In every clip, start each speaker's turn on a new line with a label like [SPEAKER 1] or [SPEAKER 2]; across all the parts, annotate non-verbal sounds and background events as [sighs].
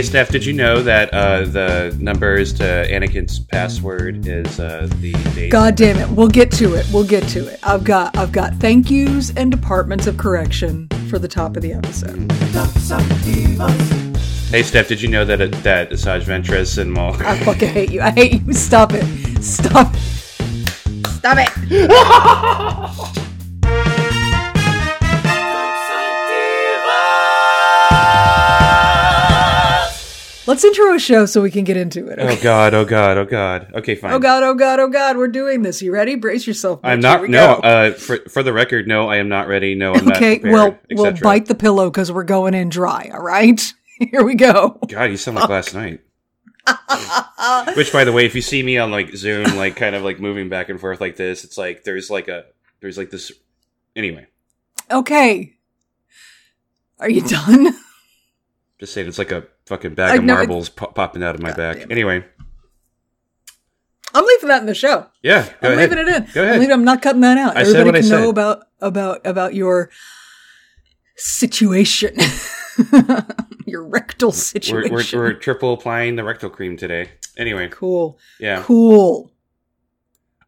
[SPEAKER 1] Hey, Steph, did you know that uh, the numbers to Anakin's password is uh, the date?
[SPEAKER 2] God damn it. We'll get to it. We'll get to it. I've got I've got thank yous and departments of correction for the top of the episode.
[SPEAKER 1] Hey, Steph, did you know that it, that Asajj Ventress and Maul?
[SPEAKER 2] I fucking hate you. I hate you. Stop it. Stop it. Stop it. [laughs] Let's intro a show so we can get into it.
[SPEAKER 1] oh God! Oh God! Oh God! Okay, fine.
[SPEAKER 2] Oh god, oh god, oh god, we're doing this. You ready? Brace yourself.
[SPEAKER 1] I'm not. No, uh, for for the record, no, I am not ready. No, I'm not.
[SPEAKER 2] okay,
[SPEAKER 1] prepared,
[SPEAKER 2] well, we'll bite the pillow because we're going in dry. All right, [laughs] here we go.
[SPEAKER 1] God, you sound like last night. [laughs] Which, by the way, if you see me on like Zoom, like kind of like moving back and forth like this, it's like there's like a there's like this. Anyway,
[SPEAKER 2] Okay, are you done? [laughs]
[SPEAKER 1] just saying, it's like a fucking bag
[SPEAKER 2] I
[SPEAKER 1] of
[SPEAKER 2] know,
[SPEAKER 1] marbles po- popping out of my
[SPEAKER 2] God
[SPEAKER 1] back. Anyway,
[SPEAKER 2] I'm leaving that in the show.
[SPEAKER 1] yeah,
[SPEAKER 2] I'm
[SPEAKER 1] ahead.
[SPEAKER 2] leaving it in.
[SPEAKER 1] Go ahead.
[SPEAKER 2] I'm, leaving, I'm not cutting that out.
[SPEAKER 1] I said
[SPEAKER 2] Everybody can know
[SPEAKER 1] said.
[SPEAKER 2] about about about your situation, [laughs] your rectal
[SPEAKER 1] We're,
[SPEAKER 2] situation.
[SPEAKER 1] we're, we're triple applying the rectal cream today. Anyway,
[SPEAKER 2] cool,
[SPEAKER 1] yeah,
[SPEAKER 2] cool.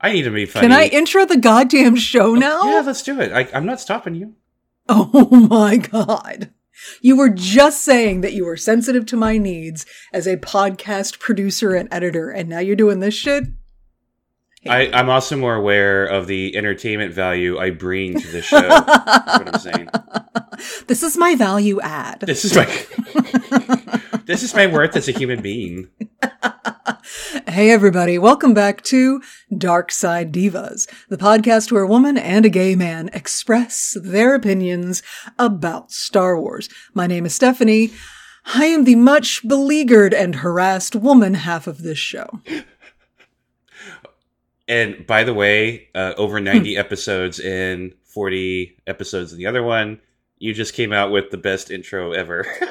[SPEAKER 1] I need to be funny.
[SPEAKER 2] Can I intro the goddamn show oh, now?
[SPEAKER 1] Yeah, let's do it. I, I'm not stopping you.
[SPEAKER 2] Oh [laughs] my god. You were just saying that you were sensitive to my needs as a podcast producer and editor, and now you're doing this shit?
[SPEAKER 1] I, I'm also more aware of the entertainment value I bring to the show. What I'm saying. [laughs]
[SPEAKER 2] This is my value add.
[SPEAKER 1] This is my [laughs] this is my worth as a human being. [laughs]
[SPEAKER 2] Hey everybody, welcome back to Dark Side Divas, the podcast where a woman and a gay man express their opinions about Star Wars. My name is Stephanie. I am the much beleaguered and harassed woman half of this show.
[SPEAKER 1] And by the way, uh, over 90 episodes in 40 episodes in the other one, you just came out with the best intro ever. [laughs]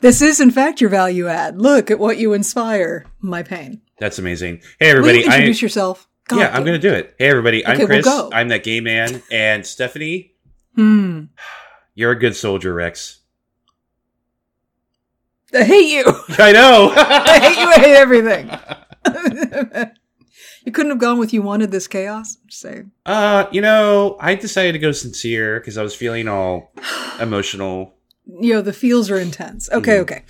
[SPEAKER 2] This is, in fact, your value add. Look at what you inspire. My pain.
[SPEAKER 1] That's amazing. Hey everybody,
[SPEAKER 2] you introduce
[SPEAKER 1] I
[SPEAKER 2] yourself? God
[SPEAKER 1] yeah, I'm gonna do it. Hey everybody, I'm
[SPEAKER 2] Okay, we'll
[SPEAKER 1] Chris.
[SPEAKER 2] go.
[SPEAKER 1] I'm that gay man, and Stephanie,
[SPEAKER 2] Hmm. [sighs]
[SPEAKER 1] you're a good soldier, Rex.
[SPEAKER 2] I hate you.
[SPEAKER 1] I know. [laughs]
[SPEAKER 2] I hate you. I hate everything. [laughs] you couldn't have gone with you wanted this chaos. Saying.
[SPEAKER 1] Uh, you know, I decided to go sincere because I was feeling all [sighs] emotional.
[SPEAKER 2] You know, the feels are intense. Okay,
[SPEAKER 1] Mhm.
[SPEAKER 2] okay.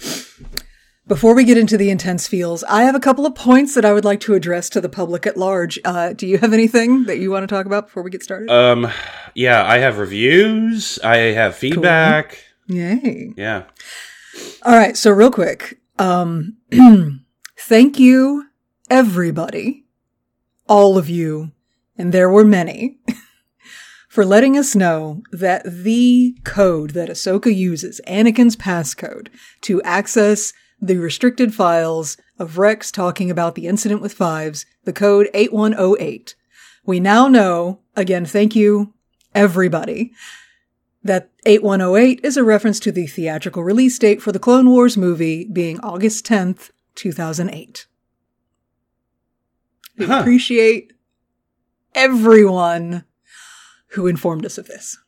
[SPEAKER 2] Before we get into the intense feels, I have a couple of points that I would like to address to the public at large. Uh, do you have anything that you want to talk about before we get started?
[SPEAKER 1] Um, yeah, I have reviews. I have feedback.
[SPEAKER 2] Yay.
[SPEAKER 1] Yeah.
[SPEAKER 2] All right, so real quick, um, [clears throat] thank you, everybody, all of you, and there were many, [laughs] for letting us know that the code that Ahsoka uses, Anakin's passcode, to access the restricted files of Rex talking about the incident with Fives, the code 8108. We now know, again, thank you, everybody, that 8108 is a reference to the theatrical release date for the Clone Wars movie being August 10th, 2008. We
[SPEAKER 1] Huh.
[SPEAKER 2] appreciate everyone who informed us of this.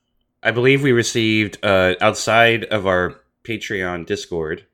[SPEAKER 1] I believe we received uh outside of our Patreon Discord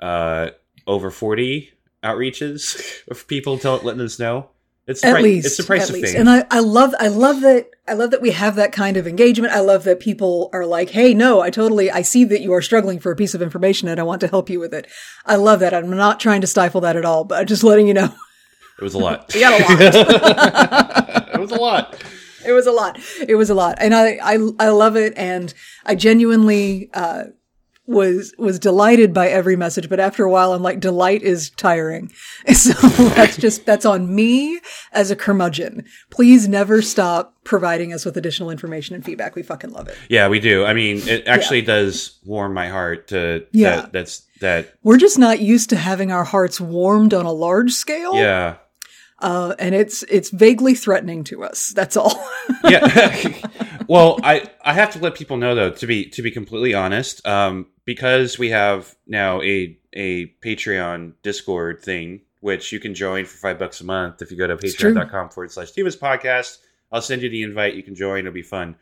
[SPEAKER 1] uh over 40 outreaches [laughs] of people tell, letting us know. It's the
[SPEAKER 2] At
[SPEAKER 1] pri-
[SPEAKER 2] least,
[SPEAKER 1] it's the price of
[SPEAKER 2] least.
[SPEAKER 1] fame.
[SPEAKER 2] And I, I love, I love that, I love that we have that kind of engagement. I love that people are like, "Hey, no, I totally, I see that you are struggling for a piece of information, and I want to help you with it." I love that. I'm not trying to stifle that at all, but I'm just letting you know [laughs]
[SPEAKER 1] it was a lot. [laughs]
[SPEAKER 2] we got a lot.
[SPEAKER 1] it was a lot.
[SPEAKER 2] it was a lot. It was a lot, and I, I, I love it, and I genuinely uh, was was delighted by every message. But after a while, I'm like, delight is tiring. [laughs] So that's just that's on me as a curmudgeon. Please never stop providing us with additional information and feedback. We fucking love it.
[SPEAKER 1] Yeah, we do. I mean, it actually does warm my heart to
[SPEAKER 2] Yeah.
[SPEAKER 1] that that's that
[SPEAKER 2] We're just not used to having our hearts warmed on a large scale.
[SPEAKER 1] yeah.
[SPEAKER 2] Uh, and it's it's vaguely threatening to us. That's all. [laughs]
[SPEAKER 1] yeah. [laughs] well, I I have to let people know though to be to be completely honest, um, because we have now a a Patreon Discord thing, which you can join for five bucks a month if you go to patreon.com forward slash divas podcast. I'll send you the invite. You can join. It'll be fun.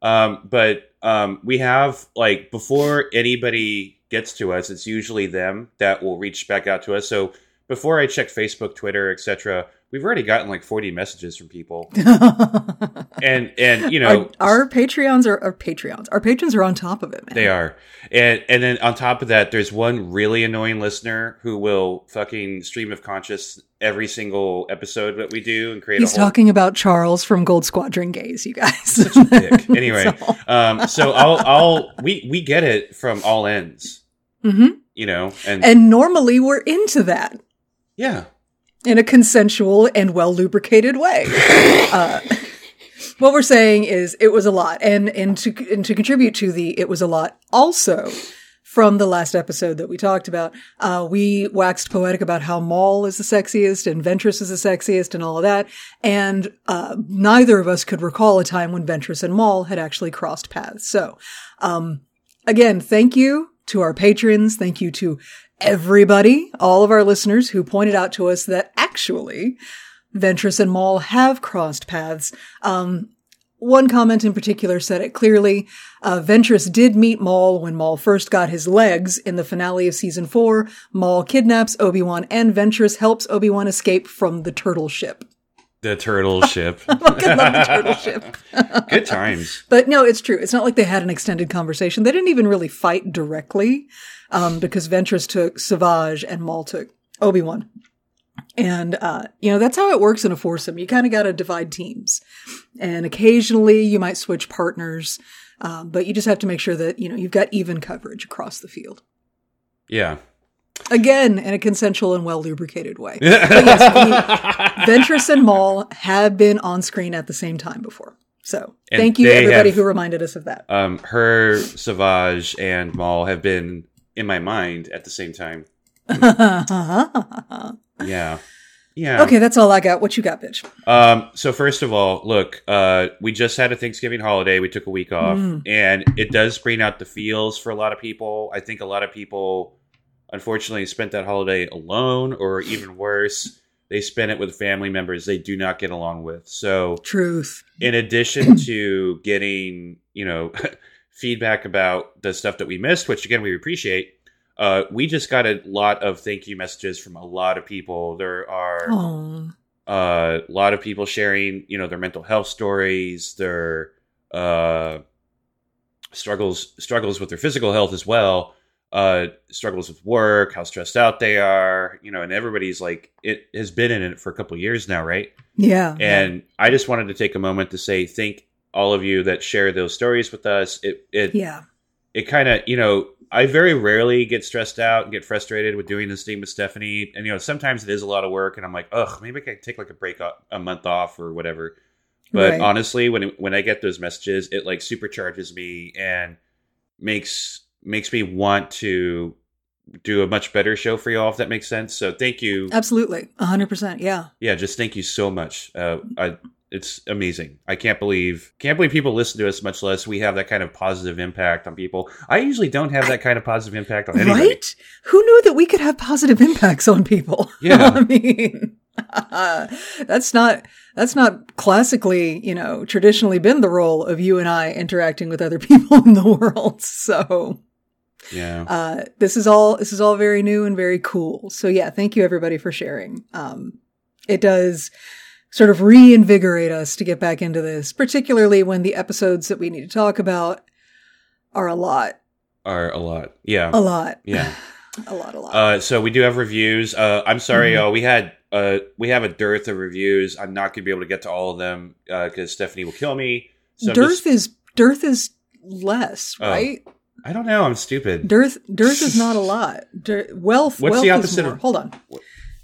[SPEAKER 1] Um, but um, we have like before anybody gets to us, it's usually them that will reach back out to us. So before I check Facebook, Twitter, etc., we've already gotten like forty messages from people, [laughs] and and you know
[SPEAKER 2] our, our Patreons are our Patreons. Our patrons are on top of it, man.
[SPEAKER 1] they are, and and then on top of that, there's one really annoying listener who will fucking stream of conscious every single episode that we do and create.
[SPEAKER 2] He's
[SPEAKER 1] a whole,
[SPEAKER 2] talking about Charles from Gold Squadron Gaze, you guys.
[SPEAKER 1] such a dick. [laughs] Anyway,
[SPEAKER 2] So-
[SPEAKER 1] um, so I'll I'll we we get it from all ends,
[SPEAKER 2] mm-hmm.
[SPEAKER 1] you know, and,
[SPEAKER 2] And normally we're into that
[SPEAKER 1] yeah,
[SPEAKER 2] in a consensual and well lubricated way. [laughs] uh, what we're saying is it was a lot, and and to and to contribute to the it was a lot also. From the last episode that we talked about, uh, we waxed poetic about how Maul is the sexiest and Ventress is the sexiest and all of that. And uh, neither of us could recall a time when Ventress and Maul had actually crossed paths. So, um, again, thank you to our patrons. Thank you to everybody, all of our listeners who pointed out to us that actually Ventress and Maul have crossed paths. Um, one comment in particular said it clearly. Uh, Ventress did meet Maul when Maul first got his legs in the finale of season four. Maul kidnaps Obi-Wan and Ventress helps Obi-Wan escape from the turtle ship.
[SPEAKER 1] The turtle [laughs] ship.
[SPEAKER 2] I love the turtle [laughs] ship.
[SPEAKER 1] Good times.
[SPEAKER 2] But no, it's true. It's not like they had an extended conversation. They didn't even really fight directly, um, because Ventress took Savage and Maul took Obi-Wan. And, uh, you know, that's how it works in a foursome. You kind of got to divide teams. And occasionally you might switch partners, um, but you just have to make sure that, you know, you've got even coverage across the field.
[SPEAKER 1] Yeah.
[SPEAKER 2] Again, in a consensual and well lubricated way. [laughs] Yes, Ventress and Maul have been on screen at the same time before. So
[SPEAKER 1] And
[SPEAKER 2] thank you, everybody
[SPEAKER 1] have-
[SPEAKER 2] who reminded us of that.
[SPEAKER 1] um, her Savage and Maul have been in my mind at the same time. [laughs] Yeah. Yeah.
[SPEAKER 2] okay, that's all I got. What you got, bitch?
[SPEAKER 1] Um, so first of all, look, uh, we just had a Thanksgiving holiday. We took a week off,
[SPEAKER 2] Mm.
[SPEAKER 1] and it does bring out the feels for a lot of people. I think a lot of people, unfortunately, spent that holiday alone, or even worse, they spent it with family members they do not get along with. So,
[SPEAKER 2] Truth.
[SPEAKER 1] in addition [clears throat] to getting, you know, [laughs] feedback about the stuff that we missed, which again we appreciate, uh, we just got a lot of thank you messages from a lot of people. There are uh, a lot of people sharing, you know, their mental health stories, their uh, struggles struggles with their physical health as well, uh, struggles with work, how stressed out they are, you know, and everybody's like, it has been in it for a couple of years now, right?
[SPEAKER 2] yeah.
[SPEAKER 1] And I just wanted to take a moment to say thank all of you that share those stories with us. It it
[SPEAKER 2] yeah.
[SPEAKER 1] it kind of you know I very rarely get stressed out and get frustrated with doing this thing with Stephanie, and you know sometimes it is a lot of work, and I'm like, ugh, maybe I can take like a break, a month off or whatever. But
[SPEAKER 2] Right.
[SPEAKER 1] honestly, when it, when I get those messages, it like supercharges me and makes makes me want to do a much better show for y'all. If that makes sense. So thank you.
[SPEAKER 2] Absolutely. A hundred percent. Yeah.
[SPEAKER 1] Yeah, just thank you so much. Uh, I it's amazing. I can't believe can't believe people listen to us, much less we have that kind of positive impact on people. I usually don't have that kind of positive impact on anybody.
[SPEAKER 2] Right? Who knew that we could have positive impacts on people? [laughs]
[SPEAKER 1] Yeah.
[SPEAKER 2] I mean, [laughs] that's not that's not classically, you know, traditionally been the role of you and I interacting with other [laughs] people in the world. So,
[SPEAKER 1] Yeah.
[SPEAKER 2] uh, this is all this is all very new and very cool. So yeah, thank you everybody for sharing. Um, it does sort of reinvigorate us to get back into this, particularly when the episodes that we need to talk about are a lot,
[SPEAKER 1] Are a lot. Yeah.
[SPEAKER 2] a lot,
[SPEAKER 1] Yeah. [laughs]
[SPEAKER 2] a lot, a lot.
[SPEAKER 1] Uh, so we do have reviews. Uh, I'm sorry,
[SPEAKER 2] Mhm.
[SPEAKER 1] y'all. We had uh, we have a dearth of reviews. I'm not gonna be able to get to all of them because Stephanie will kill me. So
[SPEAKER 2] dearth
[SPEAKER 1] just-
[SPEAKER 2] is dearth is less,
[SPEAKER 1] Oh. I don't know. I'm stupid.
[SPEAKER 2] Dearth dearth is not a lot. Dearth, wealth.
[SPEAKER 1] What's
[SPEAKER 2] wealth
[SPEAKER 1] the opposite of-
[SPEAKER 2] Hold on.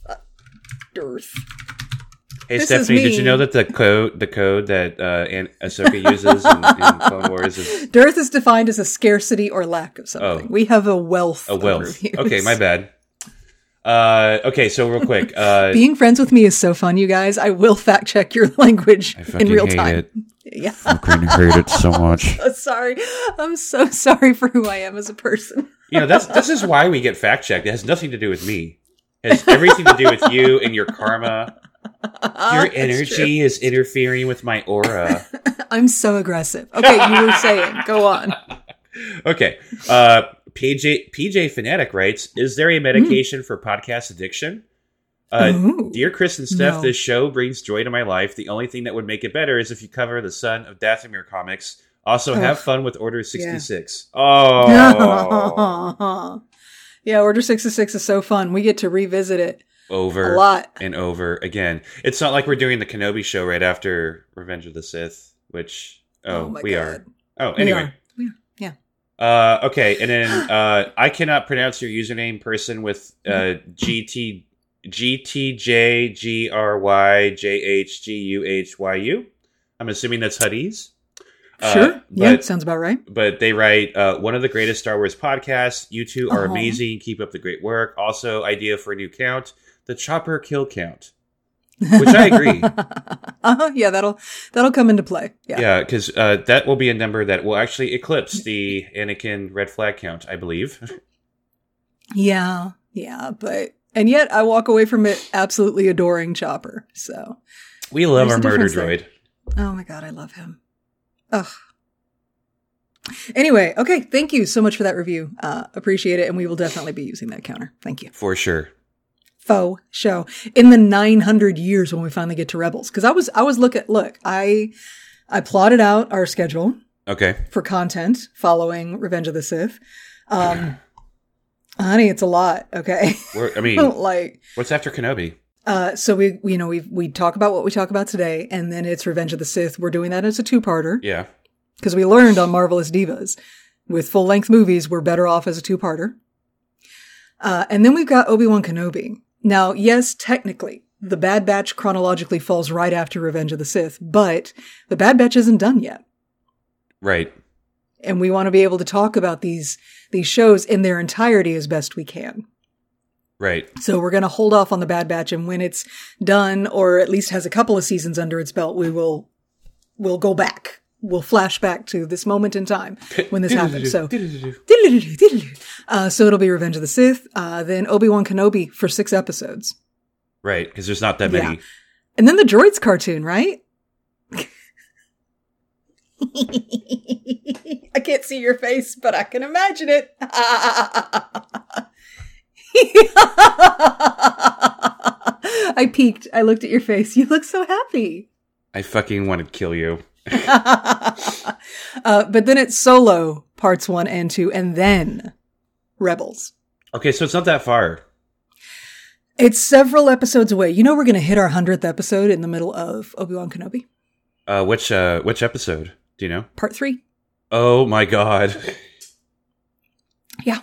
[SPEAKER 2] Uh, dearth.
[SPEAKER 1] Hey
[SPEAKER 2] This is
[SPEAKER 1] Stephanie, did you know that the code the code that uh, Ahsoka uses in, in Clone Wars is [laughs]
[SPEAKER 2] Dearth is defined as a scarcity or lack of something.
[SPEAKER 1] Oh.
[SPEAKER 2] We have a wealth.
[SPEAKER 1] a
[SPEAKER 2] of
[SPEAKER 1] wealth? Okay, my bad. Uh, okay, so real quick. [laughs] Uh,
[SPEAKER 2] Being friends with me is so fun, you guys. I will fact check your [laughs] language in real time.
[SPEAKER 1] it.
[SPEAKER 2] Yeah.
[SPEAKER 1] Fucking hate it so [laughs] much.
[SPEAKER 2] Oh, sorry. I'm so sorry for who I am as a person.
[SPEAKER 1] You know, that's this is why we get fact checked. It has nothing to do with me. It has everything to do with you and your karma [laughs] Your energy is interfering with my aura. [laughs]
[SPEAKER 2] I'm so aggressive. Okay, you were saying. Go on.
[SPEAKER 1] okay. Uh, PJ PJ Fanatic writes: Is there a medication for podcast addiction? Uh,
[SPEAKER 2] Ooh.
[SPEAKER 1] dear Chris and Steph,
[SPEAKER 2] No.
[SPEAKER 1] this show brings joy to my life. The only thing that would make it better is if you cover the son of Dathomir comics. Also, have fun with Order sixty six. Oh, [laughs]
[SPEAKER 2] yeah, Order 66 is so fun. We get to revisit it
[SPEAKER 1] over
[SPEAKER 2] a lot.
[SPEAKER 1] and over again. It's not like we're doing the Kenobi show right after Revenge of the Sith, which oh,
[SPEAKER 2] my
[SPEAKER 1] we
[SPEAKER 2] God.
[SPEAKER 1] are. Oh, anyway.
[SPEAKER 2] We are. Yeah.
[SPEAKER 1] Uh, okay, and then uh, I cannot pronounce your username person with uh, [gasps] GT GTJ G R Y J H G U H Y U. I'm assuming that's Huddies. Uh,
[SPEAKER 2] Sure. yeah,
[SPEAKER 1] but-
[SPEAKER 2] sounds about right.
[SPEAKER 1] But they write uh, one of the greatest Star Wars podcasts. You two are
[SPEAKER 2] Aw.
[SPEAKER 1] amazing. Keep up the great work. Also, idea for a new count: the Chopper kill count. [laughs] Which I agree.
[SPEAKER 2] uh-huh, yeah, that'll that'll come into play. Yeah.
[SPEAKER 1] Yeah, because uh, that will be a number that will actually eclipse the [laughs] Anakin red flag count, I believe. [laughs]
[SPEAKER 2] Yeah. Yeah, but and yet I walk away from it absolutely adoring Chopper. So,
[SPEAKER 1] We love
[SPEAKER 2] There's
[SPEAKER 1] our murder droid.
[SPEAKER 2] oh my god, I love him. Ugh. Anyway, okay, thank you so much for that review. Uh appreciate it and we will definitely be using that counter. Thank you.
[SPEAKER 1] For sure.
[SPEAKER 2] faux show in the 900 years when we finally get to rebels because i was i was look at look i i plotted out our schedule
[SPEAKER 1] Okay.
[SPEAKER 2] for content following revenge of the sith um honey it's a lot okay?
[SPEAKER 1] We're, I mean, [laughs]
[SPEAKER 2] like
[SPEAKER 1] what's after Kenobi?
[SPEAKER 2] uh so we you know we we talk about what we talk about today and then it's revenge of the sith. We're doing that as a two-parter.
[SPEAKER 1] Yeah.
[SPEAKER 2] because we learned on marvelous divas. With full-length movies we're better off as a two-parter. Uh, and then we've got obi-wan kenobi. Now yes technically the bad batch chronologically falls right after revenge of the sith but the bad batch isn't done yet.
[SPEAKER 1] Right.
[SPEAKER 2] and we want to be able to talk about these these shows in their entirety as best we can
[SPEAKER 1] Right.
[SPEAKER 2] so we're going to hold off on the bad batch and when it's done or at least has a couple of seasons under its belt we will we'll go back we'll flash back to this moment in time when this [laughs] happened so [laughs] [laughs] uh, so it'll be Revenge of the Sith, uh, then Obi Wan Kenobi for six episodes,
[SPEAKER 1] Right. Because there's not that many.
[SPEAKER 2] and then the Droids cartoon, right? [laughs] I can't see your face, but I can imagine it. [laughs] I peeked. I looked at your face. You look so happy.
[SPEAKER 1] I fucking want to kill you. [laughs]
[SPEAKER 2] uh, but then it's Solo parts one and two, and then Rebels.
[SPEAKER 1] Okay, so it's not that far.
[SPEAKER 2] It's several episodes away. You know, we're going to hit our 100th episode in the middle of Obi Wan Kenobi,
[SPEAKER 1] Uh, which uh, which episode? Do you know?
[SPEAKER 2] part three.
[SPEAKER 1] Oh my god.
[SPEAKER 2] Yeah.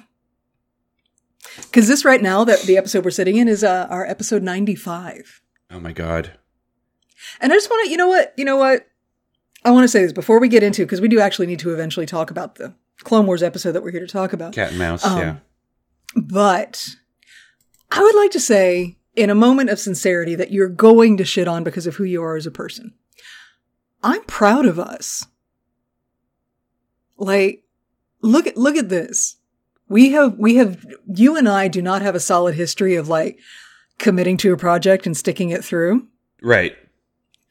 [SPEAKER 2] Because this right now, that the episode we're sitting in is uh, our episode 95.
[SPEAKER 1] Oh my god.
[SPEAKER 2] And I just want to, you know what? You know what? I want to say this before we get into, because we do actually need to eventually talk about the Clone Wars episode that we're here to talk about.
[SPEAKER 1] Cat and mouse.
[SPEAKER 2] Um,
[SPEAKER 1] yeah.
[SPEAKER 2] But I would like to say, in a moment of sincerity, that you're going to shit on because of who you are as a person. I'm proud of us. Like, look at look at this. We have we have you and I do not have a solid history of like committing to a project and sticking it through.
[SPEAKER 1] Right.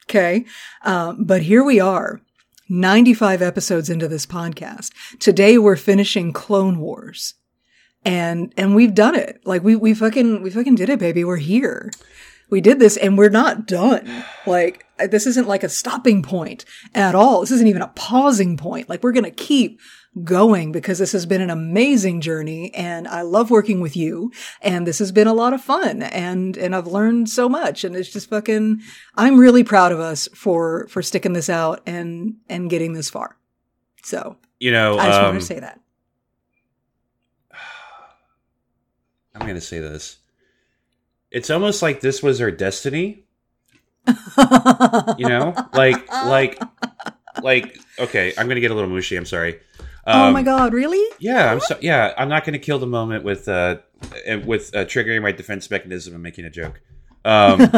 [SPEAKER 2] Okay. Um, but here we are, 95 episodes into this podcast. Today we're finishing Clone Wars. And, and we've done it. Like we, we fucking, we fucking did it, baby. We're here. We did this and we're not done. Like this isn't like a stopping point at all. This isn't even a pausing point. Like we're going to keep going because this has been an amazing journey and I love working with you and this has been a lot of fun and and I've learned so much and it's just fucking I'm really proud of us for for sticking this out and and getting this far. So,
[SPEAKER 1] You know,
[SPEAKER 2] I just
[SPEAKER 1] um,
[SPEAKER 2] want to say that. [sighs]
[SPEAKER 1] I'm going to say this. It's almost like this was our destiny. You know, [laughs] like like like. Okay, I'm going to get a little mushy. I'm sorry.
[SPEAKER 2] oh
[SPEAKER 1] Um,
[SPEAKER 2] my god, really?
[SPEAKER 1] Yeah, I'm so, yeah. I'm not going to kill the moment with uh with uh, triggering my defense mechanism and making a joke. Um,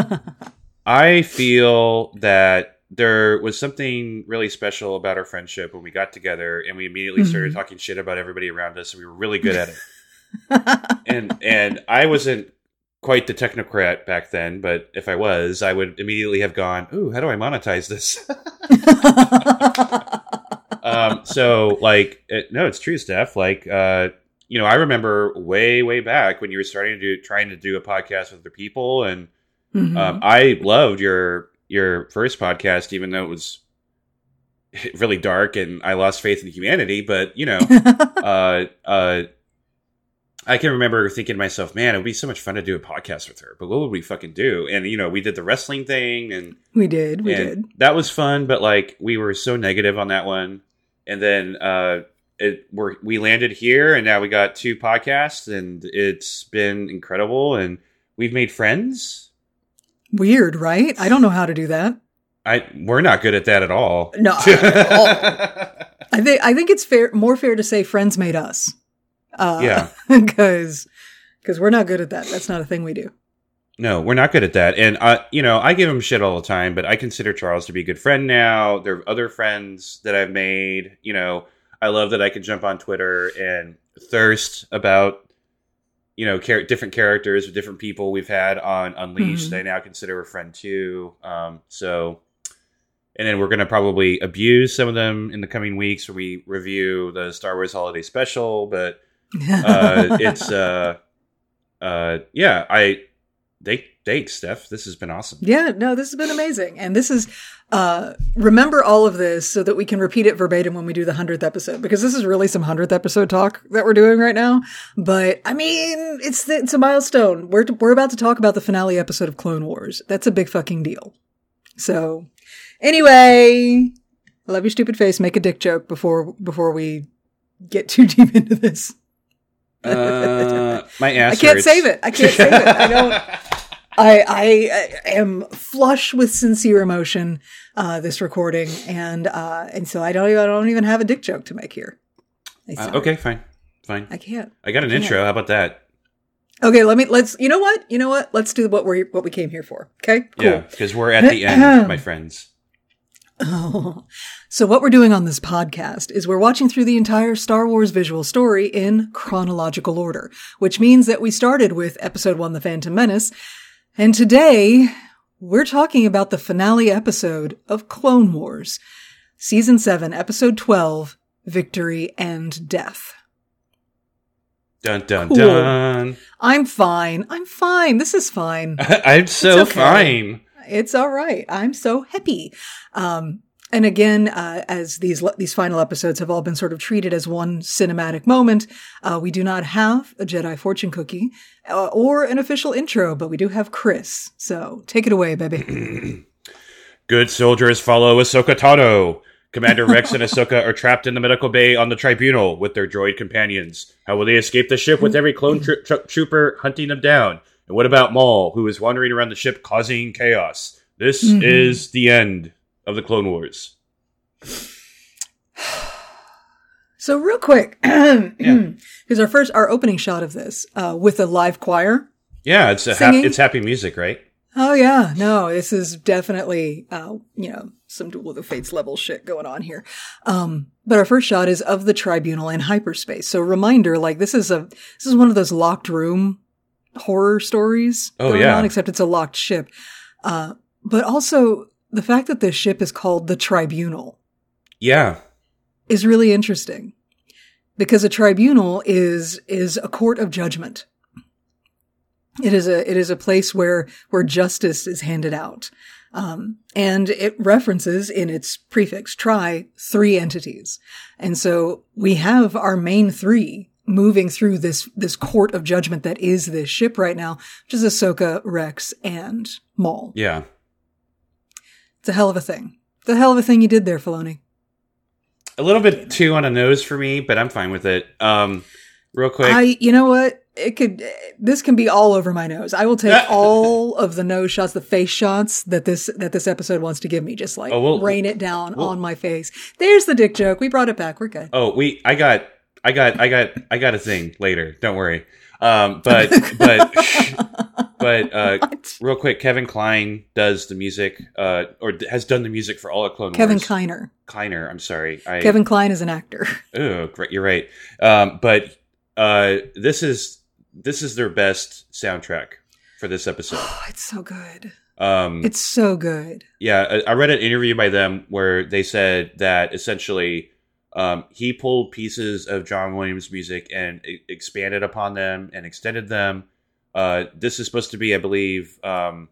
[SPEAKER 1] [laughs] I feel that there was something really special about our friendship when we got together and we immediately started
[SPEAKER 2] Mhm.
[SPEAKER 1] talking shit about everybody around us and we were really good at it. [laughs] and and I wasn't quite the technocrat back then, but if I was, I would immediately have gone, "Ooh, how do I monetize this?" [laughs] um, so, like, it, no, it's true, Steph. Like, uh, you know, I remember way, way back when you were starting to do, trying to do a podcast with other people, and
[SPEAKER 2] Mhm.
[SPEAKER 1] um, I loved your your first podcast, even though it was [laughs] really dark and I lost faith in humanity. But you know, [laughs] uh, uh, I can remember thinking to myself, man, it would be so much fun to do a podcast with her. But what would we fucking do? And you know, we did the wrestling thing, and,
[SPEAKER 2] we did. We did.
[SPEAKER 1] that was fun. But like, we were so negative on that one, and then uh, it we we landed here, and now we got two podcasts, and it's been incredible, and we've made friends.
[SPEAKER 2] Weird, right? I don't know how to do that.
[SPEAKER 1] I we're not good at that at all.
[SPEAKER 2] No, at [laughs] all. I think I think it's fair, more fair to say friends made us. Uh,
[SPEAKER 1] Yeah. [laughs]
[SPEAKER 2] because because we're not good at that. That's not a thing we do.
[SPEAKER 1] No, we're not good at that. And I, you know, I give him shit all the time, but I consider Charles to be a good friend now. There are other friends that I've made. You know, I love that I can jump on Twitter and thirst about, you know, char- different characters with different people we've had on Unleashed.
[SPEAKER 2] Mhm.
[SPEAKER 1] I now consider a friend too. Um, so, and then we're going to probably abuse some of them in the coming weeks when we review the Star Wars Holiday Special. But uh, it's uh, uh, yeah, I they thanks, Steph. This has been awesome.
[SPEAKER 2] yeah, no, this has been amazing, and this is uh, remember all of this so that we can repeat it verbatim when we do the hundredth episode because this is really some hundredth episode talk that we're doing right now. But I mean, it's it's a milestone. We're we're about to talk about the finale episode of Clone Wars. That's a big fucking deal. So, anyway, I love your stupid face. Make a dick joke before before we get too [laughs] deep into this.
[SPEAKER 1] Uh, my ass.
[SPEAKER 2] I can't
[SPEAKER 1] hurts.
[SPEAKER 2] save it. I can't save it. I don't. [laughs] I, I I am flush with sincere emotion uh, this recording, and uh, and so I don't even I don't even have a dick joke to make here.
[SPEAKER 1] Uh, okay, fine, fine.
[SPEAKER 2] I can't.
[SPEAKER 1] I got an
[SPEAKER 2] can't.
[SPEAKER 1] intro. How about that?
[SPEAKER 2] Okay, let me let's. You know what? You know what? Let's do what we what we came here for. Okay, cool.
[SPEAKER 1] Yeah, because we're at the end, my [clears throat] friends.
[SPEAKER 2] Oh. [laughs] So what we're doing on this podcast is we're watching through the entire Star Wars visual story in chronological order, which means that we started with episode 1 The Phantom Menace, and today we're talking about the finale episode of Clone Wars, season 7, episode 12, Victory and Death.
[SPEAKER 1] Dun dun
[SPEAKER 2] Cool.
[SPEAKER 1] dun.
[SPEAKER 2] I'm fine. I'm fine. This is fine. [laughs]
[SPEAKER 1] I'm so
[SPEAKER 2] okay.
[SPEAKER 1] fine.
[SPEAKER 2] It's all right. I'm so happy. Um, and again, uh, as these these final episodes have all been sort of treated as one cinematic moment, uh, we do not have a Jedi fortune cookie uh, or an official intro, but we do have Chris. So take it away, baby. [clears throat]
[SPEAKER 1] Good soldiers follow Ahsoka Tano. Commander Rex and Ahsoka are trapped in the medical bay on the tribunal with their droid companions. How will they escape the ship with every clone tro- tro- trooper hunting them down? And what about Maul, who is wandering around the ship causing chaos? This
[SPEAKER 2] Mhm.
[SPEAKER 1] is the end of the Clone Wars. [sighs]
[SPEAKER 2] so real quick, [clears throat] because our first our opening shot of this uh, with a live choir.
[SPEAKER 1] Yeah, it's a hap- it's happy music, right?
[SPEAKER 2] Oh yeah, no, this is definitely uh, you know some Duel of the Fates level shit going on here. Um, but our first shot is of the tribunal in hyperspace. So reminder, like this is a this is one of those locked room horror stories
[SPEAKER 1] Oh,
[SPEAKER 2] going
[SPEAKER 1] yeah.
[SPEAKER 2] on, except it's a locked ship. Uh, but also the fact that this ship is called the Tribunal
[SPEAKER 1] Yeah,
[SPEAKER 2] is really interesting because a tribunal is is a court of judgment. It is a it is a place where where justice is handed out, um, and it references in its prefix "tri" three entities, and so we have our main three moving through this this court of judgment that is this ship right now, which is Ahsoka, Rex, and Maul.
[SPEAKER 1] yeah.
[SPEAKER 2] It's a hell of a thing. It's a hell of a thing you did there, Filoni.
[SPEAKER 1] A little bit too on a nose for me, but I'm fine with it. Um, real quick,
[SPEAKER 2] I, you know what? It could, this can be all over my nose. I will take [laughs] all of the nose shots, the face shots that this, that this episode wants to give me. Just like
[SPEAKER 1] Oh, we'll-
[SPEAKER 2] rain it down
[SPEAKER 1] we'll-
[SPEAKER 2] on my face. There's the dick joke. We brought it back. We're good.
[SPEAKER 1] Oh, we I got I got I got I got a thing later. Don't worry. Um but but but uh [laughs]
[SPEAKER 2] What?
[SPEAKER 1] real quick Kevin Klein does the music uh or has done the music for all of Clone
[SPEAKER 2] Kevin
[SPEAKER 1] Wars.
[SPEAKER 2] Kiner.
[SPEAKER 1] Kleiner, I'm sorry. I
[SPEAKER 2] Kevin Kline is an actor. [laughs]
[SPEAKER 1] Oh, great. You're right. Um but uh this is this is their best soundtrack for this episode.
[SPEAKER 2] Oh, it's so good.
[SPEAKER 1] Um,
[SPEAKER 2] It's so good.
[SPEAKER 1] yeah, I, I read an interview by them where they said that essentially um, he pulled pieces of John Williams' music and e- expanded upon them and extended them. Uh, this is supposed to be, I believe, um,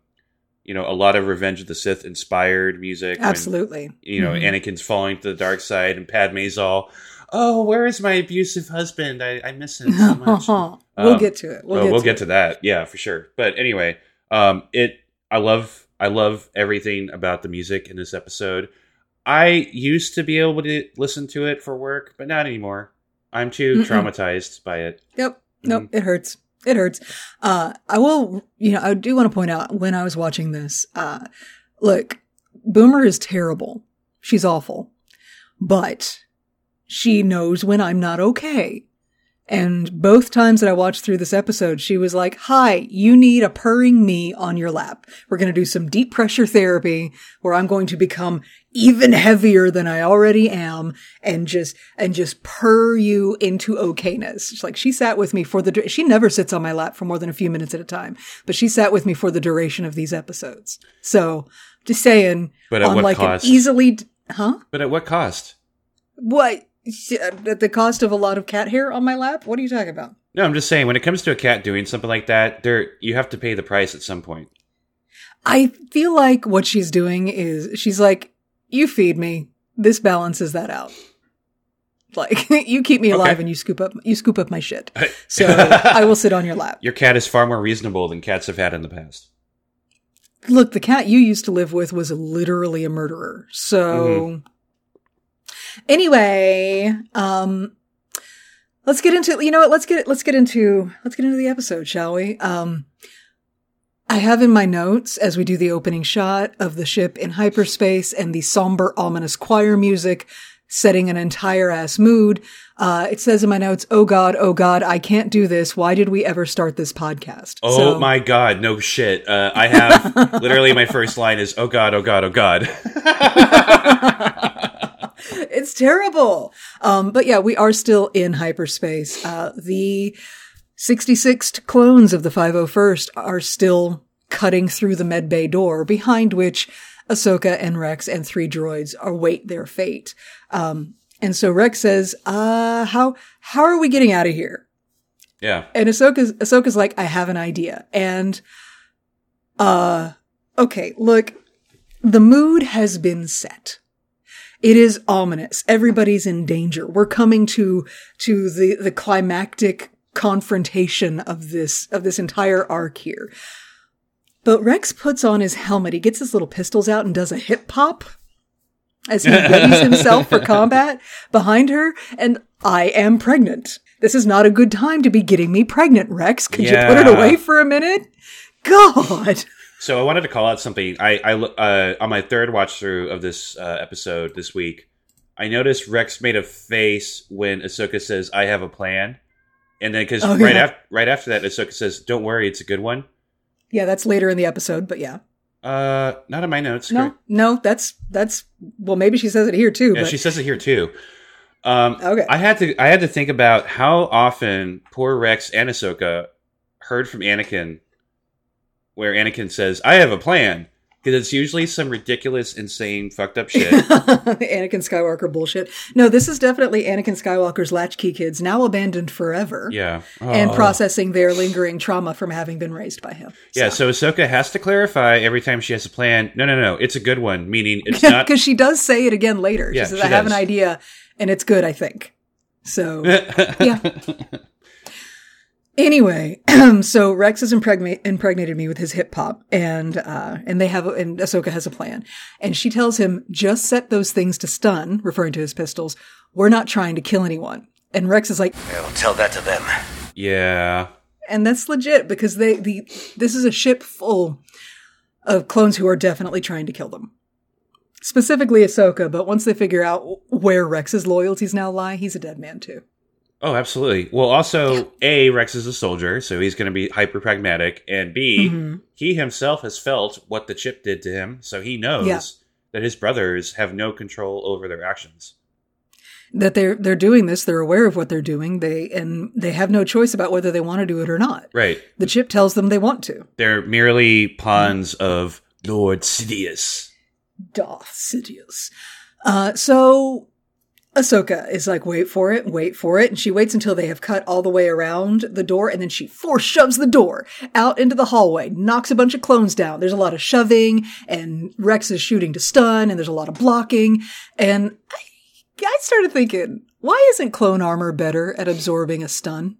[SPEAKER 1] you know, a lot of Revenge of the Sith inspired music. when,
[SPEAKER 2] Absolutely.
[SPEAKER 1] you know,
[SPEAKER 2] Mhm.
[SPEAKER 1] Anakin's falling to the dark side, and Padme's all, "Oh, where is my abusive husband? I, I miss him so [laughs] much."
[SPEAKER 2] we'll
[SPEAKER 1] Um,
[SPEAKER 2] get to it. We'll,
[SPEAKER 1] Well,
[SPEAKER 2] get,
[SPEAKER 1] we'll
[SPEAKER 2] to
[SPEAKER 1] get
[SPEAKER 2] it.
[SPEAKER 1] to that. Yeah, for sure. But anyway, um, it. I love. I love everything about the music in this episode. I used to be able to listen to it for work, but not anymore. I'm too
[SPEAKER 2] Mm-mm.
[SPEAKER 1] traumatized by it.
[SPEAKER 2] Yep. Nope. It hurts. It hurts. Uh, I will, you know, I do want to point out when I was watching this, uh, look, Boomer is terrible. She's awful, but she knows when I'm not okay. And both times that I watched through this episode, she was like, Hi, you need a purring me on your lap. We're going to do some deep pressure therapy where I'm going to become even heavier than I already am and just, and just purr you into okayness. She's like, she sat with me for the, she never sits on my lap for more than a few minutes at a time, but she sat with me for the duration of these episodes. So just saying,
[SPEAKER 1] But at
[SPEAKER 2] on
[SPEAKER 1] what
[SPEAKER 2] like
[SPEAKER 1] cost?
[SPEAKER 2] an easily, huh?
[SPEAKER 1] But at what cost?
[SPEAKER 2] What? Uh, at the cost of a lot of cat hair on my lap? What are you talking about?
[SPEAKER 1] No, I'm just saying when it comes to a cat doing something like that, there you have to pay the price at some point.
[SPEAKER 2] I feel like what she's doing is she's like, you feed me. This balances that out. Like [laughs] you keep me alive
[SPEAKER 1] Okay.
[SPEAKER 2] and you scoop up you scoop up my shit. [laughs] So I will sit on your lap.
[SPEAKER 1] Your cat is far more reasonable than cats have had in the past.
[SPEAKER 2] Look, the cat you used to live with was literally a murderer. So mm-hmm. Anyway, um let's get into you know what, let's get let's get into let's get into the episode, shall we? Um I have in my notes as we do the opening shot of the ship in hyperspace and the somber, ominous choir music setting an entire ass mood. Uh, it says in my notes, Oh God, oh God, I can't do this. Why did we ever start this podcast?
[SPEAKER 1] Oh
[SPEAKER 2] So-
[SPEAKER 1] my god, no shit. Uh, I have [laughs] literally my first line is oh god, oh god, oh god. [laughs] [laughs]
[SPEAKER 2] it's terrible. Um, but yeah, we are still in hyperspace. Uh, the 66 clones of the 501st are still cutting through the medbay door, behind which Ahsoka and Rex and three droids await their fate. Um, and so Rex says, uh, how, how are we getting out of here?
[SPEAKER 1] yeah.
[SPEAKER 2] And Ahsoka's, Ahsoka's like, I have an idea. And, uh, okay, look, the mood has been set. It is ominous. Everybody's in danger. We're coming to, to the, the climactic confrontation of this, of this entire arc here. But Rex puts on his helmet. He gets his little pistols out and does a hip pop as he readies himself for combat behind her. And I am pregnant. This is not a good time to be getting me pregnant, Rex. Could you put it away for a minute? God.
[SPEAKER 1] So I wanted to call out something. I, I uh, on my third watch through of this uh, episode this week, I noticed Rex made a face when Ahsoka says, "I have a plan," and then because
[SPEAKER 2] Oh,
[SPEAKER 1] right
[SPEAKER 2] yeah.
[SPEAKER 1] after right after that, Ahsoka says, "Don't worry, it's a good one."
[SPEAKER 2] Yeah, that's later in the episode, but yeah.
[SPEAKER 1] Uh, not in my notes.
[SPEAKER 2] No, no, that's, that's, well, maybe she says it here too,
[SPEAKER 1] Yeah,
[SPEAKER 2] but
[SPEAKER 1] she says it here too. Um,
[SPEAKER 2] okay.
[SPEAKER 1] I had to I had to think about how often poor Rex and Ahsoka heard from Anakin, where Anakin says, "I have a plan," because it's usually some ridiculous, insane, fucked up shit. [laughs]
[SPEAKER 2] Anakin Skywalker bullshit. No, this is definitely Anakin Skywalker's latchkey kids, now abandoned forever.
[SPEAKER 1] yeah,
[SPEAKER 2] And
[SPEAKER 1] Oh.
[SPEAKER 2] processing their lingering trauma from having been raised by him.
[SPEAKER 1] Yeah, so Ahsoka has to clarify every time she has a plan. No, no, no, it's a good one. Meaning it's not. [laughs]
[SPEAKER 2] Because she does say it again later. She
[SPEAKER 1] Yeah,
[SPEAKER 2] says,
[SPEAKER 1] she
[SPEAKER 2] I have an idea and it's good, I think. So, [laughs] yeah. Anyway, [clears throat] so Rex has impregnate, impregnated me with his hip hop, and uh, and they have and Ahsoka has a plan, and she tells him just set those things to stun, referring to his pistols. We're not trying to kill anyone, and Rex is like,
[SPEAKER 3] I'll tell that to them.
[SPEAKER 1] yeah,
[SPEAKER 2] and that's legit because they the this is a ship full of clones who are definitely trying to kill them. Specifically Ahsoka, but once they figure out where Rex's loyalties now lie, he's a dead man too.
[SPEAKER 1] Oh, absolutely. Well, also, A, Rex is a soldier, so he's going to be hyper pragmatic. And B,
[SPEAKER 2] Mhm.
[SPEAKER 1] he himself has felt what the chip did to him, so he knows
[SPEAKER 2] Yeah.
[SPEAKER 1] that his brothers have no control over their actions.
[SPEAKER 2] that they're they're doing this. They're aware of what they're doing. They and they have no choice about whether they want to do it or not.
[SPEAKER 1] Right.
[SPEAKER 2] The chip tells them they want to.
[SPEAKER 1] They're merely pawns of Lord Sidious.
[SPEAKER 2] Darth Sidious. Uh, so Ahsoka is like, wait for it, wait for it. And she waits until they have cut all the way around the door and then she force shoves the door out into the hallway, knocks a bunch of clones down. There's a lot of shoving and Rex is shooting to stun and there's a lot of blocking. And I, I started thinking, why isn't clone armor better at absorbing a stun?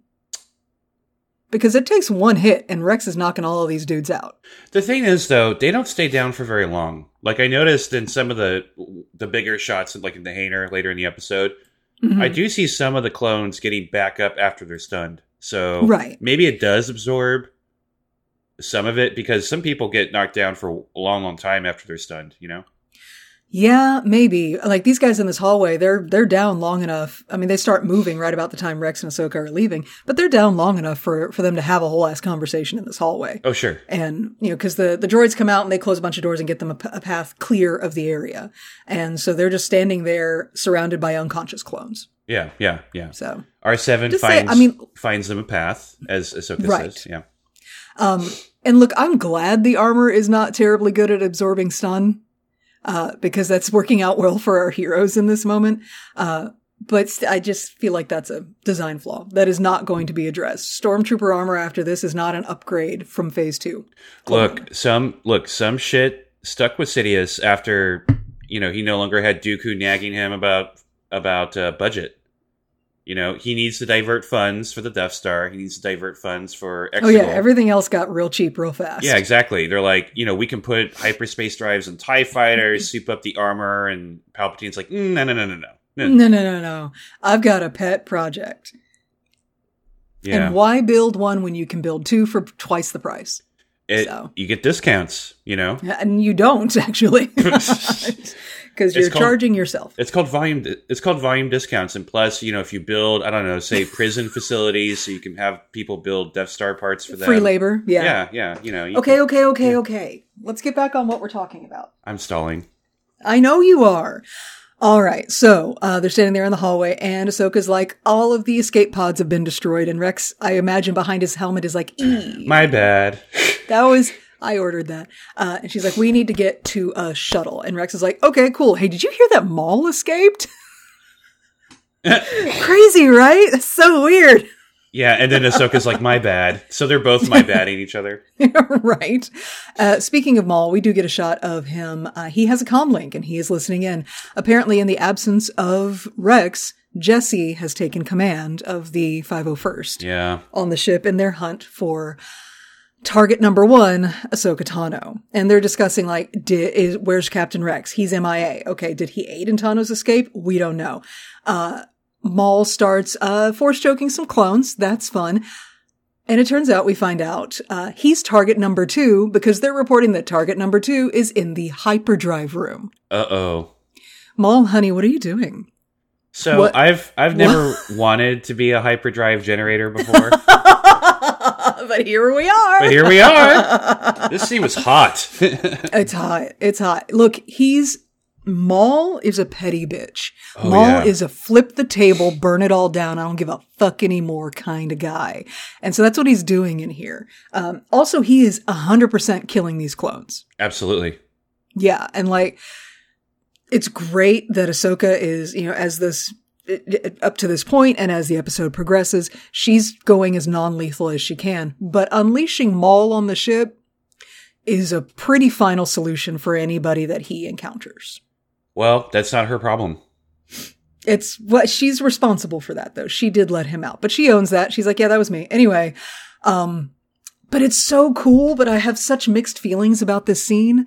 [SPEAKER 2] Because it takes one hit and Rex is knocking all of these dudes out.
[SPEAKER 1] The thing is, though, they don't stay down for very long. Like I noticed in some of the the bigger shots, like in the hangar later in the episode,
[SPEAKER 2] Mhm.
[SPEAKER 1] I do see some of the clones getting back up after they're stunned. So
[SPEAKER 2] Right.
[SPEAKER 1] maybe it does absorb some of it because some people get knocked down for a long, long time after they're stunned. You know?
[SPEAKER 2] Yeah, maybe. Like these guys in this hallway, they're they're down long enough. I mean, they start moving right about the time Rex and Ahsoka are leaving, but they're down long enough for for them to have a whole ass conversation in this hallway.
[SPEAKER 1] Oh, sure.
[SPEAKER 2] And you know, because the the droids come out and they close a bunch of doors and get them a, p- a path clear of the area, and so they're just standing there surrounded by unconscious clones.
[SPEAKER 1] Yeah, yeah, yeah.
[SPEAKER 2] So,
[SPEAKER 1] R seven
[SPEAKER 2] Just say-
[SPEAKER 1] finds
[SPEAKER 2] I mean-
[SPEAKER 1] finds them a path, as Ahsoka
[SPEAKER 2] Right.
[SPEAKER 1] says. Yeah.
[SPEAKER 2] um, and look, I'm glad the armor is not terribly good at absorbing stun, uh, because that's working out well for our heroes in this moment. Uh, but st- I just feel like that's a design flaw that is not going to be addressed. Stormtrooper armor after this is not an upgrade from phase two.
[SPEAKER 1] Look, some look some shit stuck with Sidious after you know he no longer had Dooku nagging him about about uh, budget. You know he needs to divert funds for the Death Star. He needs to divert funds for Exegol.
[SPEAKER 2] Oh yeah, everything else got real cheap real fast.
[SPEAKER 1] Yeah, exactly. They're like, you know, we can put hyperspace drives and Tie fighters, soup up the armor, and Palpatine's like, mm, no, no, no, no, no, no.
[SPEAKER 2] No, no, no, no. I've got a pet project.
[SPEAKER 1] Yeah,
[SPEAKER 2] And why build one when you can build two for twice the price?
[SPEAKER 1] it,
[SPEAKER 2] so.
[SPEAKER 1] you get discounts. You know,
[SPEAKER 2] And you don't [laughs] actually, [laughs] [laughs] because you're
[SPEAKER 1] called-
[SPEAKER 2] charging yourself.
[SPEAKER 1] It's called volume. It's called volume discounts, and plus, you know, if you build, I don't know, say [laughs] prison facilities, so you can have people build Death Star parts for them.
[SPEAKER 2] Free labor. Yeah.
[SPEAKER 1] Yeah, yeah. You know. You
[SPEAKER 2] Okay,
[SPEAKER 1] can-
[SPEAKER 2] okay, okay,
[SPEAKER 1] Yeah.
[SPEAKER 2] okay. Let's get back on what we're talking about.
[SPEAKER 1] I'm stalling.
[SPEAKER 2] I know you are. All right, so uh, they're standing there in the hallway, and Ahsoka's like, all of the escape pods have been destroyed, and Rex, I imagine behind his helmet, is like, ee.
[SPEAKER 1] My bad.
[SPEAKER 2] That was I ordered that. Uh, and she's like, "We need to get to a shuttle." And Rex is like, "Okay, cool. Hey, did you hear that Maul escaped? [laughs] Crazy, right? That's so weird,
[SPEAKER 1] yeah, and then Ahsoka's like, my bad. So they're both my badding each other. [laughs]
[SPEAKER 2] right?" Uh, speaking of Maul, we do get a shot of him. Uh, he has a comm link, and he is listening in. Apparently, in the absence of Rex, Jesse has taken command of the 501st.
[SPEAKER 1] Yeah.
[SPEAKER 2] on the ship in their hunt for target number one, Ahsoka Tano. And they're discussing like, did, is, where's Captain Rex? He's MIA. Okay. Did he aid in Tano's escape? We don't know. Uh, Maul starts, uh, force choking some clones. That's fun. And it turns out we find out, uh, he's target number two because they're reporting that target number two is in the hyperdrive room.
[SPEAKER 1] Uh oh.
[SPEAKER 2] Maul, honey, what are you doing?
[SPEAKER 1] So
[SPEAKER 2] What-
[SPEAKER 1] I've I've never wanted to be a hyperdrive generator before, [laughs] [laughs]
[SPEAKER 2] but here we are.
[SPEAKER 1] but here we are. [laughs] This scene was hot. [laughs]
[SPEAKER 2] It's hot. It's hot. Look, he's Maul is a petty bitch.
[SPEAKER 1] Oh,
[SPEAKER 2] Maul
[SPEAKER 1] yeah.
[SPEAKER 2] is a flip the table, burn it all down. I don't give a fuck anymore kind of guy. And so that's what he's doing in here. Um, also, he is 100% killing these clones.
[SPEAKER 1] Absolutely.
[SPEAKER 2] Yeah. And like, it's great that Ahsoka is, you know, as this, up to this point and as the episode progresses, she's going as non lethal as she can. But unleashing Maul on the ship is a pretty final solution for anybody that he encounters.
[SPEAKER 1] Well, that's not her problem.
[SPEAKER 2] It's what she's responsible for that though. She did let him out, but she owns that. She's like, yeah, that was me. Anyway, um, but it's so cool, but I have such mixed feelings about this scene,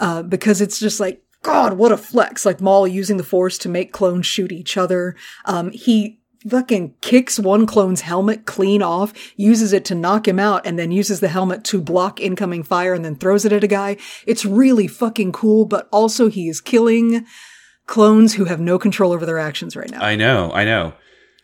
[SPEAKER 2] uh, because it's just like, God, what a flex. Like Maul using the force to make clones shoot each other. Um, he fucking kicks one clone's helmet clean off, uses it to knock him out, and then uses the helmet to block incoming fire and then throws it at a guy. It's really fucking cool, but also he is killing clones who have no control over their actions right now.
[SPEAKER 1] I know, I know.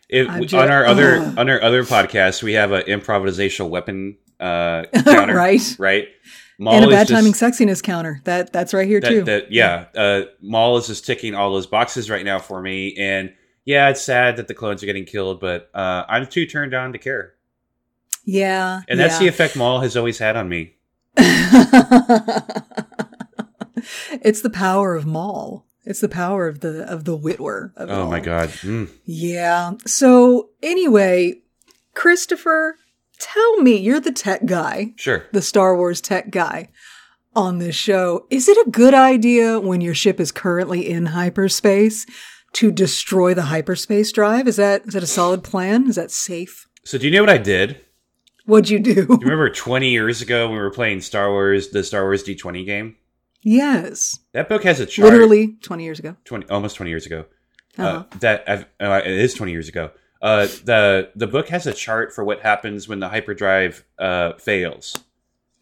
[SPEAKER 1] It,
[SPEAKER 2] I'm
[SPEAKER 1] on our other
[SPEAKER 2] Ugh.
[SPEAKER 1] on our other podcast, we have an improvisational weapon uh, [laughs] counter,
[SPEAKER 2] Right.
[SPEAKER 1] Right. Maul
[SPEAKER 2] and a bad
[SPEAKER 1] just-
[SPEAKER 2] timing sexiness counter. That that's right here too.
[SPEAKER 1] that, that yeah, uh, Maul is just ticking all those boxes right now for me, and yeah, it's sad that the clones are getting killed, but uh, I'm too turned on to care.
[SPEAKER 2] Yeah.
[SPEAKER 1] And that's the effect Maul has always had on me. [laughs]
[SPEAKER 2] it's the power of Maul. It's the power of the of the Whitwer. Of
[SPEAKER 1] Oh my god. Mm.
[SPEAKER 2] Yeah. So anyway, Christopher, tell me, you're the tech guy,
[SPEAKER 1] Sure.
[SPEAKER 2] the Star Wars tech guy on this show. Is it a good idea when your ship is currently in hyperspace to destroy the hyperspace drive? Is that is that a solid plan? Is that safe?
[SPEAKER 1] So do you know what I did?
[SPEAKER 2] What'd you do?
[SPEAKER 1] Do you remember 20 years ago when we were playing Star Wars, the Star Wars D20 game?
[SPEAKER 2] yes.
[SPEAKER 1] That book has a chart.
[SPEAKER 2] Literally 20 years ago.
[SPEAKER 1] 20, almost 20 years ago.
[SPEAKER 2] Uh-huh.
[SPEAKER 1] Uh, that I've, uh, it is 20 years ago. Uh, the the book has a chart for what happens when the hyperdrive uh, fails,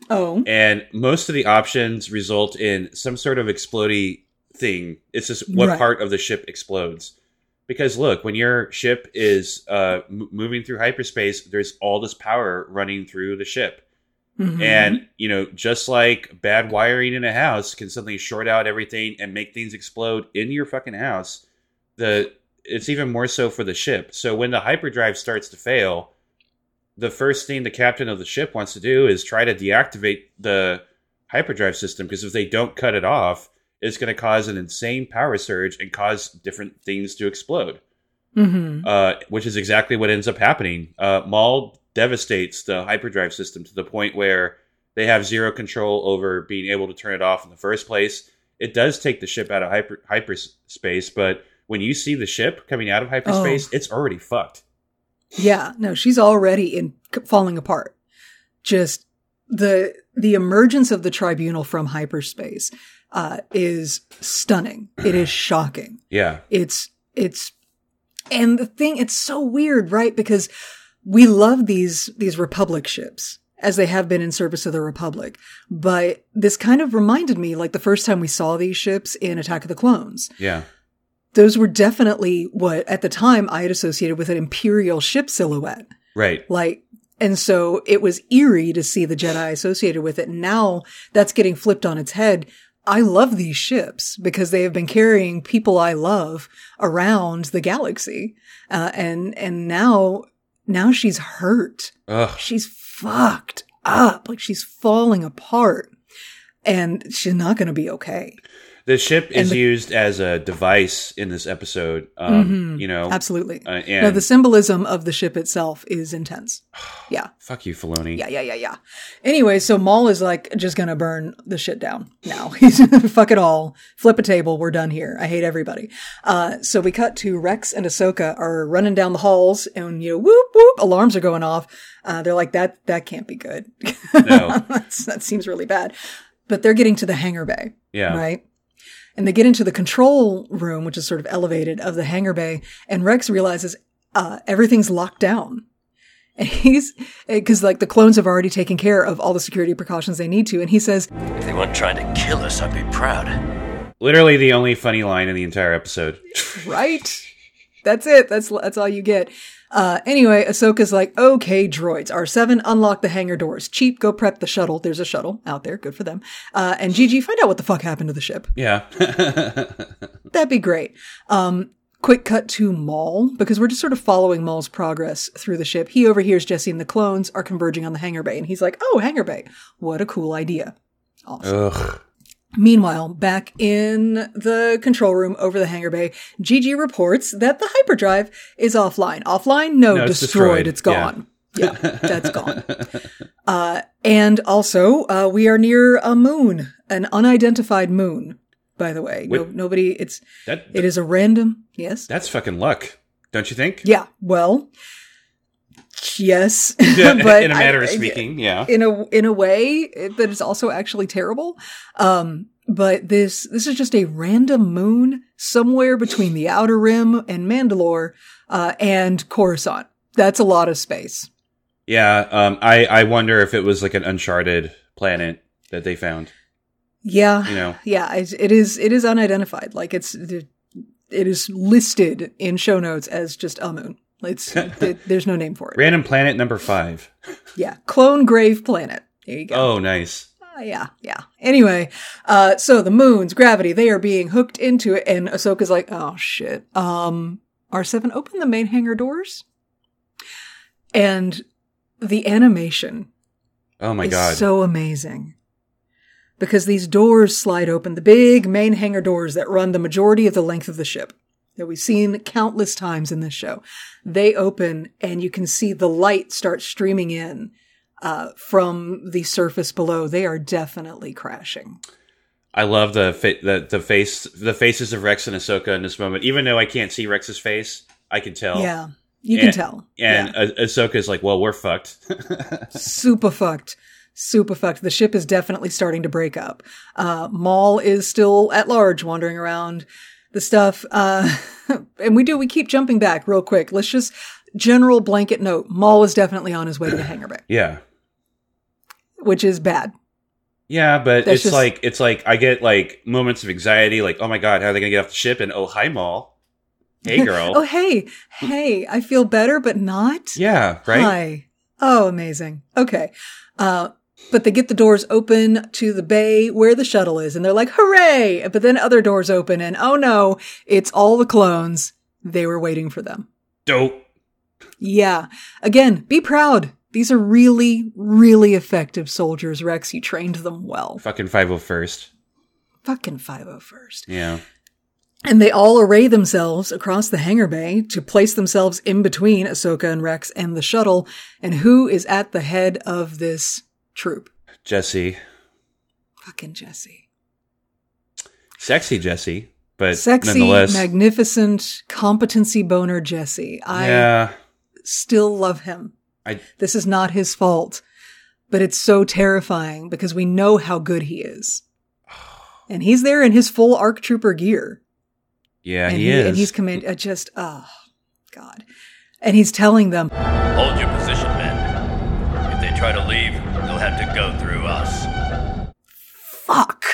[SPEAKER 2] Oh.
[SPEAKER 1] and most of the options result in some sort of explody thing. It's just what
[SPEAKER 2] Right.
[SPEAKER 1] part of the ship explodes. Because look, when your ship is uh, m- moving through hyperspace, there's all this power running through the ship.
[SPEAKER 2] Mhm.
[SPEAKER 1] And, you know, just like bad wiring in a house can suddenly short out everything and make things explode in your fucking house, the it's even more so for the ship. So when the hyperdrive starts to fail, the first thing the captain of the ship wants to do is try to deactivate the hyperdrive system because if they don't cut it off, it's going to cause an insane power surge and cause different things to explode
[SPEAKER 2] Mhm.
[SPEAKER 1] uh, which is exactly what ends up happening. Uh, Maul devastates the hyperdrive system to the point where they have zero control over being able to turn it off in the first place. It does take the ship out of hyper hyperspace, but when you see the ship coming out of hyperspace, it's already fucked.
[SPEAKER 2] Yeah, no, she's already in falling apart. Just the the emergence of the tribunal from hyperspace uh, is stunning. It is [clears throat] shocking.
[SPEAKER 1] Yeah,
[SPEAKER 2] It's it's and the thing it's so weird, right? Because we love these these republic ships as they have been in service of the republic. But this kind of reminded me like the first time we saw these ships in Attack of the Clones
[SPEAKER 1] yeah,
[SPEAKER 2] those were definitely what at the time I had associated with an imperial ship silhouette.
[SPEAKER 1] right.
[SPEAKER 2] Like, and so it was eerie to see the Jedi associated with it. Now that's getting flipped on its head. I love these ships because they have been carrying people I love around the galaxy. Uh, and, and now, now she's hurt.
[SPEAKER 1] Ugh.
[SPEAKER 2] She's fucked up. Like she's falling apart and she's not going to be okay.
[SPEAKER 1] The ship is
[SPEAKER 2] the-
[SPEAKER 1] used as a device in this episode. Um,
[SPEAKER 2] Mhm.
[SPEAKER 1] You know,
[SPEAKER 2] Absolutely.
[SPEAKER 1] uh, and
[SPEAKER 2] no, the symbolism of the ship itself is intense. [sighs] Yeah.
[SPEAKER 1] fuck you, Filoni.
[SPEAKER 2] Yeah, yeah, yeah, yeah. Anyway, so Maul is like just gonna burn the shit down now. [laughs] He's [laughs] fuck it all, flip a table, we're done here. I hate everybody. Uh, so we cut to Rex and Ahsoka are running down the halls, and you know, whoop whoop, alarms are going off. Uh, they're like that. That can't be good.
[SPEAKER 1] No. [laughs]
[SPEAKER 2] That's, that seems really bad. But they're getting to the hangar bay,
[SPEAKER 1] Yeah.
[SPEAKER 2] right? And they get into the control room, which is sort of elevated of the hangar bay, and Rex realizes uh, everything's locked down. And he's because like the clones have already taken care of all the security precautions they need to, and he says,
[SPEAKER 3] If they weren't trying to kill us, I'd be proud.
[SPEAKER 1] Literally the only funny line in the entire episode.
[SPEAKER 2] "Right, that's it. That's that's all you get." Uh, anyway, Ahsoka's like, "Okay, droids, R7, unlock the hangar doors. Cheap, go prep the shuttle. There's a shuttle out there. Good for them. Uh, and Gigi, find out what the fuck happened to the ship.
[SPEAKER 1] Yeah. [laughs]
[SPEAKER 2] That'd be great. Um, quick cut to Maul, because we're just sort of following Maul's progress through the ship. He overhears Jesse and the clones are converging on the hangar bay, and he's like, oh, hangar bay. What a cool idea. Awesome.
[SPEAKER 1] Ugh.
[SPEAKER 2] Meanwhile, back in the control room over the hangar bay, Gigi reports that the hyperdrive is offline. Offline? No,
[SPEAKER 1] No, it's
[SPEAKER 2] destroyed.
[SPEAKER 1] destroyed.
[SPEAKER 2] It's gone. Yeah, [laughs] that's gone. Uh, and also, uh, we are near a moon, an unidentified moon, by the way. No, nobody, it's,
[SPEAKER 1] That
[SPEAKER 2] it is a random, yes?
[SPEAKER 1] that's fucking luck, don't you think?
[SPEAKER 2] Yeah, well, yes. [laughs] [laughs] But
[SPEAKER 1] in a matter of
[SPEAKER 2] I-
[SPEAKER 1] speaking, yeah.
[SPEAKER 2] in a in a way that is also actually terrible. Um, but this this is just a random moon somewhere between the Outer Rim and Mandalore, uh, and Coruscant. That's a lot of space.
[SPEAKER 1] Yeah, um, I I wonder if it was like an uncharted planet that they found.
[SPEAKER 2] Yeah,
[SPEAKER 1] You know,
[SPEAKER 2] yeah. It, it is it is unidentified. Like it's it is listed in show notes as just a moon. It's it, there's no name for it.
[SPEAKER 1] random planet number five.
[SPEAKER 2] Yeah, clone grave planet. There you go.
[SPEAKER 1] Oh, nice.
[SPEAKER 2] Uh, yeah, yeah. Anyway, uh, so the moons, gravity, they are being hooked into it, and Ahsoka's like, oh shit. Um, R7, open the main hangar doors. And the animation
[SPEAKER 1] Oh my
[SPEAKER 2] is
[SPEAKER 1] god.
[SPEAKER 2] so amazing. Because these doors slide open, the big main hangar doors that run the majority of the length of the ship that we've seen countless times in this show. They open and you can see the light start streaming in uh, from the surface below. They are definitely crashing.
[SPEAKER 1] I love the, fa- the the face the faces of Rex and Ahsoka in this moment. Even though I can't see Rex's face, I can tell.
[SPEAKER 2] Yeah, you can tell.
[SPEAKER 1] And
[SPEAKER 2] Yeah.
[SPEAKER 1] Ah- Ahsoka's like, "Well, we're fucked." [laughs]
[SPEAKER 2] super fucked. Super fucked. The ship is definitely starting to break up. Uh, Maul is still at large, wandering around the stuff. Uh, [laughs] and we do, we keep jumping back real quick. Let's just general blanket note. Maul is definitely on his way to the hangar bay,
[SPEAKER 1] yeah.
[SPEAKER 2] which is bad.
[SPEAKER 1] Yeah, but
[SPEAKER 2] That's
[SPEAKER 1] it's
[SPEAKER 2] just-
[SPEAKER 1] like it's like I get like moments of anxiety, like, oh my god, how are they gonna get off the ship? And oh hi Maul. Hey [laughs] girl.
[SPEAKER 2] oh, hey, hey, I feel better, but not.
[SPEAKER 1] yeah, right?
[SPEAKER 2] Hi. Oh, amazing. Okay. Uh, but they get the doors open to the bay where the shuttle is, and they're like, hooray! But then other doors open, and oh no, it's all the clones. They were waiting for them.
[SPEAKER 1] Dope.
[SPEAKER 2] Yeah. Again, be proud. These are really, really effective soldiers, Rex. You trained them well.
[SPEAKER 1] Fucking five oh first.
[SPEAKER 2] Fucking 501st.
[SPEAKER 1] Yeah.
[SPEAKER 2] And they all array themselves across the hangar bay to place themselves in between Ahsoka and Rex and the shuttle. And who is at the head of this troop?
[SPEAKER 1] Jesse.
[SPEAKER 2] Fucking Jesse.
[SPEAKER 1] Sexy Jesse. But
[SPEAKER 2] Sexy,
[SPEAKER 1] nonetheless.
[SPEAKER 2] magnificent, competency boner Jesse. I
[SPEAKER 1] yeah.
[SPEAKER 2] still love him.
[SPEAKER 1] I
[SPEAKER 2] This is not his fault, but it's so terrifying because we know how good he is. And he's there in his full ARC Trooper gear.
[SPEAKER 1] yeah,
[SPEAKER 2] and
[SPEAKER 1] he, is.
[SPEAKER 2] And he's command, uh, just, oh, God. And he's telling them,
[SPEAKER 3] Hold your position, men. If they try to leave,
[SPEAKER 2] fuck.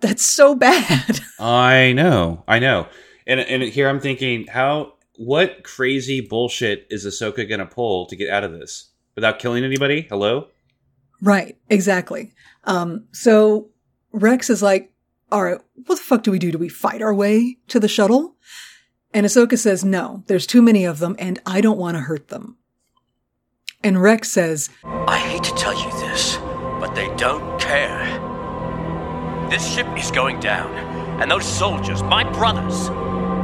[SPEAKER 2] That's so bad. [laughs]
[SPEAKER 1] I know, I know. And and here I'm thinking, how what crazy bullshit is Ahsoka gonna pull to get out of this without killing anybody? Hello?
[SPEAKER 2] right, exactly. Um, so Rex is like, all right, what the fuck do we do? Do we fight our way to the shuttle? And Ahsoka says, no, there's too many of them and I don't want to hurt them. And Rex says,
[SPEAKER 3] I hate to tell you this, but they don't care. This ship is going down, and those soldiers, my brothers,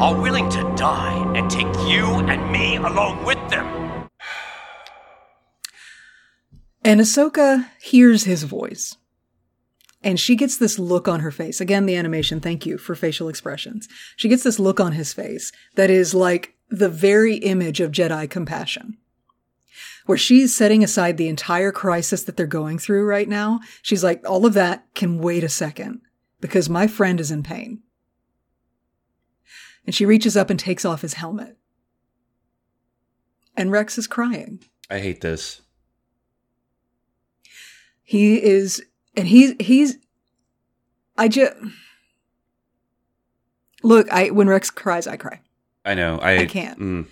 [SPEAKER 3] are willing to die and take you and me along with them.
[SPEAKER 2] And Ahsoka hears his voice. And she gets this look on her face. Again, the animation, thank you for facial expressions. She gets this look on his face that is like the very image of Jedi compassion. Where she's setting aside the entire crisis that they're going through right now. She's like, all of that can wait a second because my friend is in pain. And she reaches up and takes off his helmet. And Rex is crying.
[SPEAKER 1] I hate this.
[SPEAKER 2] He is, and he's, he's, I just, look, I, when Rex cries, I cry.
[SPEAKER 1] I know. I,
[SPEAKER 2] I can't.
[SPEAKER 1] mm.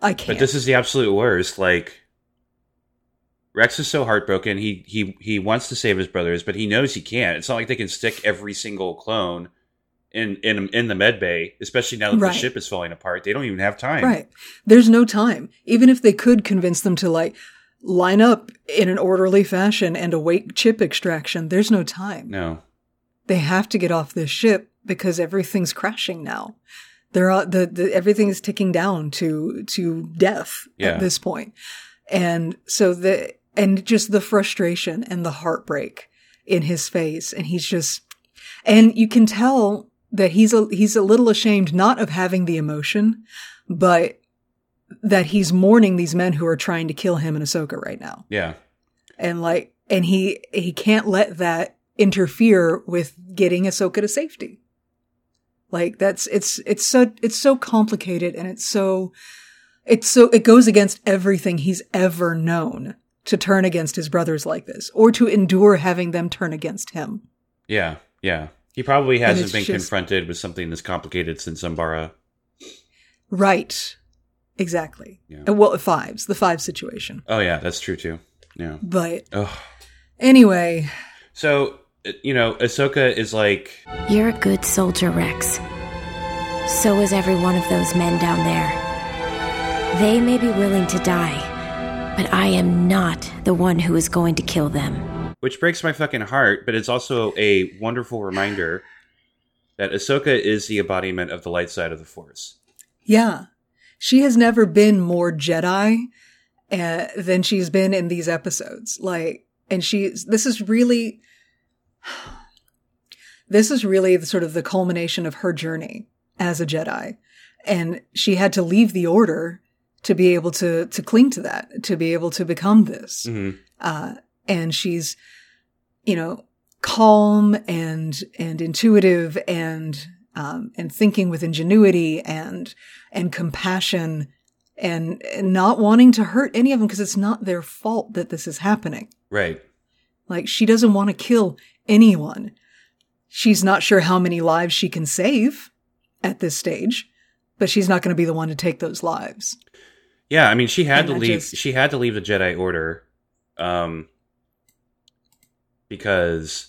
[SPEAKER 2] I can't.
[SPEAKER 1] But this is the absolute worst. Like Rex is so heartbroken. He he he wants to save his brothers, but he knows he can't. It's not like they can stick every single clone in in in the med bay, especially now that
[SPEAKER 2] Right.
[SPEAKER 1] the ship is falling apart. They don't even have time.
[SPEAKER 2] right. There's no time. Even if they could convince them to like line up in an orderly fashion and await chip extraction, there's no time.
[SPEAKER 1] No.
[SPEAKER 2] They have to get off this ship because everything's crashing now. They're uh, the, the everything is ticking down to to death
[SPEAKER 1] Yeah.
[SPEAKER 2] at this point. And so the and just the frustration and the heartbreak in his face and he's just and you can tell that he's a he's a little ashamed not of having the emotion but that he's mourning these men who are trying to kill him and Ahsoka right now
[SPEAKER 1] Yeah.
[SPEAKER 2] and like and he he can't let that interfere with getting Ahsoka to safety. Like that's it's it's so it's so complicated and it's so it's so it goes against everything he's ever known to turn against his brothers like this or to endure having them turn against him.
[SPEAKER 1] Yeah. Yeah. He probably hasn't been
[SPEAKER 2] just-
[SPEAKER 1] confronted with something this complicated since Umbara.
[SPEAKER 2] Right. Exactly.
[SPEAKER 1] Yeah.
[SPEAKER 2] Uh, Well, fives, the five situation.
[SPEAKER 1] Oh yeah, that's true too. Yeah.
[SPEAKER 2] But
[SPEAKER 1] Ugh.
[SPEAKER 2] anyway,
[SPEAKER 1] So uh, you know, Ahsoka is like,
[SPEAKER 4] You're a good soldier, Rex. So is every one of those men down there. They may be willing to die, but I am not the one who is going to kill them.
[SPEAKER 1] Which breaks my fucking heart, but it's also a wonderful reminder that Ahsoka is the embodiment of the light side of the Force.
[SPEAKER 2] Yeah. She has never been more Jedi uh, than she's been in these episodes. Like, and she's, this is really, this is really the sort of the culmination of her journey as a Jedi. And she had to leave the order to be able to to cling to that, to be able to become this.
[SPEAKER 1] Mm-hmm.
[SPEAKER 2] Uh, and she's, you know, calm and and intuitive and um, and thinking with ingenuity and and compassion and, and not wanting to hurt any of them because it's not their fault that this is happening.
[SPEAKER 1] Right.
[SPEAKER 2] Like she doesn't want to kill anyone. She's not sure how many lives she can save at this stage, but she's not going to be the one to take those lives.
[SPEAKER 1] Yeah, I mean, she had
[SPEAKER 2] And
[SPEAKER 1] to
[SPEAKER 2] I
[SPEAKER 1] leave.
[SPEAKER 2] just-
[SPEAKER 1] She had to leave the Jedi Order, um, because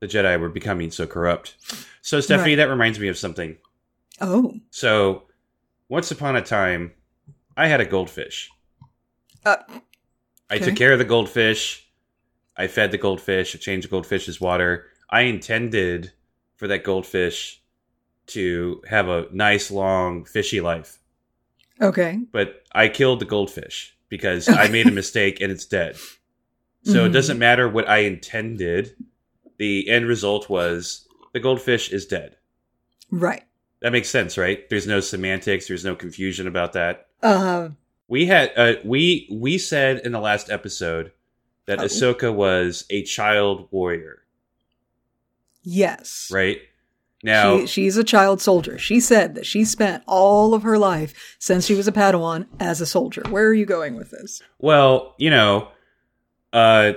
[SPEAKER 1] the Jedi were becoming so corrupt. So, Stephanie,
[SPEAKER 2] Right.
[SPEAKER 1] that reminds me of something.
[SPEAKER 2] Oh,
[SPEAKER 1] So, once upon a time, I had a goldfish.
[SPEAKER 2] uh,
[SPEAKER 1] I took care of the goldfish. I fed the goldfish. I changed the goldfish's water. I intended for that goldfish to have a nice, long, fishy life.
[SPEAKER 2] Okay.
[SPEAKER 1] but I killed the goldfish because I made a mistake and it's dead. So it
[SPEAKER 2] Mhm.
[SPEAKER 1] doesn't matter what I intended. The end result was the goldfish is dead.
[SPEAKER 2] Right.
[SPEAKER 1] That makes sense, right? There's no semantics. There's no confusion about that.
[SPEAKER 2] Uh-huh.
[SPEAKER 1] We had uh, we we said in the last episode that
[SPEAKER 2] Oh.
[SPEAKER 1] Ahsoka was a child warrior,
[SPEAKER 2] yes.
[SPEAKER 1] right? Now,
[SPEAKER 2] She, she's a child soldier. She said that she spent all of her life since she was a Padawan as a soldier. Where are you going with this?
[SPEAKER 1] Well, you know, uh,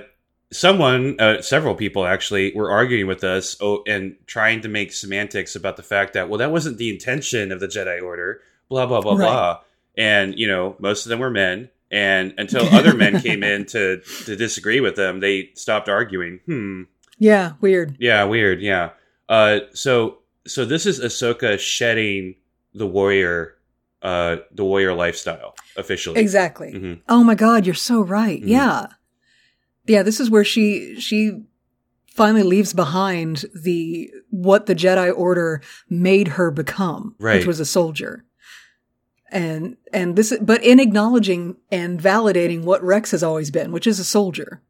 [SPEAKER 1] someone, uh, several people actually were arguing with us oh, and trying to make semantics about the fact that, well, that wasn't the intention of the Jedi Order, blah, blah, blah,
[SPEAKER 2] Right.
[SPEAKER 1] blah. And, you know, most of them were men. And until other men [laughs] came in to, to disagree with them, they stopped arguing. Hmm.
[SPEAKER 2] Yeah, weird.
[SPEAKER 1] Yeah, weird. Yeah. Uh, so, so this is Ahsoka shedding the warrior, uh, the warrior lifestyle officially.
[SPEAKER 2] Exactly.
[SPEAKER 1] Mhm.
[SPEAKER 2] Oh my god, you're so right.
[SPEAKER 1] Mhm.
[SPEAKER 2] Yeah. Yeah, this is where she she finally leaves behind the what the Jedi Order made her become,
[SPEAKER 1] Right.
[SPEAKER 2] which was a soldier. And and this but in acknowledging and validating what Rex has always been, which is a soldier.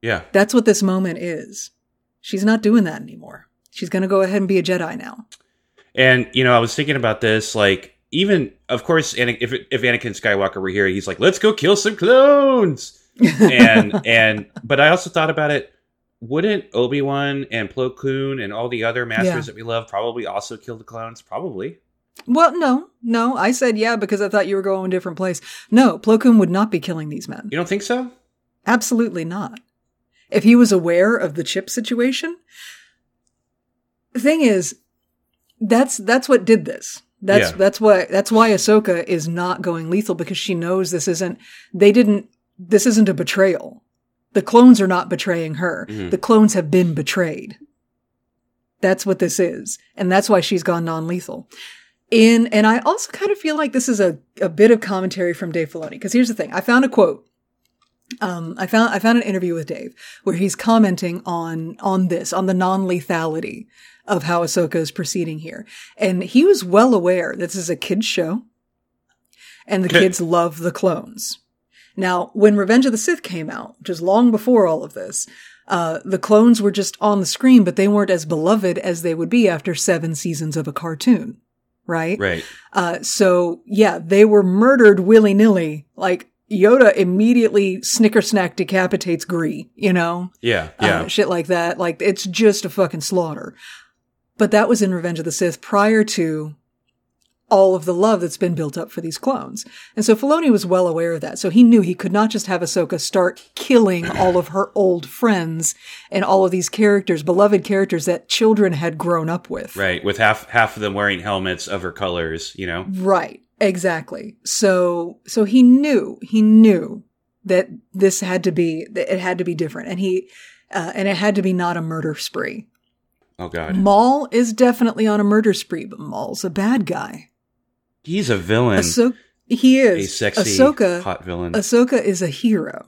[SPEAKER 1] Yeah.
[SPEAKER 2] That's what this moment is. She's not doing that anymore. She's going to go ahead and be a Jedi now.
[SPEAKER 1] And you know, I was thinking about this, like even of course, Ana- if if Anakin Skywalker were here, he's like, "Let's go kill some clones." [laughs] And and but I also thought about it. Wouldn't Obi Wan and Plo Koon and all the other masters
[SPEAKER 2] Yeah.
[SPEAKER 1] that we love probably also kill the clones? Probably.
[SPEAKER 2] Well, no, no. I said yeah because I thought you were going a different place. No, Plo Koon would not be killing these men.
[SPEAKER 1] You don't think so?
[SPEAKER 2] Absolutely not. If he was aware of the chip situation, the thing is, that's that's what did this. That's
[SPEAKER 1] Yeah.
[SPEAKER 2] that's why that's why Ahsoka is not going lethal because she knows this isn't. They didn't. This isn't a betrayal. The clones are not betraying her.
[SPEAKER 1] Mhm.
[SPEAKER 2] The clones have been betrayed. That's what this is, and that's why she's gone non-lethal. In and I also kind of feel like this is a a bit of commentary from Dave Filoni because here's the thing: I found a quote um, I found I found an interview with Dave where he's commenting on on this on the non lethality of how Ahsoka is proceeding here, and he was well aware this is a kids show, and the kids love the clones. Now, when Revenge of the Sith came out, which is long before all of this, uh, the clones were just on the screen, but they weren't as beloved as they would be after seven seasons of a cartoon, right?
[SPEAKER 1] Right.
[SPEAKER 2] Uh, so yeah, they were murdered willy nilly. Like Yoda immediately snicker snack decapitates Gree, you know?
[SPEAKER 1] Yeah.
[SPEAKER 2] Uh,
[SPEAKER 1] Yeah.
[SPEAKER 2] shit like that. Like it's just a fucking slaughter. But that was in Revenge of the Sith prior to all of the love that's been built up for these clones. And so Filoni was well aware of that. So he knew he could not just have Ahsoka start killing all of her old friends and all of these characters, beloved characters that children had grown up with.
[SPEAKER 1] right. With half half of them wearing helmets of her colors. You know.
[SPEAKER 2] Right. Exactly. So, so he knew, he knew that this had to be, that it had to be different and he, uh, and it had to be not a murder spree.
[SPEAKER 1] Oh God,
[SPEAKER 2] Maul is definitely on a murder spree, but Maul's a bad guy.
[SPEAKER 1] he's a villain,
[SPEAKER 2] Ahso- he is a
[SPEAKER 1] sexy,
[SPEAKER 2] Ahsoka,
[SPEAKER 1] hot villain.
[SPEAKER 2] Ahsoka is a hero.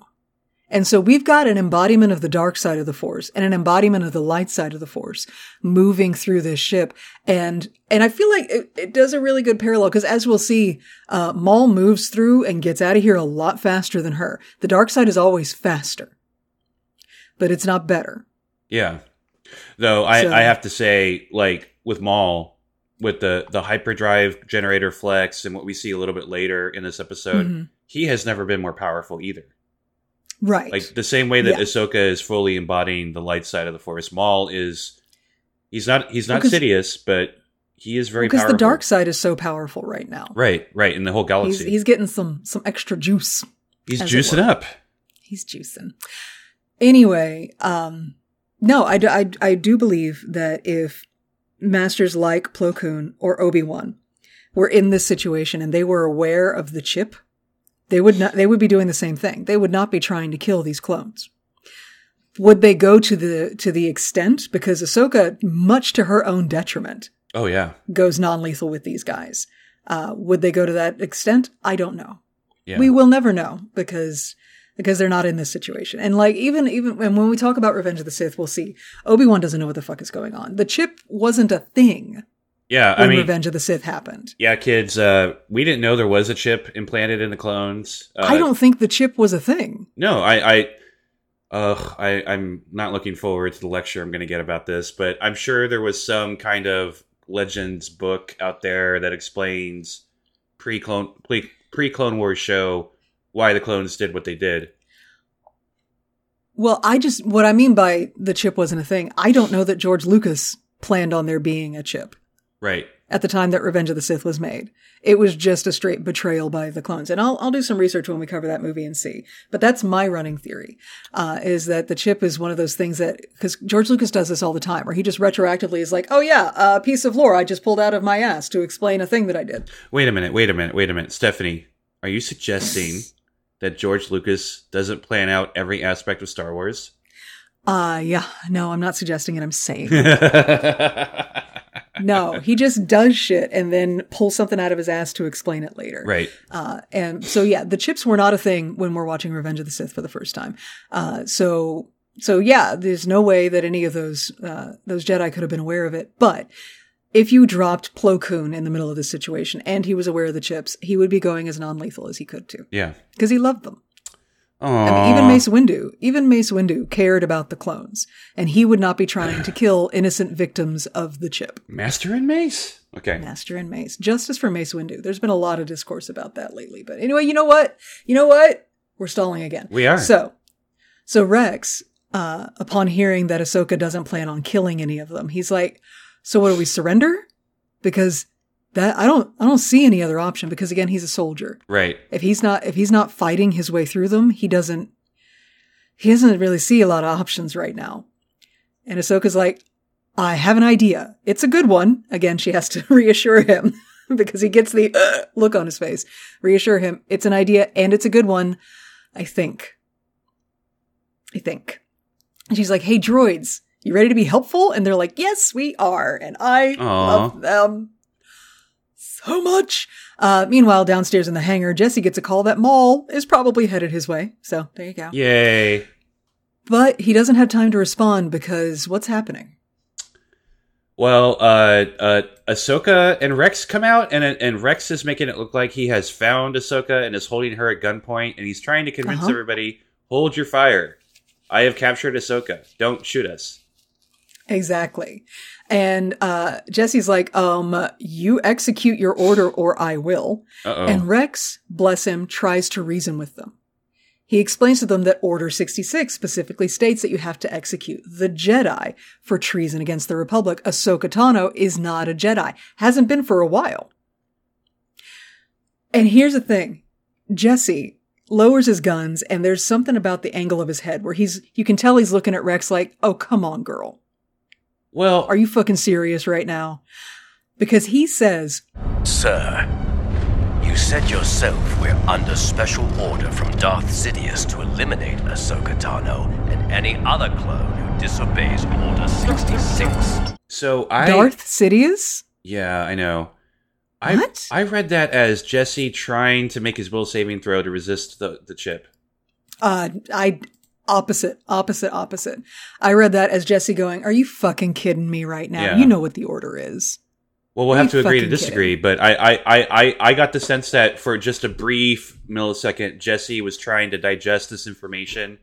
[SPEAKER 2] And so we've got an embodiment of the dark side of the force and an embodiment of the light side of the force moving through this ship. And, and I feel like it, it does a really good parallel because as we'll see, uh, Maul moves through and gets out of here a lot faster than her. The dark side is always faster, but it's not better.
[SPEAKER 1] Yeah. Though I,
[SPEAKER 2] So-
[SPEAKER 1] I have to say, like with Maul, with the the hyperdrive generator flex and what we see a little bit later in this episode,
[SPEAKER 2] Mhm.
[SPEAKER 1] he has never been more powerful either.
[SPEAKER 2] Right.
[SPEAKER 1] Like the same way that
[SPEAKER 2] Yeah.
[SPEAKER 1] Ahsoka is fully embodying the light side of the Force, Maul is he's not he's not
[SPEAKER 2] Because-
[SPEAKER 1] Sidious, but he is very
[SPEAKER 2] because the dark side is so powerful right now.
[SPEAKER 1] Right, right, in the whole galaxy.
[SPEAKER 2] he's getting some, some extra juice.
[SPEAKER 1] He's, juicing up.
[SPEAKER 2] He's juicing. Anyway, um, no, I, do- I, I do believe that if masters like Plo Koon or Obi-Wan were in this situation and they were aware of the chip, they would not, they would be doing the same thing. They would not be trying to kill these clones. Would they go to the, to the extent? Because Ahsoka, much to her own detriment,
[SPEAKER 1] Oh yeah.
[SPEAKER 2] goes non-lethal with these guys. Uh, would they go to that extent? I don't know.
[SPEAKER 1] Yeah.
[SPEAKER 2] We will never know because because they're not in this situation. And like even even and when we talk about Revenge of the Sith, we'll see Obi Wan doesn't know what the fuck is going on. The chip wasn't a thing
[SPEAKER 1] yeah,
[SPEAKER 2] when
[SPEAKER 1] I mean
[SPEAKER 2] Revenge of the Sith happened.
[SPEAKER 1] Yeah, kids, uh, we didn't know there was a chip implanted in the clones. Uh,
[SPEAKER 2] I don't think the chip was a thing.
[SPEAKER 1] No, I, I, ugh, I, I'm not looking forward to the lecture I'm going to get about this, but I'm sure there was some kind of legends book out there that explains pre pre Clone Wars show why the clones did what they did.
[SPEAKER 2] Well, I just what I mean by the chip wasn't a thing. I don't know that George Lucas planned on there being a chip.
[SPEAKER 1] Right.
[SPEAKER 2] at the time that Revenge of the Sith was made. It was just a straight betrayal by the clones. And I'll, I'll do some research when we cover that movie and see. But that's my running theory, uh, is that the chip is one of those things that, because George Lucas does this all the time, where he just retroactively is like, oh yeah, a piece of lore I just pulled out of my ass to explain a thing that I did.
[SPEAKER 1] Wait a minute. Wait a minute. Wait a minute. Stephanie, are you suggesting that George Lucas doesn't plan out every aspect of Star Wars?
[SPEAKER 2] Uh, yeah, no, I'm not suggesting it. I'm saying. [laughs] no, he just does shit and then pulls something out of his ass to explain it later.
[SPEAKER 1] right.
[SPEAKER 2] Uh, and so yeah, the chips were not a thing when we're watching Revenge of the Sith for the first time. Uh, so, so yeah, there's no way that any of those, uh, those Jedi could have been aware of it. But if you dropped Plo Koon in the middle of this situation and he was aware of the chips, he would be going as non-lethal as he could too.
[SPEAKER 1] Yeah.
[SPEAKER 2] Because he loved them. I
[SPEAKER 1] Aww.
[SPEAKER 2] mean, even Mace Windu, even Mace Windu cared about the clones and he would not be trying to kill [sighs] innocent victims of the chip.
[SPEAKER 1] Master and Mace. Okay.
[SPEAKER 2] Master and Mace. Justice for Mace Windu. There's been a lot of discourse about that lately. But anyway, you know what? You know what? We're stalling again.
[SPEAKER 1] We are.
[SPEAKER 2] So, so Rex, uh, upon hearing that Ahsoka doesn't plan on killing any of them, he's like, so what do we surrender? Because that, I don't, I don't see any other option because again, he's a soldier.
[SPEAKER 1] Right.
[SPEAKER 2] If he's not, if he's not fighting his way through them, he doesn't, he doesn't really see a lot of options right now. And Ahsoka's like, I have an idea. It's a good one. Again, she has to [laughs] reassure him [laughs] because he gets the "Ugh" look on his face. Reassure him. It's an idea and it's a good one. I think. I think. And she's like, Hey, droids, you ready to be helpful? And they're like, Yes, we are. And I
[SPEAKER 1] Aw.
[SPEAKER 2] love them so much. Uh, meanwhile, downstairs in the hangar, Jesse gets a call that Maul is probably headed his way. So there you go.
[SPEAKER 1] Yay.
[SPEAKER 2] But he doesn't have time to respond because what's happening?
[SPEAKER 1] Well, uh, uh, Ahsoka and Rex come out, and and Rex is making it look like he has found Ahsoka and is holding her at gunpoint, and he's trying to convince
[SPEAKER 2] Uh-huh.
[SPEAKER 1] everybody, "Hold your fire! I have captured Ahsoka. Don't shoot us."
[SPEAKER 2] Exactly. And uh, Jesse's like, um, you execute your order or I will.
[SPEAKER 1] Uh oh.
[SPEAKER 2] And Rex, bless him, tries to reason with them. He explains to them that Order 66 specifically states that you have to execute the Jedi for treason against the Republic. Ahsoka Tano is not a Jedi. Hasn't been for a while. And here's the thing. Jesse lowers his guns and there's something about the angle of his head where he's, you can tell he's looking at Rex like, oh, come on, girl.
[SPEAKER 1] Well,
[SPEAKER 2] Are you fucking serious right now? Because he says,
[SPEAKER 3] Sir, you said yourself we're under special order from Darth Sidious to eliminate Ahsoka Tano and any other clone who disobeys Order 66.
[SPEAKER 1] So I
[SPEAKER 2] Darth Sidious?
[SPEAKER 1] Yeah, I know. I
[SPEAKER 2] What?
[SPEAKER 1] I read that as Jesse trying to make his will saving throw to resist the, the chip.
[SPEAKER 2] Uh, I opposite, opposite, opposite. I read that as Jesse going, "Are you fucking kidding me right now?
[SPEAKER 1] Yeah.
[SPEAKER 2] You know what the order is."
[SPEAKER 1] Well, we'll have to agree to disagree, but I, I, I, I, I got the sense that for just a brief millisecond, Jesse was trying to digest this information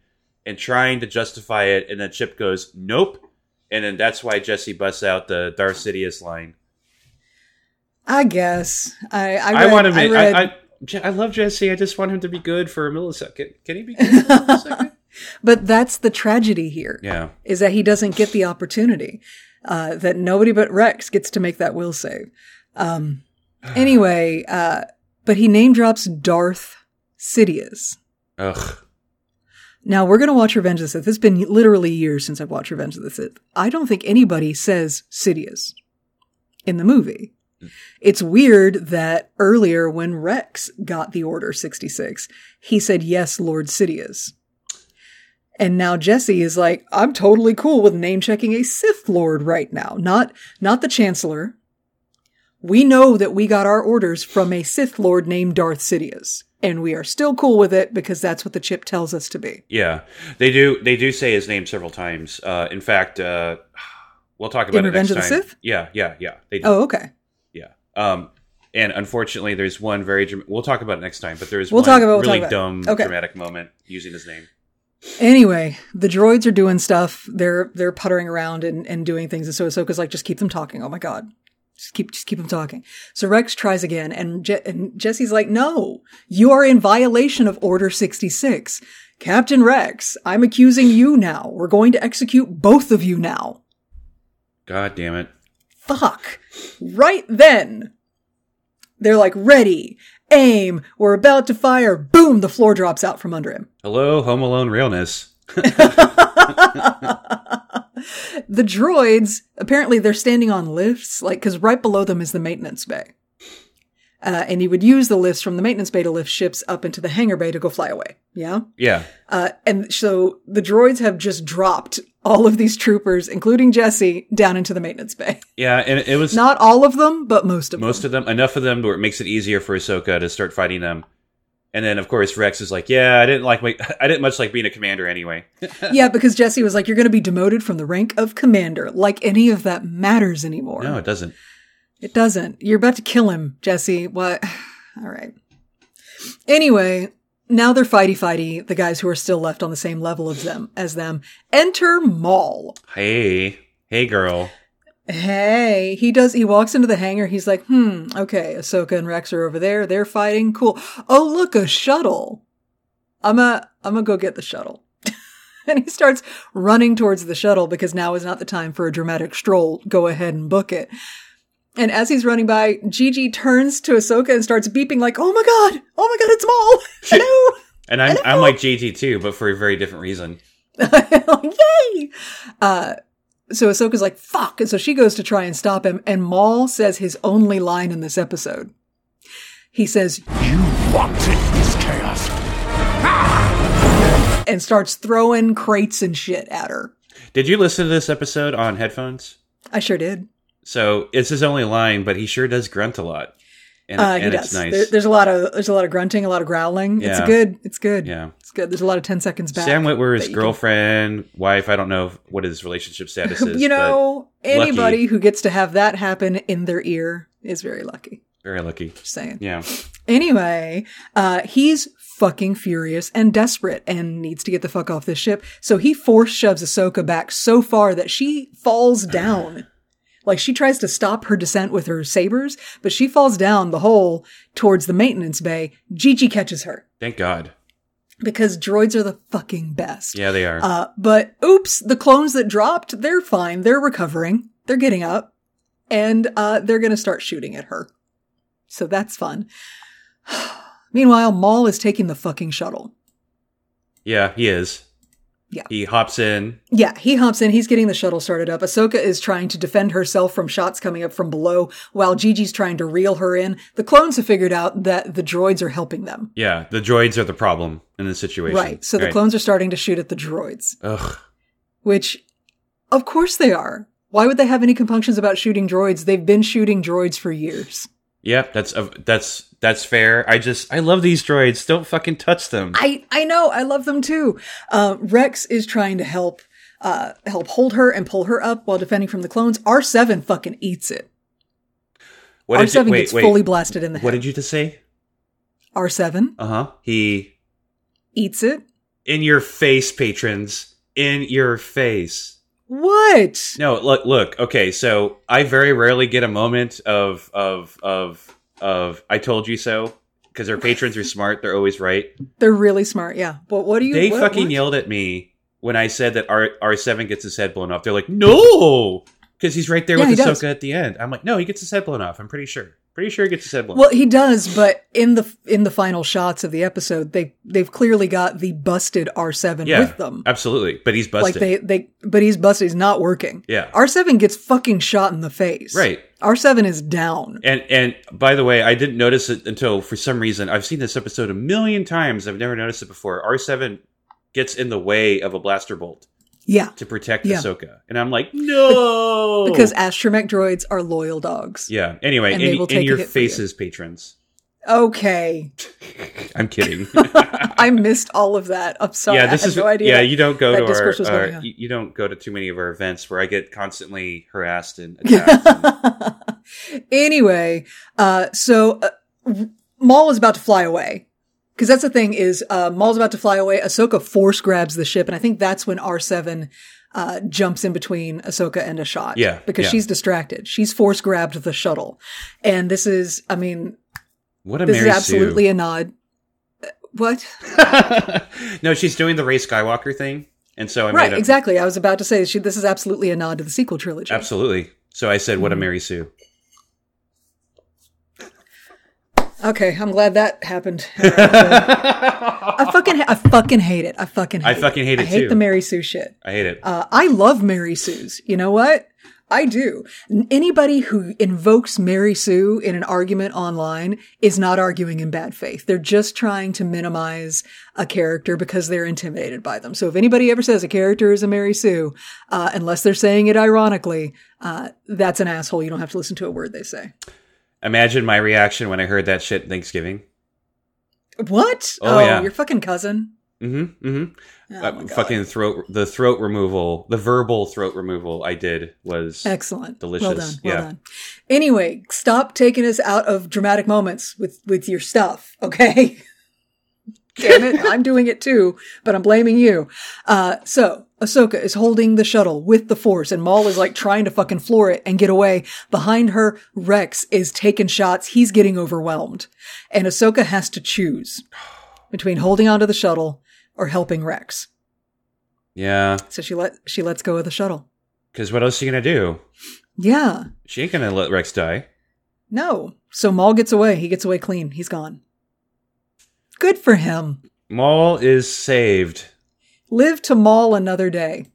[SPEAKER 1] and trying to justify it, and then Chip goes, "Nope," and then that's why Jesse busts out the Darth Sidious line.
[SPEAKER 2] I guess I. I,
[SPEAKER 1] I, want him.
[SPEAKER 2] I
[SPEAKER 1] I,
[SPEAKER 2] read,
[SPEAKER 1] I, Je- I love Jesse. I just want him to be good for a millisecond. Can he be [laughs] good for a millisecond?
[SPEAKER 2] But that's the tragedy here.
[SPEAKER 1] Yeah.
[SPEAKER 2] is that he doesn't get the opportunity. Uh, that nobody but Rex gets to make that will save. Um, [sighs] anyway, uh, but he name drops Darth Sidious.
[SPEAKER 1] Ugh.
[SPEAKER 2] Now we're gonna watch Revenge of the Sith. It's been literally years since I've watched Revenge of the Sith. I don't think anybody says Sidious in the movie. It's weird that earlier when Rex got the Order 66, he said, yes, Lord Sidious. And now Jesse is like, I'm totally cool with name checking a Sith Lord right now. Not, not the Chancellor. We know that we got our orders from a Sith Lord named Darth Sidious. And we are still cool with it because that's what the chip tells us to be.
[SPEAKER 1] Yeah, they do. They do say his name several times. Uh, in fact, uh, we'll talk about
[SPEAKER 2] In
[SPEAKER 1] it
[SPEAKER 2] Revenge
[SPEAKER 1] next
[SPEAKER 2] of the
[SPEAKER 1] time.
[SPEAKER 2] Sith?
[SPEAKER 1] Yeah, yeah, yeah. They do.
[SPEAKER 2] Oh, okay.
[SPEAKER 1] Yeah. Um, and unfortunately, there's one very. We'll talk about it next time. But there's
[SPEAKER 2] We'll
[SPEAKER 1] one
[SPEAKER 2] talk about- we'll
[SPEAKER 1] really
[SPEAKER 2] talk about
[SPEAKER 1] dumb,
[SPEAKER 2] Okay.
[SPEAKER 1] dramatic moment using his name.
[SPEAKER 2] Anyway, the droids are doing stuff. They're they're puttering around and, and doing things. And so Ahsoka's like, just keep them talking. Oh my god, just keep just keep them talking. So Rex tries again, and, Je- and Jesse's like, no, you are in violation of Order sixty six, Captain Rex. I'm accusing you now. We're going to execute both of you now.
[SPEAKER 1] God damn it!
[SPEAKER 2] Fuck. Right then, they're like, ready, aim. We're about to fire. Boom! The floor drops out from under him.
[SPEAKER 1] Hello, Home Alone realness. [laughs]
[SPEAKER 2] the droids apparently they're standing on lifts like because right below them is the maintenance bay uh, and you would use the lifts from the maintenance bay to lift ships up into the hangar bay to go fly away yeah
[SPEAKER 1] Yeah,
[SPEAKER 2] uh, and so the droids have just dropped all of these troopers including jesse down into the maintenance bay
[SPEAKER 1] yeah, and it, was
[SPEAKER 2] not all of them but most of them.
[SPEAKER 1] most
[SPEAKER 2] them
[SPEAKER 1] of them. Enough of them where it makes it easier for Ahsoka to start fighting them. And then, of course, Rex is like, "Yeah, I didn't like my, [laughs] I didn't much like being a commander anyway." [laughs]
[SPEAKER 2] yeah because jesse was like you're going to be demoted from the rank of commander like any of that matters anymore
[SPEAKER 1] no, it doesn't.
[SPEAKER 2] It doesn't. You're about to kill him, Jesse. What? [sighs] All right. Anyway, now they're fighty fighty, the guys who are still left on the same level as them as them. Enter Maul.
[SPEAKER 1] Hey, hey, girl.
[SPEAKER 2] Hey, he does he walks into the hangar, he's like, hmm, okay, Ahsoka and Rex are over there, they're fighting. Cool. Oh look, a shuttle. I'm a I'm gonna go get the shuttle. [laughs] and he starts running towards the shuttle because now is not the time for a dramatic stroll. Go ahead and book it. And as he's running by, Gigi turns to Ahsoka and starts beeping like, "Oh my god! Oh my god! It's Maul! [laughs] Hello!
[SPEAKER 1] And I'm I'm like JT too, but for a very different reason. [laughs]
[SPEAKER 2] Yay!" Uh, so Ahsoka's like, "Fuck!" And so she goes to try and stop him, and Maul says his only line in this episode. He says,
[SPEAKER 5] You wanted this chaos. [laughs]
[SPEAKER 2] and starts throwing crates and shit at her.
[SPEAKER 1] Did you listen to this episode on headphones?
[SPEAKER 2] I sure did.
[SPEAKER 1] So it's his only line, but he sure does grunt a lot, and,
[SPEAKER 2] Uh, he does.
[SPEAKER 1] it's nice.
[SPEAKER 2] There- there's a lot of there's a lot of grunting, a lot of growling. It's good. It's good.
[SPEAKER 1] yeah,
[SPEAKER 2] It's good. There's a lot of ten seconds back.
[SPEAKER 1] Sam Witwer's
[SPEAKER 2] you can-
[SPEAKER 1] girlfriend, wife. I don't know what his relationship status [laughs] is.
[SPEAKER 2] you know, anybody
[SPEAKER 1] lucky.
[SPEAKER 2] who gets to have that happen in their ear is very lucky.
[SPEAKER 1] very lucky.
[SPEAKER 2] Just saying.
[SPEAKER 1] Yeah,
[SPEAKER 2] Anyway, uh, he's fucking furious and desperate and needs to get the fuck off this ship. So he force shoves Ahsoka back so far that she falls down. [sighs] [laughs] Like she tries to stop her descent with her sabers, but she falls down the hole towards the maintenance bay. Gigi catches her
[SPEAKER 1] thank God.
[SPEAKER 2] because droids are the fucking best.
[SPEAKER 1] Yeah, they are.
[SPEAKER 2] Uh, but oops, the clones that dropped, they're fine. They're recovering. They're getting up and, uh, they're going to start shooting at her. So that's fun. [sighs] Meanwhile, Maul is taking the fucking shuttle.
[SPEAKER 1] yeah, he is.
[SPEAKER 2] Yeah.
[SPEAKER 1] He hops in.
[SPEAKER 2] Yeah, he hops in. He's getting the shuttle started up. Ahsoka is trying to defend herself from shots coming up from below while Gigi's trying to reel her in. The clones have figured out that the droids are helping them.
[SPEAKER 1] Yeah, the droids are the problem in this situation.
[SPEAKER 2] Right. So the clones are starting to shoot at the droids,
[SPEAKER 1] Ugh.
[SPEAKER 2] which of course they are. Why would they have any compunctions about shooting droids? They've been shooting droids for years.
[SPEAKER 1] Yep, that's uh, that's that's fair. I just I love these droids. Don't fucking touch them.
[SPEAKER 2] I I know. I love them too. Uh, Rex is trying to help uh, help hold her and pull her up while defending from the clones. R seven fucking eats it.
[SPEAKER 1] What
[SPEAKER 2] R
[SPEAKER 1] did you,
[SPEAKER 2] seven
[SPEAKER 1] wait,
[SPEAKER 2] gets
[SPEAKER 1] wait.
[SPEAKER 2] fully blasted in the head.
[SPEAKER 1] What did you just say?
[SPEAKER 2] R seven
[SPEAKER 1] Uh huh. He
[SPEAKER 2] eats it.
[SPEAKER 1] in your face, patrons. In your face.
[SPEAKER 2] What?
[SPEAKER 1] No, look, look. Okay, so I very rarely get a moment of of of of I told you so because our patrons are smart. They're always right.
[SPEAKER 2] They're really smart. Yeah. But what do you?
[SPEAKER 1] They
[SPEAKER 2] what-
[SPEAKER 1] fucking
[SPEAKER 2] what?
[SPEAKER 1] yelled at me when I said that R R seven gets his head blown off. They're like, no, because he's right there
[SPEAKER 2] Yeah,
[SPEAKER 1] with
[SPEAKER 2] he does.
[SPEAKER 1] Ahsoka at the end. I'm like, no, he gets his head blown off. I'm pretty sure. Pretty sure he gets his head blown.
[SPEAKER 2] Well, he does, but in the in the final shots of the episode, they they've clearly got the busted R seven
[SPEAKER 1] Yeah,
[SPEAKER 2] with them.
[SPEAKER 1] absolutely. But he's busted.
[SPEAKER 2] Like they they, but he's busted. He's not working.
[SPEAKER 1] Yeah.
[SPEAKER 2] R seven gets fucking shot in the face.
[SPEAKER 1] Right.
[SPEAKER 2] R seven is down.
[SPEAKER 1] And and by the way, I didn't notice it until for some reason I've seen this episode a million times. I've never noticed it before. R seven gets in the way of a blaster bolt
[SPEAKER 2] Yeah.
[SPEAKER 1] to protect
[SPEAKER 2] Yeah.
[SPEAKER 1] Ahsoka, and I'm like, no, [laughs]
[SPEAKER 2] Because astromech droids are loyal dogs.
[SPEAKER 1] yeah. Anyway,
[SPEAKER 2] And
[SPEAKER 1] in,
[SPEAKER 2] they
[SPEAKER 1] in your
[SPEAKER 2] for you.
[SPEAKER 1] faces, patrons.
[SPEAKER 2] Okay. [laughs]
[SPEAKER 1] I'm kidding. [laughs]
[SPEAKER 2] I missed all of that. I'm sorry.
[SPEAKER 1] yeah, this is
[SPEAKER 2] no idea.
[SPEAKER 1] yeah.
[SPEAKER 2] that-
[SPEAKER 1] You don't go to our, our you you don't go to too many of our events where I get constantly harassed and attacked. and-
[SPEAKER 2] anyway, uh, so uh, Maul is about to fly away. Because that's the thing is, uh, Maul's about to fly away. Ahsoka force grabs the ship, and I think that's when R7 uh, jumps in between Ahsoka and a shot.
[SPEAKER 1] Yeah,
[SPEAKER 2] Because
[SPEAKER 1] yeah.
[SPEAKER 2] she's distracted. She's force grabbed the shuttle. And this is, I mean,
[SPEAKER 1] what a
[SPEAKER 2] this
[SPEAKER 1] Mary
[SPEAKER 2] is absolutely a nod. Uh, What? [laughs]
[SPEAKER 1] No, she's doing the Rey Skywalker thing, and so I
[SPEAKER 2] right,
[SPEAKER 1] made a,
[SPEAKER 2] exactly. I was about to say she, this is absolutely a nod to the sequel trilogy.
[SPEAKER 1] Absolutely. So I said, "What
[SPEAKER 2] Mm-hmm.
[SPEAKER 1] a Mary Sue."
[SPEAKER 2] Okay, I'm glad that happened. [laughs] I fucking, I fucking hate it. I fucking, hate
[SPEAKER 1] I fucking hate
[SPEAKER 2] I
[SPEAKER 1] it I
[SPEAKER 2] hate
[SPEAKER 1] too.
[SPEAKER 2] the Mary Sue shit.
[SPEAKER 1] I hate it.
[SPEAKER 2] Uh, I love Mary Sue's. You know what? I do. Anybody who invokes Mary Sue in an argument online is not arguing in bad faith. They're just trying to minimize a character because they're intimidated by them. So if anybody ever says a character is a Mary Sue, uh, unless they're saying it ironically, uh, that's an asshole. You don't have to listen to a word they say.
[SPEAKER 1] Imagine my reaction when I heard that shit Thanksgiving.
[SPEAKER 2] What?
[SPEAKER 1] Oh, yeah.
[SPEAKER 2] your fucking cousin.
[SPEAKER 1] Mm-hmm. Mm-hmm.
[SPEAKER 2] Oh,
[SPEAKER 1] uh,
[SPEAKER 2] my God.
[SPEAKER 1] fucking throat. The throat removal. The verbal throat removal I did was
[SPEAKER 2] Excellent.
[SPEAKER 1] Delicious.
[SPEAKER 2] Well done. Well
[SPEAKER 1] Yeah.
[SPEAKER 2] done. Anyway, stop taking us out of dramatic moments with, with your stuff, [laughs] okay? Damn it. I'm doing it too, but I'm blaming you. Uh, so Ahsoka is holding the shuttle with the force and Maul is like trying to fucking floor it and get away. Behind her, Rex is taking shots. He's getting overwhelmed. And Ahsoka has to choose between holding onto the shuttle or helping Rex.
[SPEAKER 1] yeah.
[SPEAKER 2] So she let, she lets go of the shuttle.
[SPEAKER 1] Because what else are you gonna do?
[SPEAKER 2] Yeah.
[SPEAKER 1] She ain't gonna let Rex die.
[SPEAKER 2] No. So Maul gets away. He gets away clean. He's gone. Good for him.
[SPEAKER 1] Maul is saved.
[SPEAKER 2] Live to Maul another day.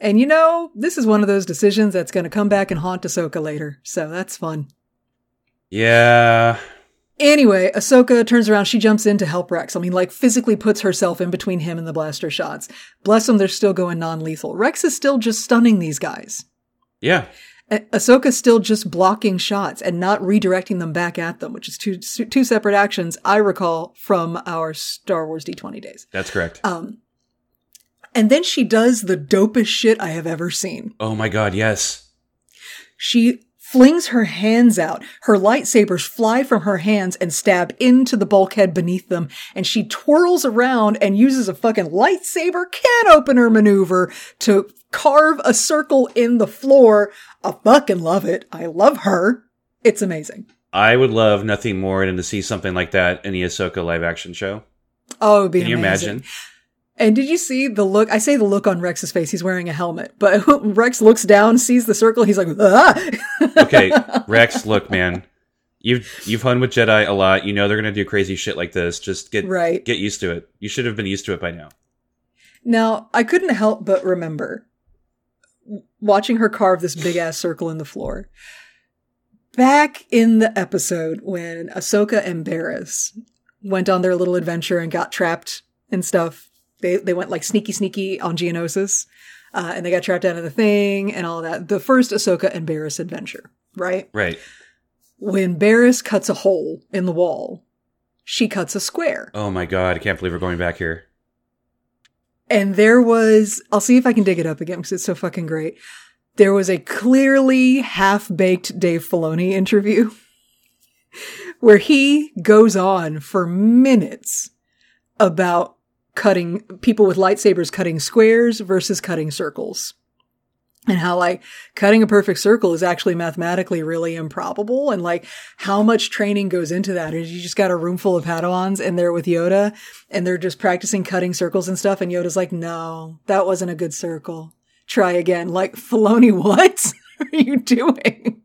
[SPEAKER 2] And you know, this is one of those decisions that's going to come back and haunt Ahsoka later. So that's fun.
[SPEAKER 1] Yeah.
[SPEAKER 2] Anyway, Ahsoka turns around. She jumps in to help Rex. I mean, like physically puts herself in between him and the blaster shots. Bless them, they're still going non-lethal. Rex is still just stunning these guys.
[SPEAKER 1] Yeah.
[SPEAKER 2] Ah- Ahsoka's still just blocking shots and not redirecting them back at them, which is two two separate actions I recall from our Star Wars D20 days.
[SPEAKER 1] That's correct.
[SPEAKER 2] Um, and then she does the dopest shit I have ever seen.
[SPEAKER 1] oh my god, yes.
[SPEAKER 2] She flings her hands out. Her lightsabers fly from her hands and stab into the bulkhead beneath them. And she twirls around and uses a fucking lightsaber can opener maneuver to carve a circle in the floor. I fucking love it. I love her. It's amazing.
[SPEAKER 1] I would love nothing more than to see something like that in the Ahsoka live action show.
[SPEAKER 2] Oh, it would be
[SPEAKER 1] Can you imagine?
[SPEAKER 2] And did you see the look? I say the look on Rex's face. He's wearing a helmet, but [laughs] Rex looks down, sees the circle. He's like, ah! [laughs]
[SPEAKER 1] Okay, Rex, look, man. You've you've hung with Jedi a lot. You know they're gonna do crazy shit like this. Just get
[SPEAKER 2] Right.
[SPEAKER 1] get used to it. You should have been used to it by now.
[SPEAKER 2] Now, I couldn't help but remember watching her carve this big ass circle in the floor. Back in the episode when Ahsoka and Barriss went on their little adventure and got trapped and stuff, they they went like sneaky sneaky on Geonosis. uh, and they got trapped out of the thing and all that. The first Ahsoka and Barriss adventure, right?
[SPEAKER 1] Right.
[SPEAKER 2] When Barriss cuts a hole in the wall, she cuts a square.
[SPEAKER 1] Oh my god, I can't believe we're going back here.
[SPEAKER 2] And there was, I'll see if I can dig it up again because it's so fucking great. There was a clearly half baked Dave Filoni interview [laughs] where he goes on for minutes about cutting people with lightsabers cutting squares versus cutting circles. And how like cutting a perfect circle is actually mathematically really improbable and like how much training goes into that is you just got a room full of Padawans and they're with Yoda and they're just practicing cutting circles and stuff and Yoda's like, no, that wasn't a good circle. Try again. Like, Filoni, [laughs] what are you doing?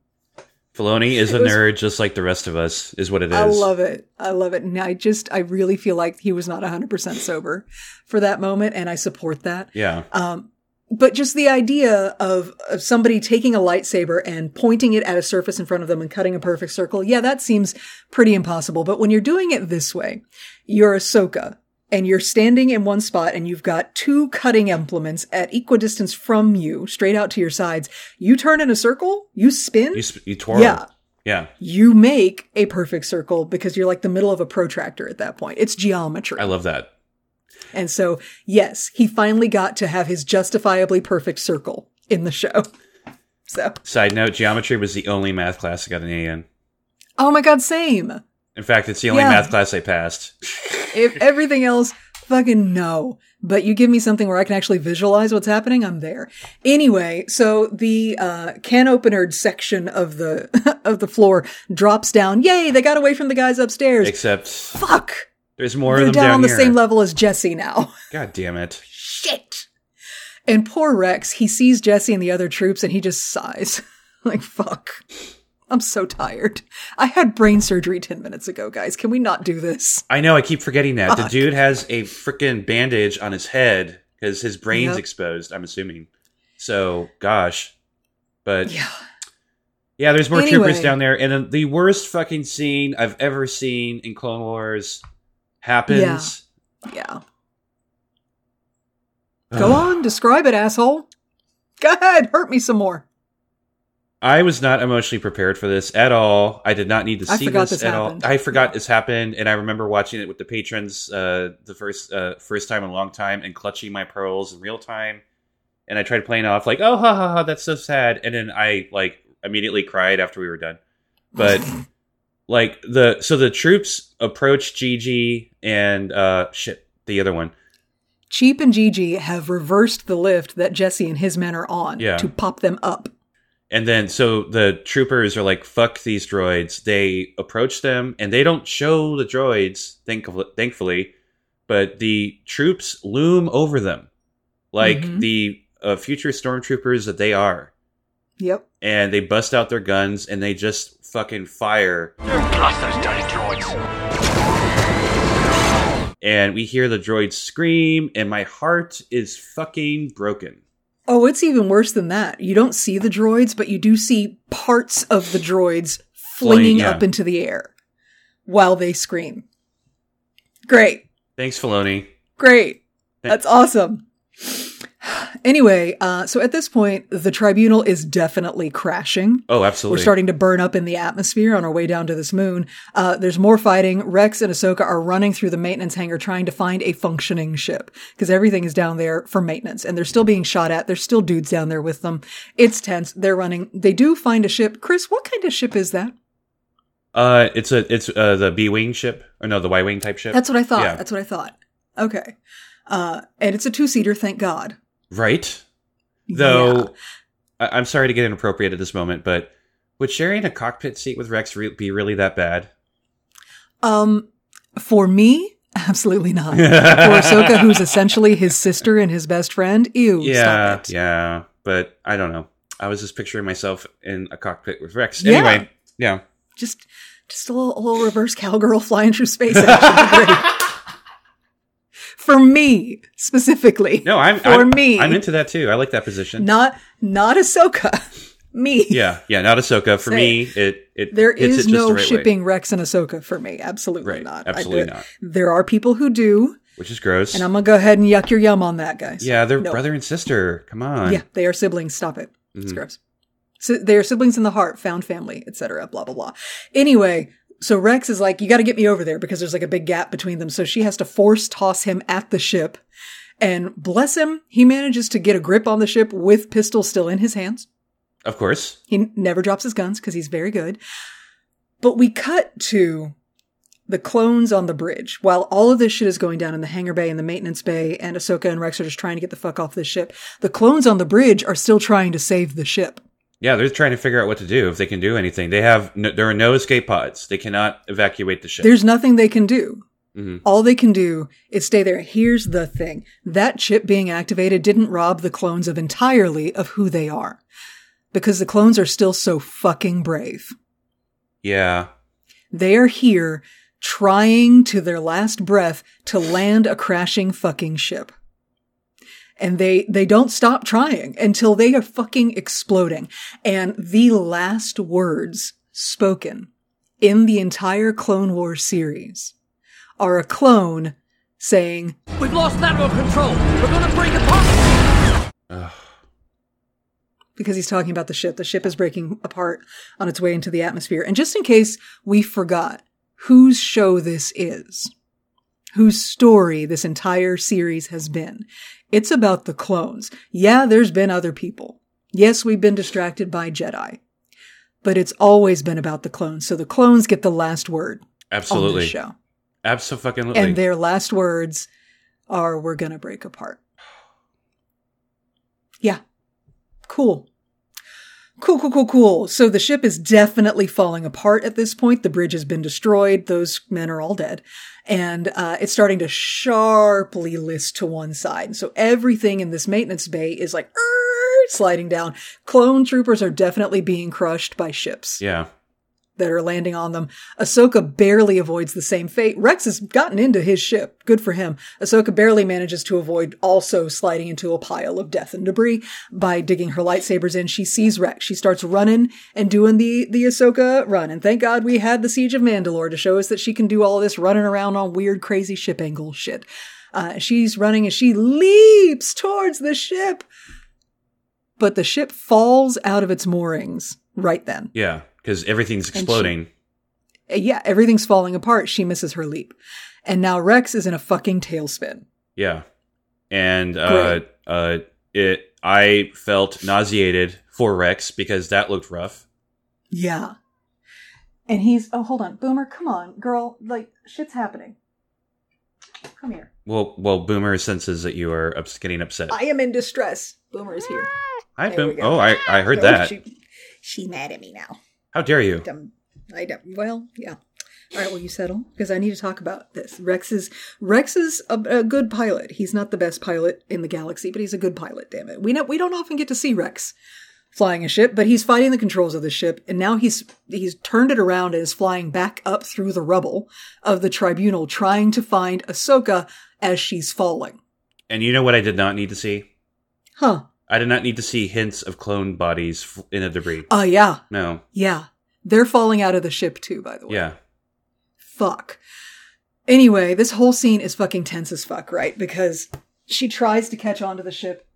[SPEAKER 1] Filoni is a
[SPEAKER 2] was-
[SPEAKER 1] nerd just like the rest of us, is what it is.
[SPEAKER 2] I love it. I love it. And I just, I really feel like he was not 100% sober for that moment. And I support that.
[SPEAKER 1] Yeah.
[SPEAKER 2] Um, but just the idea of, of somebody taking a lightsaber and pointing it at a surface in front of them and cutting a perfect circle, yeah, that seems pretty impossible. But when you're doing it this way, you're Ahsoka and you're standing in one spot and you've got two cutting implements at equidistance from you, straight out to your sides. You turn in a circle, you spin,
[SPEAKER 1] You, sp- you twirl.
[SPEAKER 2] yeah,
[SPEAKER 1] Yeah.
[SPEAKER 2] you make a perfect circle because you're like the middle of a protractor at that point. It's geometry.
[SPEAKER 1] I love that.
[SPEAKER 2] And so, yes, he finally got to have his justifiably perfect circle in the show. [laughs] So,
[SPEAKER 1] Side note, geometry was the only math class I got an A in.
[SPEAKER 2] oh my god, same.
[SPEAKER 1] In fact, it's the only
[SPEAKER 2] Yeah.
[SPEAKER 1] math class I passed. [laughs]
[SPEAKER 2] If [laughs] everything else, fucking no. But you give me something where I can actually visualize what's happening, I'm there. Anyway, so the uh, can opener section of the [laughs] of the floor drops down. Yay, they got away from the guys upstairs.
[SPEAKER 1] Except
[SPEAKER 2] Fuck.
[SPEAKER 1] there's more
[SPEAKER 2] They're
[SPEAKER 1] of them
[SPEAKER 2] down,
[SPEAKER 1] down,
[SPEAKER 2] on the
[SPEAKER 1] here.
[SPEAKER 2] same level as Jesse now. [laughs]
[SPEAKER 1] God damn it.
[SPEAKER 2] shit. And poor Rex, he sees Jesse and the other troops and he just sighs. like, fuck. I'm so tired. I had brain surgery 10 minutes ago, guys. Can we not do this?
[SPEAKER 1] I know, I keep forgetting that. The dude has a freaking bandage on his head because his brain's
[SPEAKER 2] Yep.
[SPEAKER 1] exposed, I'm assuming. So, gosh. But yeah,
[SPEAKER 2] Yeah.
[SPEAKER 1] there's more
[SPEAKER 2] Anyway.
[SPEAKER 1] troopers down there. And then the worst fucking scene I've ever seen in Clone Wars happens.
[SPEAKER 2] Yeah. Go on, describe it, asshole. Go ahead, hurt me some more.
[SPEAKER 1] I was not emotionally prepared for this at all. I did not need to
[SPEAKER 2] I
[SPEAKER 1] see this,
[SPEAKER 2] this
[SPEAKER 1] at
[SPEAKER 2] happened.
[SPEAKER 1] all. I forgot this happened, and I remember watching it with the patrons uh, the first uh, first time in a long time, and clutching my pearls in real time. And I tried playing off like, "Oh, ha ha ha, that's so sad," and then I like immediately cried after we were done. But [laughs] like the so the troops approach Gigi and uh shit the other one.
[SPEAKER 2] Cheap and Gigi have reversed the lift that Jesse and his men are on
[SPEAKER 1] Yeah.
[SPEAKER 2] to pop them up.
[SPEAKER 1] And then, so the troopers are like, fuck these droids. They approach them and they don't show the droids, thankfully, thankfully but the troops loom over them like
[SPEAKER 2] Mhm.
[SPEAKER 1] the uh, future stormtroopers that they are.
[SPEAKER 2] Yep.
[SPEAKER 1] And they bust out their guns and they just fucking fire.
[SPEAKER 5] Blast those dirty droids.
[SPEAKER 1] And we hear the droids scream, and my heart is fucking broken.
[SPEAKER 2] Oh, it's even worse than that. You don't see the droids, but you do see parts of the droids flinging
[SPEAKER 1] yeah.
[SPEAKER 2] up into the air while they scream. Great.
[SPEAKER 1] Thanks, Filoni.
[SPEAKER 2] Great. That's awesome. Anyway, uh, so at this point, the tribunal is definitely crashing.
[SPEAKER 1] Oh, absolutely.
[SPEAKER 2] We're starting to burn up in the atmosphere on our way down to this moon. Uh, there's more fighting. Rex and Ahsoka are running through the maintenance hangar trying to find a functioning ship because everything is down there for maintenance and they're still being shot at. There's still dudes down there with them. It's tense. They're running. They do find a ship. Chris, what kind of ship is that?
[SPEAKER 1] Uh, it's a it's uh, the B wing ship or no the Y wing type ship.
[SPEAKER 2] That's what I thought.
[SPEAKER 1] Yeah.
[SPEAKER 2] That's what I thought. Okay. Uh, and it's a two seater, thank God.
[SPEAKER 1] Right. Though
[SPEAKER 2] Yeah.
[SPEAKER 1] I- I'm sorry to get inappropriate at this moment, but would sharing a cockpit seat with Rex re- be really that bad?
[SPEAKER 2] Um, for me, absolutely not. [laughs] for Ahsoka, who's essentially his sister and his best friend, ew,
[SPEAKER 1] yeah,
[SPEAKER 2] stop it.
[SPEAKER 1] yeah, but I don't know. I was just picturing myself in a cockpit with Rex.
[SPEAKER 2] Yeah.
[SPEAKER 1] Anyway, yeah.
[SPEAKER 2] Just, just a little, a little reverse cowgirl [laughs] flying through space action. [laughs] would be great. For me, specifically.
[SPEAKER 1] No, I'm
[SPEAKER 2] For
[SPEAKER 1] I'm,
[SPEAKER 2] me.
[SPEAKER 1] I'm into that too. I like that position.
[SPEAKER 2] Not, not Ahsoka. [laughs] me.
[SPEAKER 1] Yeah, yeah, not Ahsoka. For me, it it
[SPEAKER 2] There is
[SPEAKER 1] it
[SPEAKER 2] no
[SPEAKER 1] the right way.
[SPEAKER 2] shipping Rex and Ahsoka for me. Absolutely
[SPEAKER 1] Right,
[SPEAKER 2] not.
[SPEAKER 1] absolutely not.
[SPEAKER 2] There are people who do,
[SPEAKER 1] which is gross.
[SPEAKER 2] And I'm gonna go ahead and yuck your yum on that, guys.
[SPEAKER 1] yeah, they're
[SPEAKER 2] No.
[SPEAKER 1] brother and sister. Come on.
[SPEAKER 2] Yeah, they are siblings. Stop it. It's
[SPEAKER 1] Mhm.
[SPEAKER 2] gross. So they are siblings in the heart, found family, etc. Blah blah blah. Anyway, so Rex is like, "You got to get me over there because there's like a big gap between them." So she has to force toss him at the ship, and bless him, he manages to get a grip on the ship with pistol still in his hands.
[SPEAKER 1] Of course.
[SPEAKER 2] He never drops his guns because he's very good. But we cut to the clones on the bridge. While all of this shit is going down in the hangar bay and the maintenance bay, and Ahsoka and Rex are just trying to get the fuck off this ship, the clones on the bridge are still trying to save the ship.
[SPEAKER 1] Yeah, they're trying to figure out what to do if they can do anything. They have no, there are no escape pods. They cannot evacuate the ship.
[SPEAKER 2] There's nothing they can do.
[SPEAKER 1] Mhm.
[SPEAKER 2] All they can do is stay there. Here's the thing. That chip being activated didn't rob the clones of entirely of who they are. Because the clones are still so fucking brave.
[SPEAKER 1] yeah.
[SPEAKER 2] They are here trying to their last breath to land a crashing fucking ship. And they, they don't stop trying until they are fucking exploding. And the last words spoken in the entire Clone war series are a clone saying,
[SPEAKER 3] We've lost lateral control. We're gonna break apart.
[SPEAKER 1] Ugh. [sighs]
[SPEAKER 2] because he's talking about the ship. The ship is breaking apart on its way into the atmosphere. And just in case we forgot whose show this is, whose story this entire series has been, it's about the clones. Yeah, there's been other people. Yes, we've been distracted by Jedi, but it's always been about the clones. So the clones get the last word on
[SPEAKER 1] Absolutely.
[SPEAKER 2] this show.
[SPEAKER 1] Absolutely.
[SPEAKER 2] And their last words are, we're going to break apart. Yeah. Cool. Cool, cool, cool, cool. So the ship is definitely falling apart at this point. The bridge has been destroyed. Those men are all dead. And uh, it's starting to sharply list to one side. So everything in this maintenance bay is like "Er," sliding down. Clone troopers are definitely being crushed by ships
[SPEAKER 1] yeah.
[SPEAKER 2] That are landing on them. Ahsoka barely avoids the same fate. Rex has gotten into his ship. Good for him. Ahsoka barely manages to avoid also sliding into a pile of death and debris by digging her lightsabers in. She sees Rex. She starts running and doing the, the Ahsoka run. And thank God we had the Siege of Mandalore to show us that she can do all this running around on weird, crazy ship angle shit. Uh, she's running and she leaps towards the ship. But the ship falls out of its moorings right then.
[SPEAKER 1] Yeah. Because everything's exploding.
[SPEAKER 2] Uh, yeah, everything's falling apart. She misses her leap. And now Rex is in a fucking tailspin.
[SPEAKER 1] yeah. And uh, uh, it. I felt nauseated for Rex because that looked rough.
[SPEAKER 2] Yeah. And he's, oh, hold on. Boomer, come on, girl. Like, shit's happening. Come here.
[SPEAKER 1] Well, well, Boomer senses that you are ups- getting upset.
[SPEAKER 2] I am in distress. Boomer is here.
[SPEAKER 1] Hi, Boom. Oh, I, I heard
[SPEAKER 2] No,
[SPEAKER 1] that.
[SPEAKER 2] She, she mad at me now.
[SPEAKER 1] How dare you?
[SPEAKER 2] Dumb. I don't, well, yeah. All right, will you settle? Because I need to talk about this. Rex is Rex is a, a good pilot. He's not the best pilot in the galaxy, but he's a good pilot. Damn it, we know we don't often get to see Rex flying a ship, but he's fighting the controls of the ship, and now he's he's turned it around and is flying back up through the rubble of the tribunal, trying to find Ahsoka as she's falling.
[SPEAKER 1] And you know what I did not need to see?
[SPEAKER 2] Huh?
[SPEAKER 1] I did not need to see hints of clone bodies in the debris.
[SPEAKER 2] Oh yeah,
[SPEAKER 1] No.
[SPEAKER 2] yeah. They're falling out of the ship too. By the way.
[SPEAKER 1] Yeah.
[SPEAKER 2] fuck. Anyway, this whole scene is fucking tense as fuck, right? Because she tries to catch onto the ship.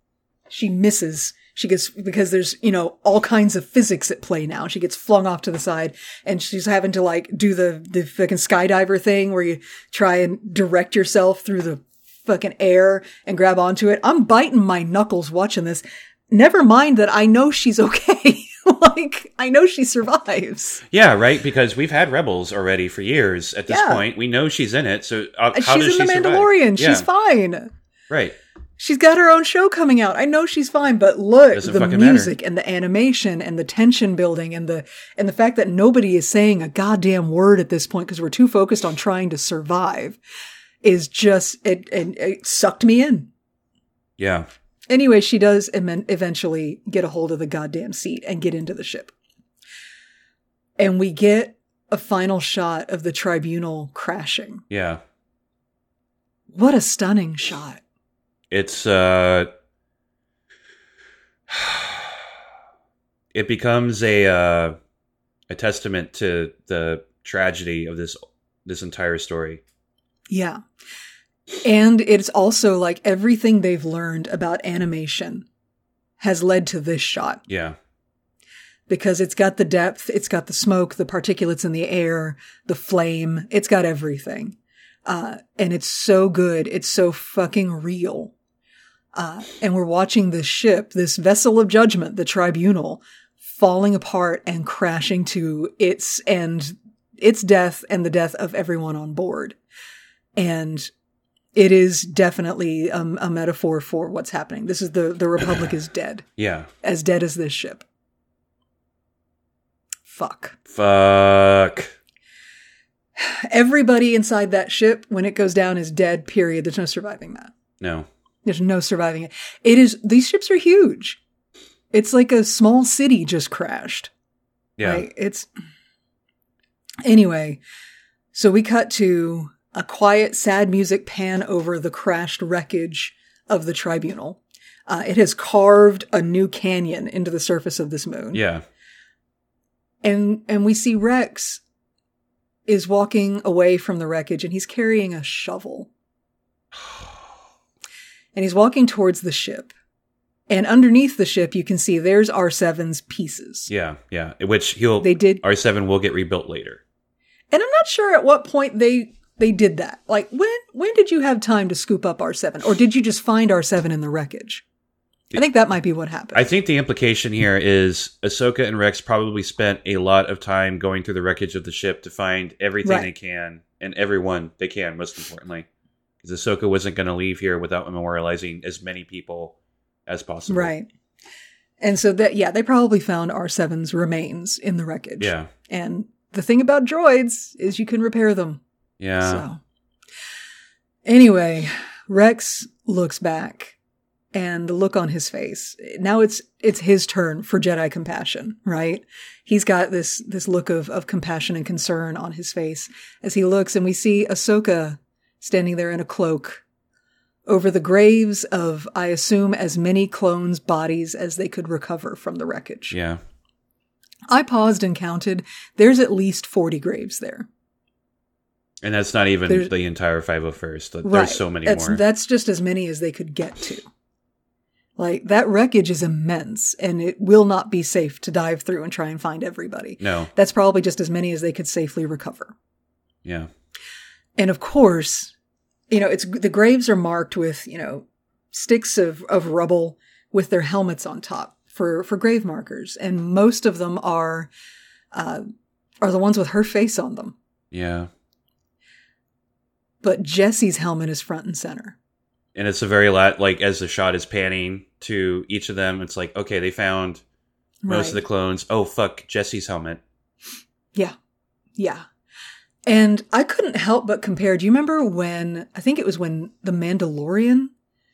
[SPEAKER 2] She misses. She gets, because there's, you know, all kinds of physics at play now. She gets flung off to the side and she's having to like do the, the fucking skydiver thing where you try and direct yourself through the fucking air and grab onto it. I'm biting my knuckles watching this. Never mind that I know she's [laughs] okay. like, I know she survives.
[SPEAKER 1] Yeah, right. Because we've had rebels already for years. At this
[SPEAKER 2] Yeah.
[SPEAKER 1] point, we know she's in it. So uh,
[SPEAKER 2] she's in the
[SPEAKER 1] she survive?
[SPEAKER 2] Mandalorian.
[SPEAKER 1] Yeah,
[SPEAKER 2] She's fine.
[SPEAKER 1] Right.
[SPEAKER 2] She's got her own show coming out. I know she's fine, but look,
[SPEAKER 1] Doesn't
[SPEAKER 2] the
[SPEAKER 1] fucking matter.
[SPEAKER 2] music and the animation and the tension building and the and the fact that nobody is saying a goddamn word at this point because we're too focused on trying to survive is just it, it, it sucked me in.
[SPEAKER 1] Yeah.
[SPEAKER 2] Anyway, she does eventually get a hold of the goddamn seat and get into the ship. And we get a final shot of the tribunal crashing.
[SPEAKER 1] Yeah.
[SPEAKER 2] What a stunning shot.
[SPEAKER 1] It's uh it becomes a uh a testament to the tragedy of this this entire story.
[SPEAKER 2] Yeah. And it's also like everything they've learned about animation has led to this shot
[SPEAKER 1] Yeah.
[SPEAKER 2] because it's got the depth, it's got the smoke, the particulates in the air, the flame, it's got everything. Uh, and it's so good. It's so fucking real. Uh, and we're watching this ship, this vessel of judgment, the tribunal, falling apart and crashing to its end, its death and the death of everyone on board. And it is definitely a, a metaphor for what's happening. This is the, the Republic is dead, [laughs]
[SPEAKER 1] Yeah.
[SPEAKER 2] as dead as this ship. Fuck.
[SPEAKER 1] Fuck.
[SPEAKER 2] Everybody inside that ship, when it goes down, is dead, period. There's no surviving that.
[SPEAKER 1] No.
[SPEAKER 2] There's no surviving it. It is, these ships are huge. It's like a small city just crashed.
[SPEAKER 1] Yeah.
[SPEAKER 2] It's, anyway, so we cut to a quiet, sad music pan over the crashed wreckage of the tribunal. Uh, it has carved a new canyon into the surface of this moon.
[SPEAKER 1] Yeah.
[SPEAKER 2] and and we see Rex is walking away from the wreckage and he's carrying a shovel. [sighs] And he's walking towards the ship. And underneath the ship you can see there's R7's pieces.
[SPEAKER 1] Yeah. Yeah. Which he'll
[SPEAKER 2] They did
[SPEAKER 1] R7 will get rebuilt later.
[SPEAKER 2] and I'm not sure at what point they they did that. Like when when did you have time to scoop up R7 or did you just find R7 in the wreckage? I think that might be what happened.
[SPEAKER 1] I think the implication here is Ahsoka and Rex probably spent a lot of time going through the wreckage of the ship to find everything
[SPEAKER 2] Right.
[SPEAKER 1] they can and everyone they can, most importantly. Because Ahsoka wasn't going to leave here without memorializing as many people as possible.
[SPEAKER 2] right. And so that yeah, they probably found R7's remains in the wreckage.
[SPEAKER 1] Yeah.
[SPEAKER 2] And the thing about droids is you can repair them.
[SPEAKER 1] Yeah.
[SPEAKER 2] So, anyway, Rex looks back and the look on his face. Now it's, it's his turn for Jedi compassion, right? He's got this, this look of, of compassion and concern on his face as he looks and we see Ahsoka standing there in a cloak over the graves of, I assume, as many clones' bodies as they could recover from the wreckage.
[SPEAKER 1] Yeah.
[SPEAKER 2] I paused and counted. There's at least 40 graves there.
[SPEAKER 1] And that's not even
[SPEAKER 2] There's-
[SPEAKER 1] the entire 501st. There's
[SPEAKER 2] Right.
[SPEAKER 1] so many
[SPEAKER 2] that's,
[SPEAKER 1] more.
[SPEAKER 2] That's just as many as they could get to. Like that wreckage is immense and it will not be safe to dive through and try and find everybody.
[SPEAKER 1] no.
[SPEAKER 2] That's probably just as many as they could safely recover.
[SPEAKER 1] Yeah.
[SPEAKER 2] And of course, you know, it's the graves are marked with, you know, sticks of, of rubble with their helmets on top for, for grave markers. And most of them are, uh, are the ones with her face on them.
[SPEAKER 1] Yeah.
[SPEAKER 2] But Jesse's helmet is front and center.
[SPEAKER 1] And it's a very lot, like, as the shot is panning to each of them, it's like, okay, they found most of the clones. Oh, fuck, Jesse's helmet.
[SPEAKER 2] Yeah. Yeah. And I couldn't help but compare. Do you remember when, I think it was when The Mandalorian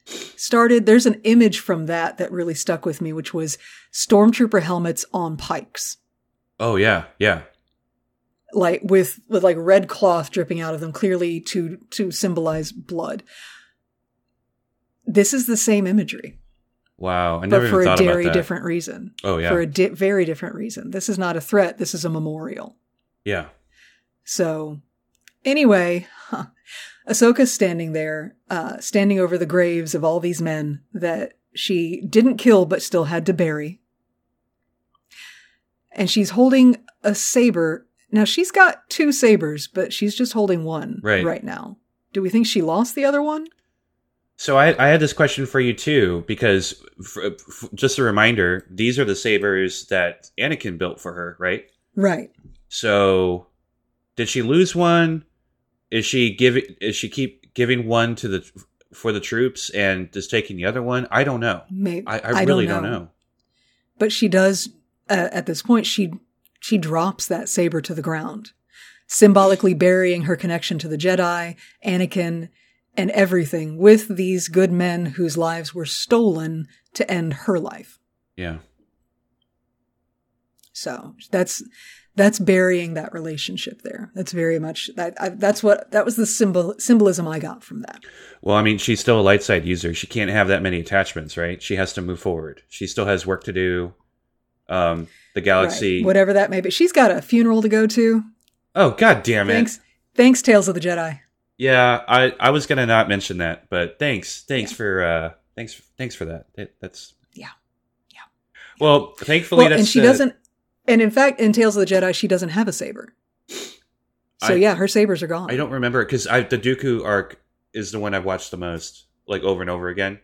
[SPEAKER 2] started? There's an image from that that really stuck with me, which was stormtrooper helmets on pikes.
[SPEAKER 1] Oh, yeah. Yeah.
[SPEAKER 2] Like with, with like red cloth dripping out of them, clearly to, to symbolize blood. This is the same imagery,
[SPEAKER 1] Wow. I
[SPEAKER 2] but for a very different reason.
[SPEAKER 1] Oh, yeah.
[SPEAKER 2] For a di- very different reason. This is not a threat. This is a memorial.
[SPEAKER 1] yeah.
[SPEAKER 2] So, anyway, huh, Ahsoka's standing there, uh, standing over the graves of all these men that she didn't kill but still had to bury. And she's holding a saber. Now, she's got two sabers, but she's just holding one
[SPEAKER 1] Right.
[SPEAKER 2] right now. Do we think she lost the other one?
[SPEAKER 1] So I, I had this question for you too, because f- f- just a reminder, these are the sabers that Anakin built for her, right?
[SPEAKER 2] Right.
[SPEAKER 1] So did she lose one? Is she giving? Is she keep giving one to the for the troops and just taking the other one? I don't know.
[SPEAKER 2] Maybe.
[SPEAKER 1] I, I really don't know.
[SPEAKER 2] But she does, uh, at this point, she, she drops that saber to the ground, symbolically burying her connection to the Jedi, Anakin, and everything with these good men whose lives were stolen to end her life.
[SPEAKER 1] Yeah.
[SPEAKER 2] So that's, that's burying that relationship there. That's very much that. I, that's what that was the symbol symbolism I got from that.
[SPEAKER 1] Well, I mean, she's still a light side user. She can't have that many attachments, right? She has to move forward. She still has work to do. Um, the galaxy.
[SPEAKER 2] Right. whatever that may be. She's got a funeral to go to.
[SPEAKER 1] Oh, god damn it!
[SPEAKER 2] Thanks, thanks, Tales of the Jedi.
[SPEAKER 1] Yeah, I I was gonna not mention that, but thanks, thanks
[SPEAKER 2] Yeah.
[SPEAKER 1] for uh, thanks thanks for that. That- that's
[SPEAKER 2] Yeah. Yeah.
[SPEAKER 1] Well, thankfully,
[SPEAKER 2] Well,
[SPEAKER 1] that's
[SPEAKER 2] and she
[SPEAKER 1] uh,
[SPEAKER 2] doesn't. And in fact, in Tales of the Jedi, she doesn't have a saber. So
[SPEAKER 1] I-
[SPEAKER 2] yeah, her sabers are gone.
[SPEAKER 1] I don't remember because I the Dooku arc is the one I've watched the most, like over and over again.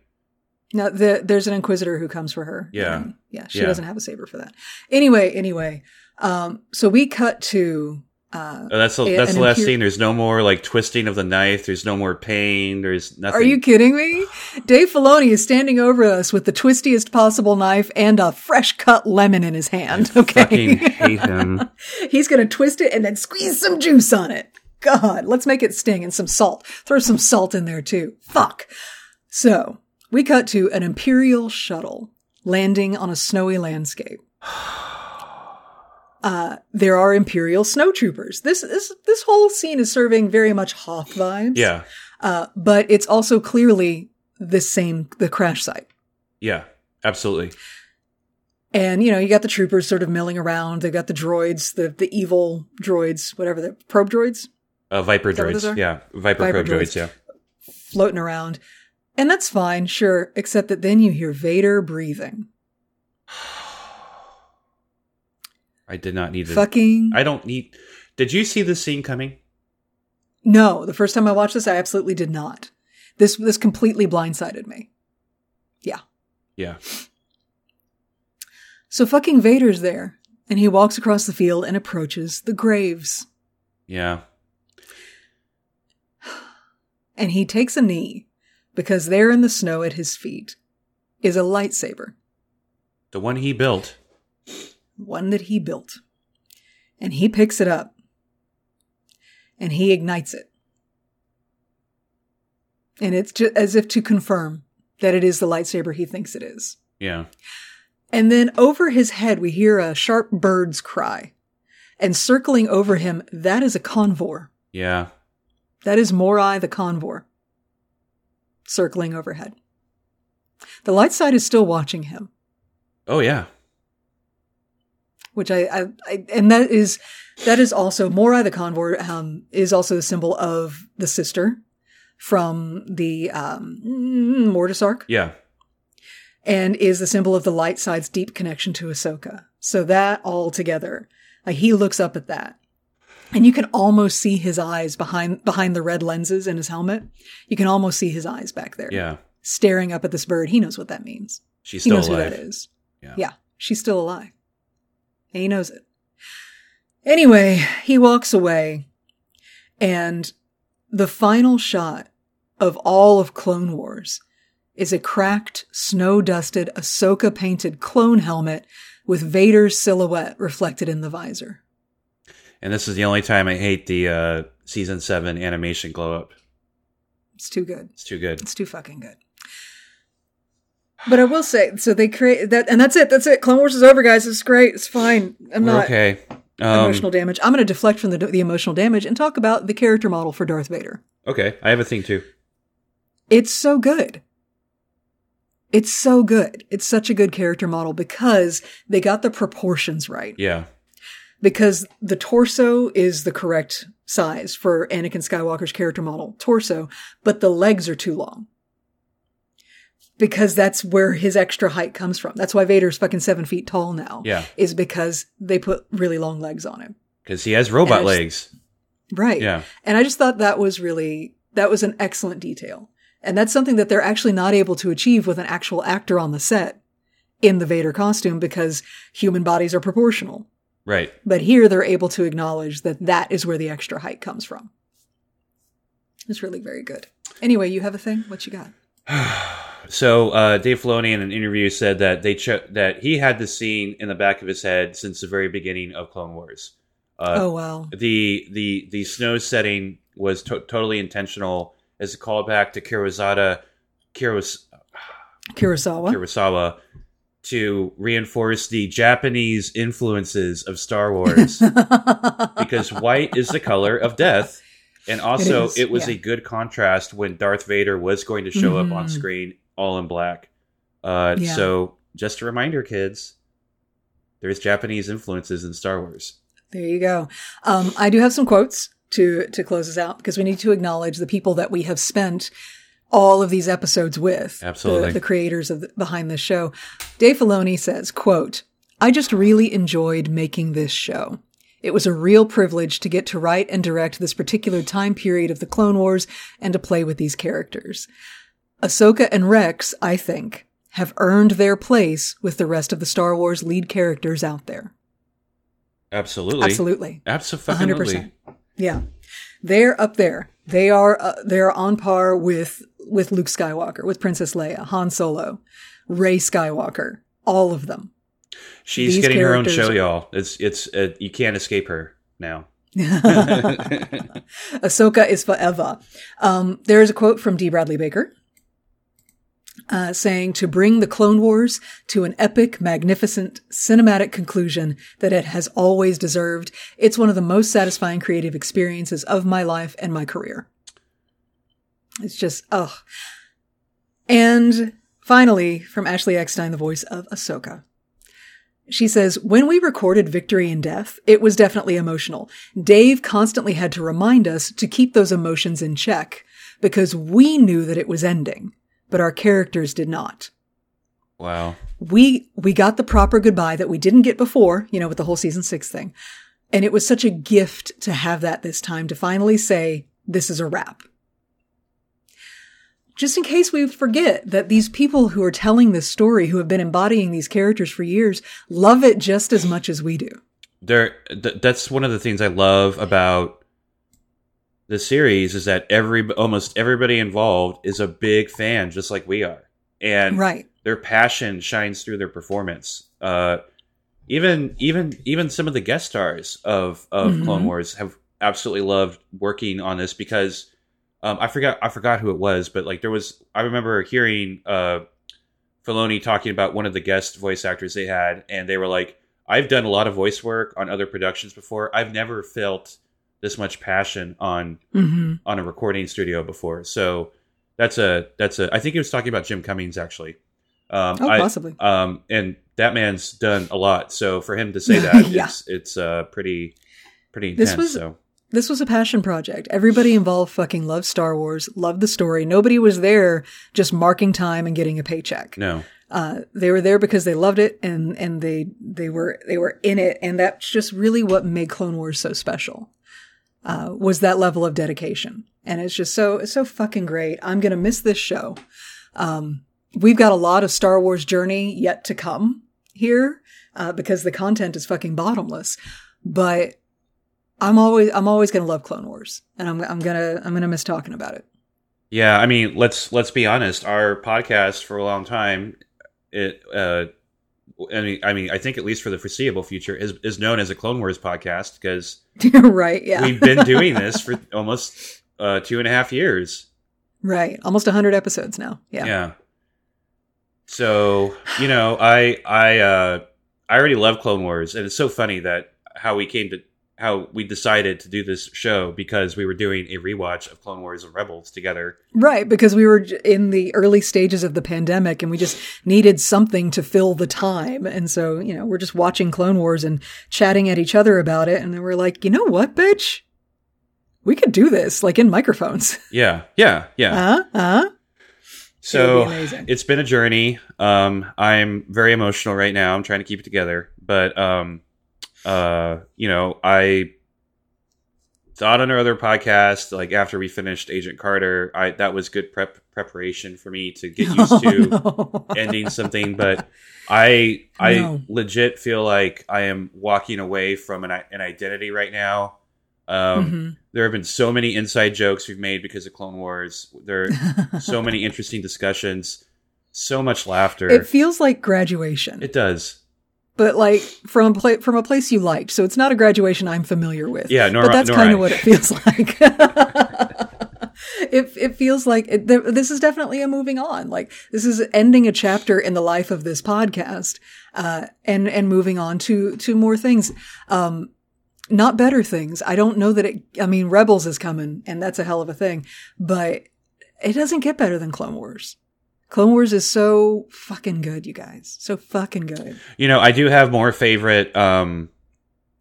[SPEAKER 2] Now, the, there's an inquisitor who comes for her.
[SPEAKER 1] Yeah.
[SPEAKER 2] and, yeah. She
[SPEAKER 1] Yeah.
[SPEAKER 2] doesn't have a saber for that. Anyway, anyway, um, so we cut to. Uh,
[SPEAKER 1] Oh, that's
[SPEAKER 2] A-
[SPEAKER 1] that's the last
[SPEAKER 2] imper-
[SPEAKER 1] scene. There's no more like twisting of the knife. There's no more pain. There's nothing.
[SPEAKER 2] are you kidding me? [sighs] Dave Filoni is standing over us with the twistiest possible knife and a fresh cut lemon in his hand. Okay,
[SPEAKER 1] fucking hate him? [laughs]
[SPEAKER 2] he's gonna twist it and then squeeze some juice on it. God, let's make it sting and some salt. Throw some salt in there too. Fuck. So we cut to an Imperial shuttle landing on a snowy landscape. [sighs] Uh, there are Imperial snowtroopers. This this this whole scene is serving very much Hoth vibes.
[SPEAKER 1] Yeah,
[SPEAKER 2] Uh, but it's also clearly the same the crash site.
[SPEAKER 1] yeah, absolutely.
[SPEAKER 2] And you know, you got the troopers sort of milling around. They've got the droids, the the evil droids, whatever the probe droids,
[SPEAKER 1] Uh, Viper
[SPEAKER 2] that what those
[SPEAKER 1] droids. Yeah, Viper,
[SPEAKER 2] Viper
[SPEAKER 1] probe droids.
[SPEAKER 2] droids.
[SPEAKER 1] Yeah.
[SPEAKER 2] floating around. And that's fine, sure, except that then you hear Vader breathing.
[SPEAKER 1] I did not need to.
[SPEAKER 2] Fucking
[SPEAKER 1] I don't need. Did you see this scene coming?
[SPEAKER 2] no! The first time I watched this, I absolutely did not. This this completely blindsided me. Yeah.
[SPEAKER 1] Yeah.
[SPEAKER 2] So fucking Vader's there, and he walks across the field and approaches the graves,
[SPEAKER 1] Yeah. [sighs]
[SPEAKER 2] and he takes a knee because there in the snow at his feet is a lightsaber,
[SPEAKER 1] The one he built.
[SPEAKER 2] one that he built, and he picks it up, and he ignites it. And it's just as if to confirm that it is the lightsaber he thinks it is.
[SPEAKER 1] Yeah.
[SPEAKER 2] And then over his head, we hear a sharp bird's cry. And circling over him, that is a convor.
[SPEAKER 1] Yeah.
[SPEAKER 2] That is Morai the convor. Circling overhead. The light side is still watching him,
[SPEAKER 1] Oh yeah.
[SPEAKER 2] which I, I, I and that is, that is also, Morai the convor, um, is also the symbol of the sister from the, um, Mortis arc.
[SPEAKER 1] Yeah.
[SPEAKER 2] and is the symbol of the light side's deep connection to Ahsoka. So that all together, like he looks up at that. And you can almost see his eyes behind behind the red lenses in his helmet. You can almost see his eyes back there,
[SPEAKER 1] Yeah.
[SPEAKER 2] staring up at this bird. He knows what that means.
[SPEAKER 1] She's
[SPEAKER 2] He
[SPEAKER 1] still
[SPEAKER 2] knows
[SPEAKER 1] alive.
[SPEAKER 2] who that is.
[SPEAKER 1] Yeah.
[SPEAKER 2] she's still alive. And he knows it. Anyway, he walks away, and the final shot of all of Clone Wars is a cracked, snow dusted, Ahsoka painted clone helmet with Vader's silhouette reflected in the visor.
[SPEAKER 1] And this is the only time I hate the uh, season seven animation glow up.
[SPEAKER 2] It's too good.
[SPEAKER 1] It's too good.
[SPEAKER 2] It's too fucking good. But I will say, so they create that, and that's it. That's it. Clone Wars is over, guys. It's great. It's fine. I'm
[SPEAKER 1] We're
[SPEAKER 2] not
[SPEAKER 1] okay. Um,
[SPEAKER 2] emotional damage. I'm going to deflect from the the emotional damage and talk about the character model for Darth Vader.
[SPEAKER 1] okay. I have a thing too.
[SPEAKER 2] It's so good. It's so good. It's such a good character model because they got the proportions right.
[SPEAKER 1] Yeah.
[SPEAKER 2] Because the torso is the correct size for Anakin Skywalker's character model torso, but the legs are too long. Because that's where his extra height comes from. That's why Vader's fucking seven feet tall now.
[SPEAKER 1] Yeah.
[SPEAKER 2] Is because they put really long legs on him.
[SPEAKER 1] Because he has robot
[SPEAKER 2] just-
[SPEAKER 1] legs.
[SPEAKER 2] Right.
[SPEAKER 1] Yeah.
[SPEAKER 2] And I just thought that was really, that was an excellent detail. And that's something that they're actually not able to achieve with an actual actor on the set in the Vader costume because human bodies are proportional.
[SPEAKER 1] Right.
[SPEAKER 2] But here they're able to acknowledge that that is where the extra height comes from. It's really very good. Anyway, you have a thing? What you got? [sighs]
[SPEAKER 1] So uh, Dave Filoni in an interview said that they cho- that he had the scene in the back of his head since the very beginning of Clone Wars. Uh,
[SPEAKER 2] oh, wow.
[SPEAKER 1] the the the snow setting was to- totally intentional as a callback to Kurosawa Kuros-
[SPEAKER 2] Kurosawa.
[SPEAKER 1] Kurosawa to reinforce the Japanese influences of Star Wars [laughs] because white is the color of death. And also,
[SPEAKER 2] is,
[SPEAKER 1] it, was
[SPEAKER 2] yeah.
[SPEAKER 1] a good contrast when Darth Vader was going to show up on
[SPEAKER 2] Mhm.
[SPEAKER 1] screen all in black. Uh,
[SPEAKER 2] Yeah.
[SPEAKER 1] So, just a reminder, kids, there's Japanese influences in Star Wars.
[SPEAKER 2] There you go. Um, I do have some quotes to to close us out because we need to acknowledge the people that we have spent all of these episodes with.
[SPEAKER 1] Absolutely.
[SPEAKER 2] The, the creators of the, behind this show. Dave Filoni says, quote, I just really enjoyed making this show. It was a real privilege to get to write and direct this particular time period of the Clone Wars and to play with these characters. Ahsoka and Rex, I think, have earned their place with the rest of the Star Wars lead characters out there.
[SPEAKER 1] Absolutely.
[SPEAKER 2] Absolutely.
[SPEAKER 1] Absolutely.
[SPEAKER 2] 100%. Yeah. They're up there. They are uh, they're on par with with Luke Skywalker, with Princess Leia, Han Solo, Rey Skywalker, all of them.
[SPEAKER 1] She's
[SPEAKER 2] These
[SPEAKER 1] getting her own show, y'all. It's it's uh, you can't escape her now. [laughs]
[SPEAKER 2] Ahsoka is forever. Um, there is a quote from D. Bradley Baker uh, saying, To bring the Clone Wars to an epic, magnificent, cinematic conclusion that it has always deserved, it's one of the most satisfying creative experiences of my life and my career. It's just, ugh. And finally, from Ashley Eckstein, the voice of Ahsoka. She says, when we recorded Victory and Death, it was definitely emotional. Dave constantly had to remind us to keep those emotions in check because we knew that it was ending, but our characters did not.
[SPEAKER 1] Wow.
[SPEAKER 2] We, we got the proper goodbye that we didn't get before, you know, with the whole season six thing. And it was such a gift to have that this time to finally say, this is a wrap. Just in case we forget that these people who are telling this story, who have been embodying these characters for years, love it just as much as we do.
[SPEAKER 1] There th- that's one of the things I love about the series is that every almost everybody involved is a big fan just like we are. And
[SPEAKER 2] Right.
[SPEAKER 1] their passion shines through their performance. Uh, even even even some of the guest stars of of
[SPEAKER 2] Mhm.
[SPEAKER 1] Clone Wars have absolutely loved working on this because um, I forgot I forgot who it was, but like there was I remember hearing uh, Filoni talking about one of the guest voice actors they had, and they were like, "I've done a lot of voice work on other productions before. I've never felt this much passion on
[SPEAKER 2] hmm
[SPEAKER 1] on a recording studio before." So that's a that's a I think he was talking about Jim Cummings actually. Um,
[SPEAKER 2] Oh,
[SPEAKER 1] I-
[SPEAKER 2] possibly.
[SPEAKER 1] um, and that man's done a lot. So for him to say [laughs] that,
[SPEAKER 2] Yeah.
[SPEAKER 1] it's it's uh, pretty pretty
[SPEAKER 2] This
[SPEAKER 1] intense.
[SPEAKER 2] was-
[SPEAKER 1] so
[SPEAKER 2] This was a passion project. Everybody involved fucking loved Star Wars, loved the story. Nobody was there just marking time and getting a paycheck.
[SPEAKER 1] no,
[SPEAKER 2] Uh, they were there because they loved it and, and they, they were, they were in it. And that's just really what made Clone Wars so special. Uh, was that level of dedication. And it's just so, it's so fucking great. I'm going to miss this show. Um, we've got a lot of Star Wars journey yet to come here, uh, because the content is fucking bottomless. But I'm always, I'm always going to love Clone Wars and I'm, I'm going to, I'm to miss talking about it.
[SPEAKER 1] yeah. I mean, let's let's be honest. Our podcast for a long time, it. Uh, I mean, I mean, I think at least for the foreseeable future is is known as a Clone Wars podcast because [laughs]
[SPEAKER 2] right. Yeah.
[SPEAKER 1] we've been doing this [laughs] for almost uh, two and a half years.
[SPEAKER 2] right. Almost 100 episodes now. Yeah.
[SPEAKER 1] Yeah. So you know, I I uh, I already love Clone Wars, and it's so funny that how we came to how we decided to do this show because we were doing a rewatch of Clone Wars and Rebels together.
[SPEAKER 2] Right, because we were in the early stages of the pandemic and we just needed something to fill the time. And so, you know, we're just watching Clone Wars and chatting at each other about it. And then we're like, you know what, bitch? We could do this, like in microphones. [laughs]
[SPEAKER 1] Yeah, yeah, yeah.
[SPEAKER 2] Huh? Huh?
[SPEAKER 1] so
[SPEAKER 2] be
[SPEAKER 1] it's been a journey. Um, I'm very emotional right now. I'm trying to keep it together, but um, uh, you know, I thought on our other podcast, like after we finished Agent Carter, I that was good prep preparation for me to get [laughs] used to
[SPEAKER 2] Oh, no.
[SPEAKER 1] ending something. But I [laughs] I
[SPEAKER 2] No.
[SPEAKER 1] legit feel like I am walking away from an an identity right now. Um,
[SPEAKER 2] Mhm.
[SPEAKER 1] There have been so many inside jokes we've made because of Clone Wars. There are so many [laughs] interesting discussions, so much laughter.
[SPEAKER 2] It feels like graduation,
[SPEAKER 1] It does.
[SPEAKER 2] But like from a pla- from a place you liked. So it's not a graduation I'm familiar with.
[SPEAKER 1] Yeah, nor-
[SPEAKER 2] but that's kind
[SPEAKER 1] I.
[SPEAKER 2] of what it feels [laughs] like. it it feels like it, th- this is definitely a moving on. Like this is ending a chapter in the life of this podcast, uh, and and moving on to to more things. Um, not better things. I don't know that it. I mean, Rebels is coming, and that's a hell of a thing, but it doesn't get better than Clone Wars. Clone Wars is so fucking good, you guys. So fucking good.
[SPEAKER 1] You know, I do have more favorite um,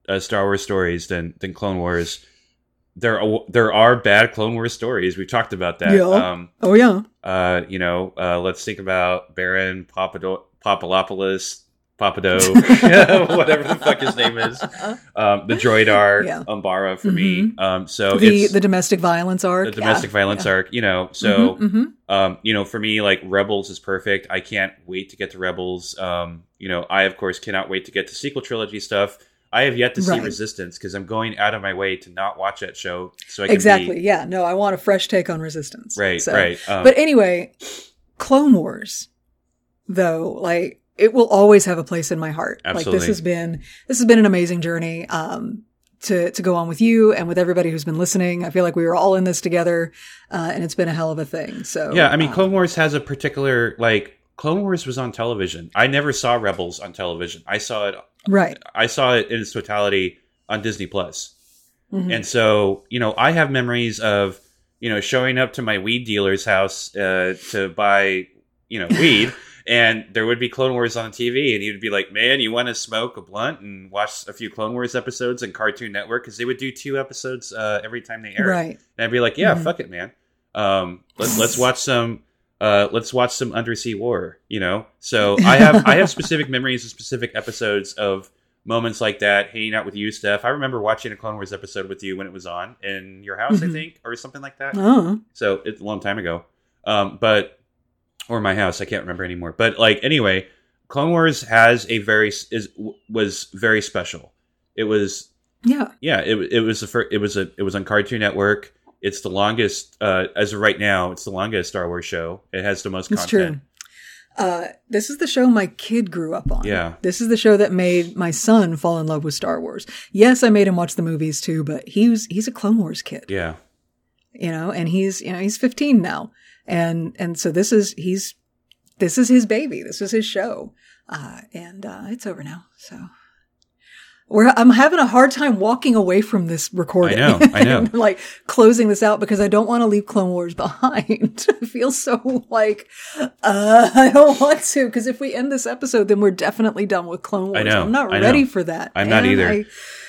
[SPEAKER 1] uh, Star Wars stories than than Clone Wars. there are, there are bad Clone Wars stories. We've talked about that.
[SPEAKER 2] Yeah.
[SPEAKER 1] Um,
[SPEAKER 2] Oh yeah.
[SPEAKER 1] uh, you know, uh, let's think about Baron Papado- Papalopoulos, Papado, [laughs] [laughs] whatever the fuck his name is. Um, the droid
[SPEAKER 2] Yeah.
[SPEAKER 1] Umbara for me. Um, so
[SPEAKER 2] the
[SPEAKER 1] it's
[SPEAKER 2] the domestic violence arc.
[SPEAKER 1] the domestic
[SPEAKER 2] yeah,
[SPEAKER 1] violence
[SPEAKER 2] yeah.
[SPEAKER 1] arc. You know, so
[SPEAKER 2] hmm
[SPEAKER 1] um, you know, for me, like Rebels is perfect. I can't wait to get to Rebels. Um, you know, I of course cannot wait to get to sequel trilogy stuff. I have yet to see
[SPEAKER 2] Right.
[SPEAKER 1] Resistance because I'm going out of my way to not watch that show so I can
[SPEAKER 2] Exactly.
[SPEAKER 1] be
[SPEAKER 2] Yeah. No, I want a fresh take on Resistance.
[SPEAKER 1] right,
[SPEAKER 2] So-
[SPEAKER 1] right. Um,
[SPEAKER 2] But anyway, Clone Wars, though, like it will always have a place in my heart. Like this has been this has been an amazing journey. Um, to to go on with you and with everybody who's been listening. I feel like we were all in this together, uh, and it's been a hell of a thing. So
[SPEAKER 1] yeah, I mean,
[SPEAKER 2] uh,
[SPEAKER 1] Clone Wars has a particular like. Clone Wars was on television. I never saw Rebels on television. I saw it.
[SPEAKER 2] right.
[SPEAKER 1] I saw it in its totality on Disney Plus.
[SPEAKER 2] Mhm.
[SPEAKER 1] And so, you know, I have memories of, you know, showing up to my weed dealer's house uh, to buy, you know, weed, [laughs] and there would be Clone Wars on TV, and he'd be like, "Man, you want to smoke a blunt and watch a few Clone Wars episodes on Cartoon Network because they would do two episodes uh, every time they aired."
[SPEAKER 2] Right.
[SPEAKER 1] And I'd be like, "Yeah,
[SPEAKER 2] Mhm.
[SPEAKER 1] fuck it, man. Um, let's let's watch some." Uh, let's watch some undersea war, you know. So I have I have specific [laughs] memories of specific episodes of moments like that, hanging out with you, Steph. I remember watching a Clone Wars episode with you when it was on in your house,
[SPEAKER 2] Mhm.
[SPEAKER 1] I think, or something like that.
[SPEAKER 2] Oh.
[SPEAKER 1] So it's a long time ago. Um, but or my house, I can't remember anymore. But like anyway, Clone Wars has a very is was very special. It was
[SPEAKER 2] Yeah.
[SPEAKER 1] yeah, it it was the first, it was a it was on Cartoon Network. It's the longest uh, as of right now. It's the longest Star Wars show. It has the most
[SPEAKER 2] It's
[SPEAKER 1] content.
[SPEAKER 2] true. Uh, this is the show my kid grew up on.
[SPEAKER 1] Yeah.
[SPEAKER 2] This is the show that made my son fall in love with Star Wars. Yes, I made him watch the movies too, but he was he's a Clone Wars kid.
[SPEAKER 1] Yeah,
[SPEAKER 2] You know, and he's you know, he's 15 now. And and so this is he's this is his baby. This is his show. Uh, and uh, it's over now. So we're, I'm having a hard time walking away from this recording.
[SPEAKER 1] I know, I know. [laughs]
[SPEAKER 2] Like closing this out because I don't want to leave Clone Wars [laughs] behind. I feel so like, uh, [laughs] I don't want to because if we end this episode, then we're definitely done with Clone Wars.
[SPEAKER 1] I know,
[SPEAKER 2] I'm not
[SPEAKER 1] I know.
[SPEAKER 2] ready for that.
[SPEAKER 1] I'm not either.
[SPEAKER 2] I-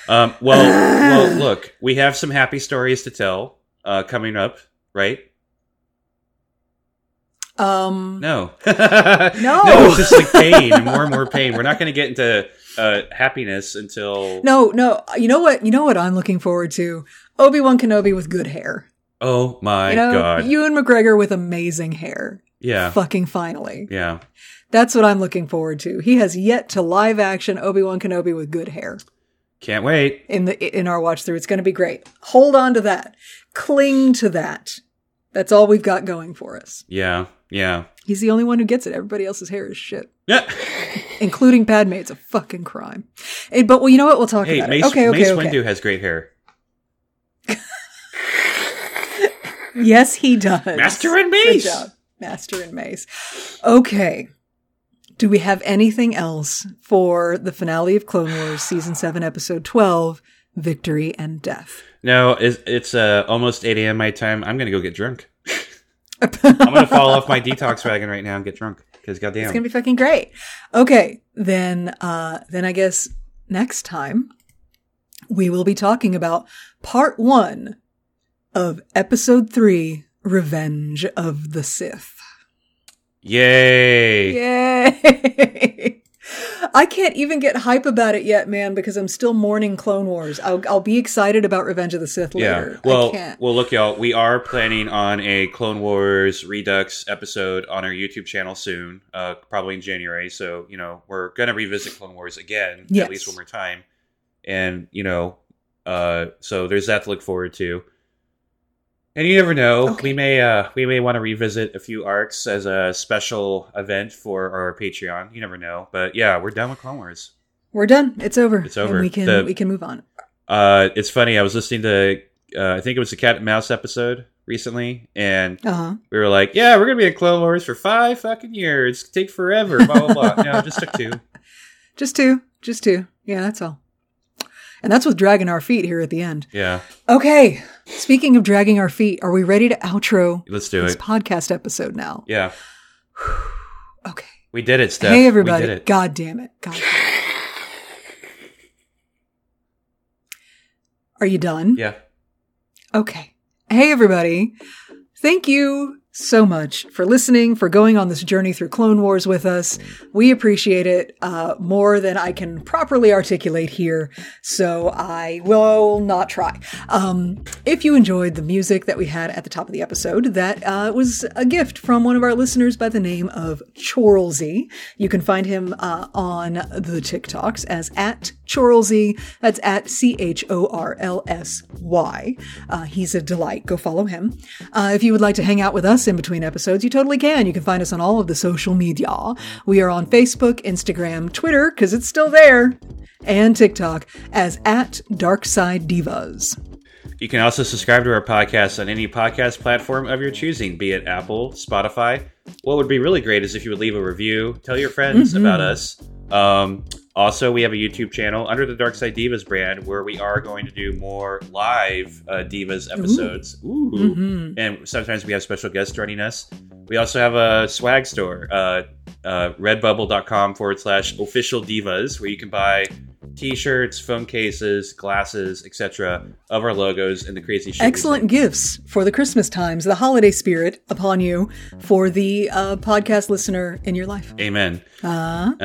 [SPEAKER 1] Um, well, well, [sighs] look, we have some happy stories to tell uh, coming up, right?
[SPEAKER 2] Um,
[SPEAKER 1] No, [laughs]
[SPEAKER 2] No.
[SPEAKER 1] no, it's just like pain and more and more pain. We're not going to get into uh, happiness until
[SPEAKER 2] no, no. You know what? You know what I'm looking forward to? Obi Wan Kenobi with good hair.
[SPEAKER 1] Oh my
[SPEAKER 2] you know,
[SPEAKER 1] god!
[SPEAKER 2] Ewan McGregor with amazing hair.
[SPEAKER 1] yeah,
[SPEAKER 2] Fucking finally.
[SPEAKER 1] yeah.
[SPEAKER 2] That's what I'm looking forward to. He has yet to live action Obi Wan Kenobi with good hair
[SPEAKER 1] Can't wait.
[SPEAKER 2] in the in our watch through. It's going to be great. Hold on to that. Cling to that. That's all we've got going for us.
[SPEAKER 1] Yeah, yeah,
[SPEAKER 2] He's the only one who gets it. Everybody else's hair is shit,
[SPEAKER 1] yeah. [laughs]
[SPEAKER 2] including Padme. It's a fucking crime. Eh, but well, you know what? We'll talk
[SPEAKER 1] hey,
[SPEAKER 2] about
[SPEAKER 1] Mace,
[SPEAKER 2] it. Okay, okay,
[SPEAKER 1] Mace
[SPEAKER 2] okay.
[SPEAKER 1] Windu has great hair. [laughs]
[SPEAKER 2] Yes, he does.
[SPEAKER 1] Master and Mace.
[SPEAKER 2] Good job. Master and Mace. Okay. Do we have anything else for the finale of Clone Wars, season 7, episode 12, Victory and Death?
[SPEAKER 1] No, it's, it's uh, almost 8 a.m. my time. I'm going to go get drunk. I'm to [laughs] fall off my detox wagon right now and get drunk. Because goddamn.
[SPEAKER 2] It's gonna be fucking great. Okay, then uh then I guess next time we will be talking about part one of episode three, Revenge of the Sith.
[SPEAKER 1] Yay.
[SPEAKER 2] Yay! [laughs] I can't even get hype about it yet, man, because I'm still mourning Clone Wars. I'll, I'll be excited about Revenge of the Sith later.
[SPEAKER 1] Yeah. Well,
[SPEAKER 2] I can't.
[SPEAKER 1] well, look, y'all. We are planning on a Clone Wars Redux episode on our YouTube channel soon, uh, probably in January. So you know, we're gonna revisit Clone Wars again,
[SPEAKER 2] Yes.
[SPEAKER 1] at least one more time, and you know, uh, so there's that to look forward to. And you never know,
[SPEAKER 2] Okay.
[SPEAKER 1] we may uh, we may want to revisit a few arcs as a special event for our Patreon. You never know, but yeah, we're done with Clone Wars.
[SPEAKER 2] We're done. It's over.
[SPEAKER 1] It's over.
[SPEAKER 2] And we can
[SPEAKER 1] The-
[SPEAKER 2] we can move on.
[SPEAKER 1] Uh, it's funny. I was listening to, uh, I think it was the Cat and Mouse episode recently, and
[SPEAKER 2] Uh huh.
[SPEAKER 1] we were like, "Yeah, we're gonna be in Clone Wars for five fucking years. Take forever." Blah blah blah. no, it just took two. [laughs]
[SPEAKER 2] Just two. Just two. Yeah, that's all. And that's with dragging our feet here at the end.
[SPEAKER 1] Yeah,
[SPEAKER 2] Okay. Speaking of dragging our feet, are we ready to outro
[SPEAKER 1] let's do
[SPEAKER 2] this
[SPEAKER 1] it.
[SPEAKER 2] podcast episode now?
[SPEAKER 1] Yeah,
[SPEAKER 2] Okay.
[SPEAKER 1] we did it, Steph.
[SPEAKER 2] hey
[SPEAKER 1] We
[SPEAKER 2] everybody.
[SPEAKER 1] did it.
[SPEAKER 2] God damn it. God damn it. Are you done?
[SPEAKER 1] Yeah.
[SPEAKER 2] Okay. Hey, everybody. Thank you so much for listening, for going on this journey through Clone Wars with us. We appreciate it uh, more than I can properly articulate here, so I will not try. Um, if you enjoyed the music that we had at the top of the episode, that uh, was a gift from one of our listeners by the name of Chorlsy. You can find him uh, on the TikToks as at Chorlsy. That's at C H O R L S Y. Uh, he's a delight. Go follow him. Uh, if you would like to hang out with us in between episodes, you totally can. You can find us on all of the social media. We are on Facebook, Instagram, Twitter, because it's still there, and TikTok as at Darkside Divas.
[SPEAKER 1] You can also subscribe to our podcast on any podcast platform of your choosing, be it Apple, Spotify. What would be really great is if you would leave a review, tell your friends about us. Um, also, we have a YouTube channel under the Dark Side Divas brand where we are going to do more live uh, Divas episodes. Ooh. And sometimes we have special guests joining us. We also have a swag store, uh, uh, redbubble.com forward slash official divas, where you can buy t-shirts, phone cases, glasses, etc. of our logos and the crazy shit.
[SPEAKER 2] Excellent gifts for the Christmas times, the holiday spirit upon you for the uh, podcast listener in your life.
[SPEAKER 1] Amen. Uh, uh,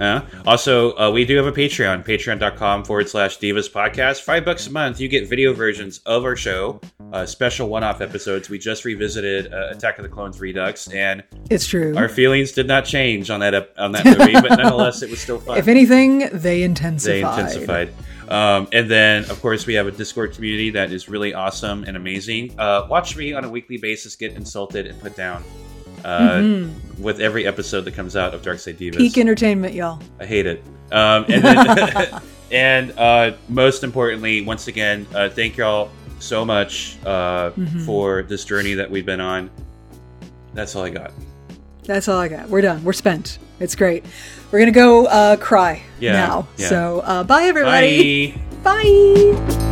[SPEAKER 1] uh. Also, uh, we do have a Patreon, patreon.com forward slash divas podcast. Five bucks a month, you get video versions of our show, uh, special one off episodes. We just revisited uh, Attack of the Clones Redux, and
[SPEAKER 2] It's true.
[SPEAKER 1] our feelings did not change on that on that movie, but nonetheless, it was still [laughs] fun.
[SPEAKER 2] if anything, they intensified.
[SPEAKER 1] they intensified. Um, and then, of course, we have a Discord community that is really awesome and amazing. Uh, watch me on a weekly basis get insulted and put down uh, with every episode that comes out of Dark Side Divas.
[SPEAKER 2] Peak entertainment, y'all.
[SPEAKER 1] I hate it. Um, and then, [laughs] [laughs] and uh, most importantly, once again, uh, thank y'all so much uh, for this journey that we've been on. That's all I got.
[SPEAKER 2] That's all I got. We're done. We're spent. It's great. We're gonna go uh, cry
[SPEAKER 1] Yeah,
[SPEAKER 2] now.
[SPEAKER 1] yeah.
[SPEAKER 2] So uh, bye, everybody.
[SPEAKER 1] Bye.
[SPEAKER 2] Bye.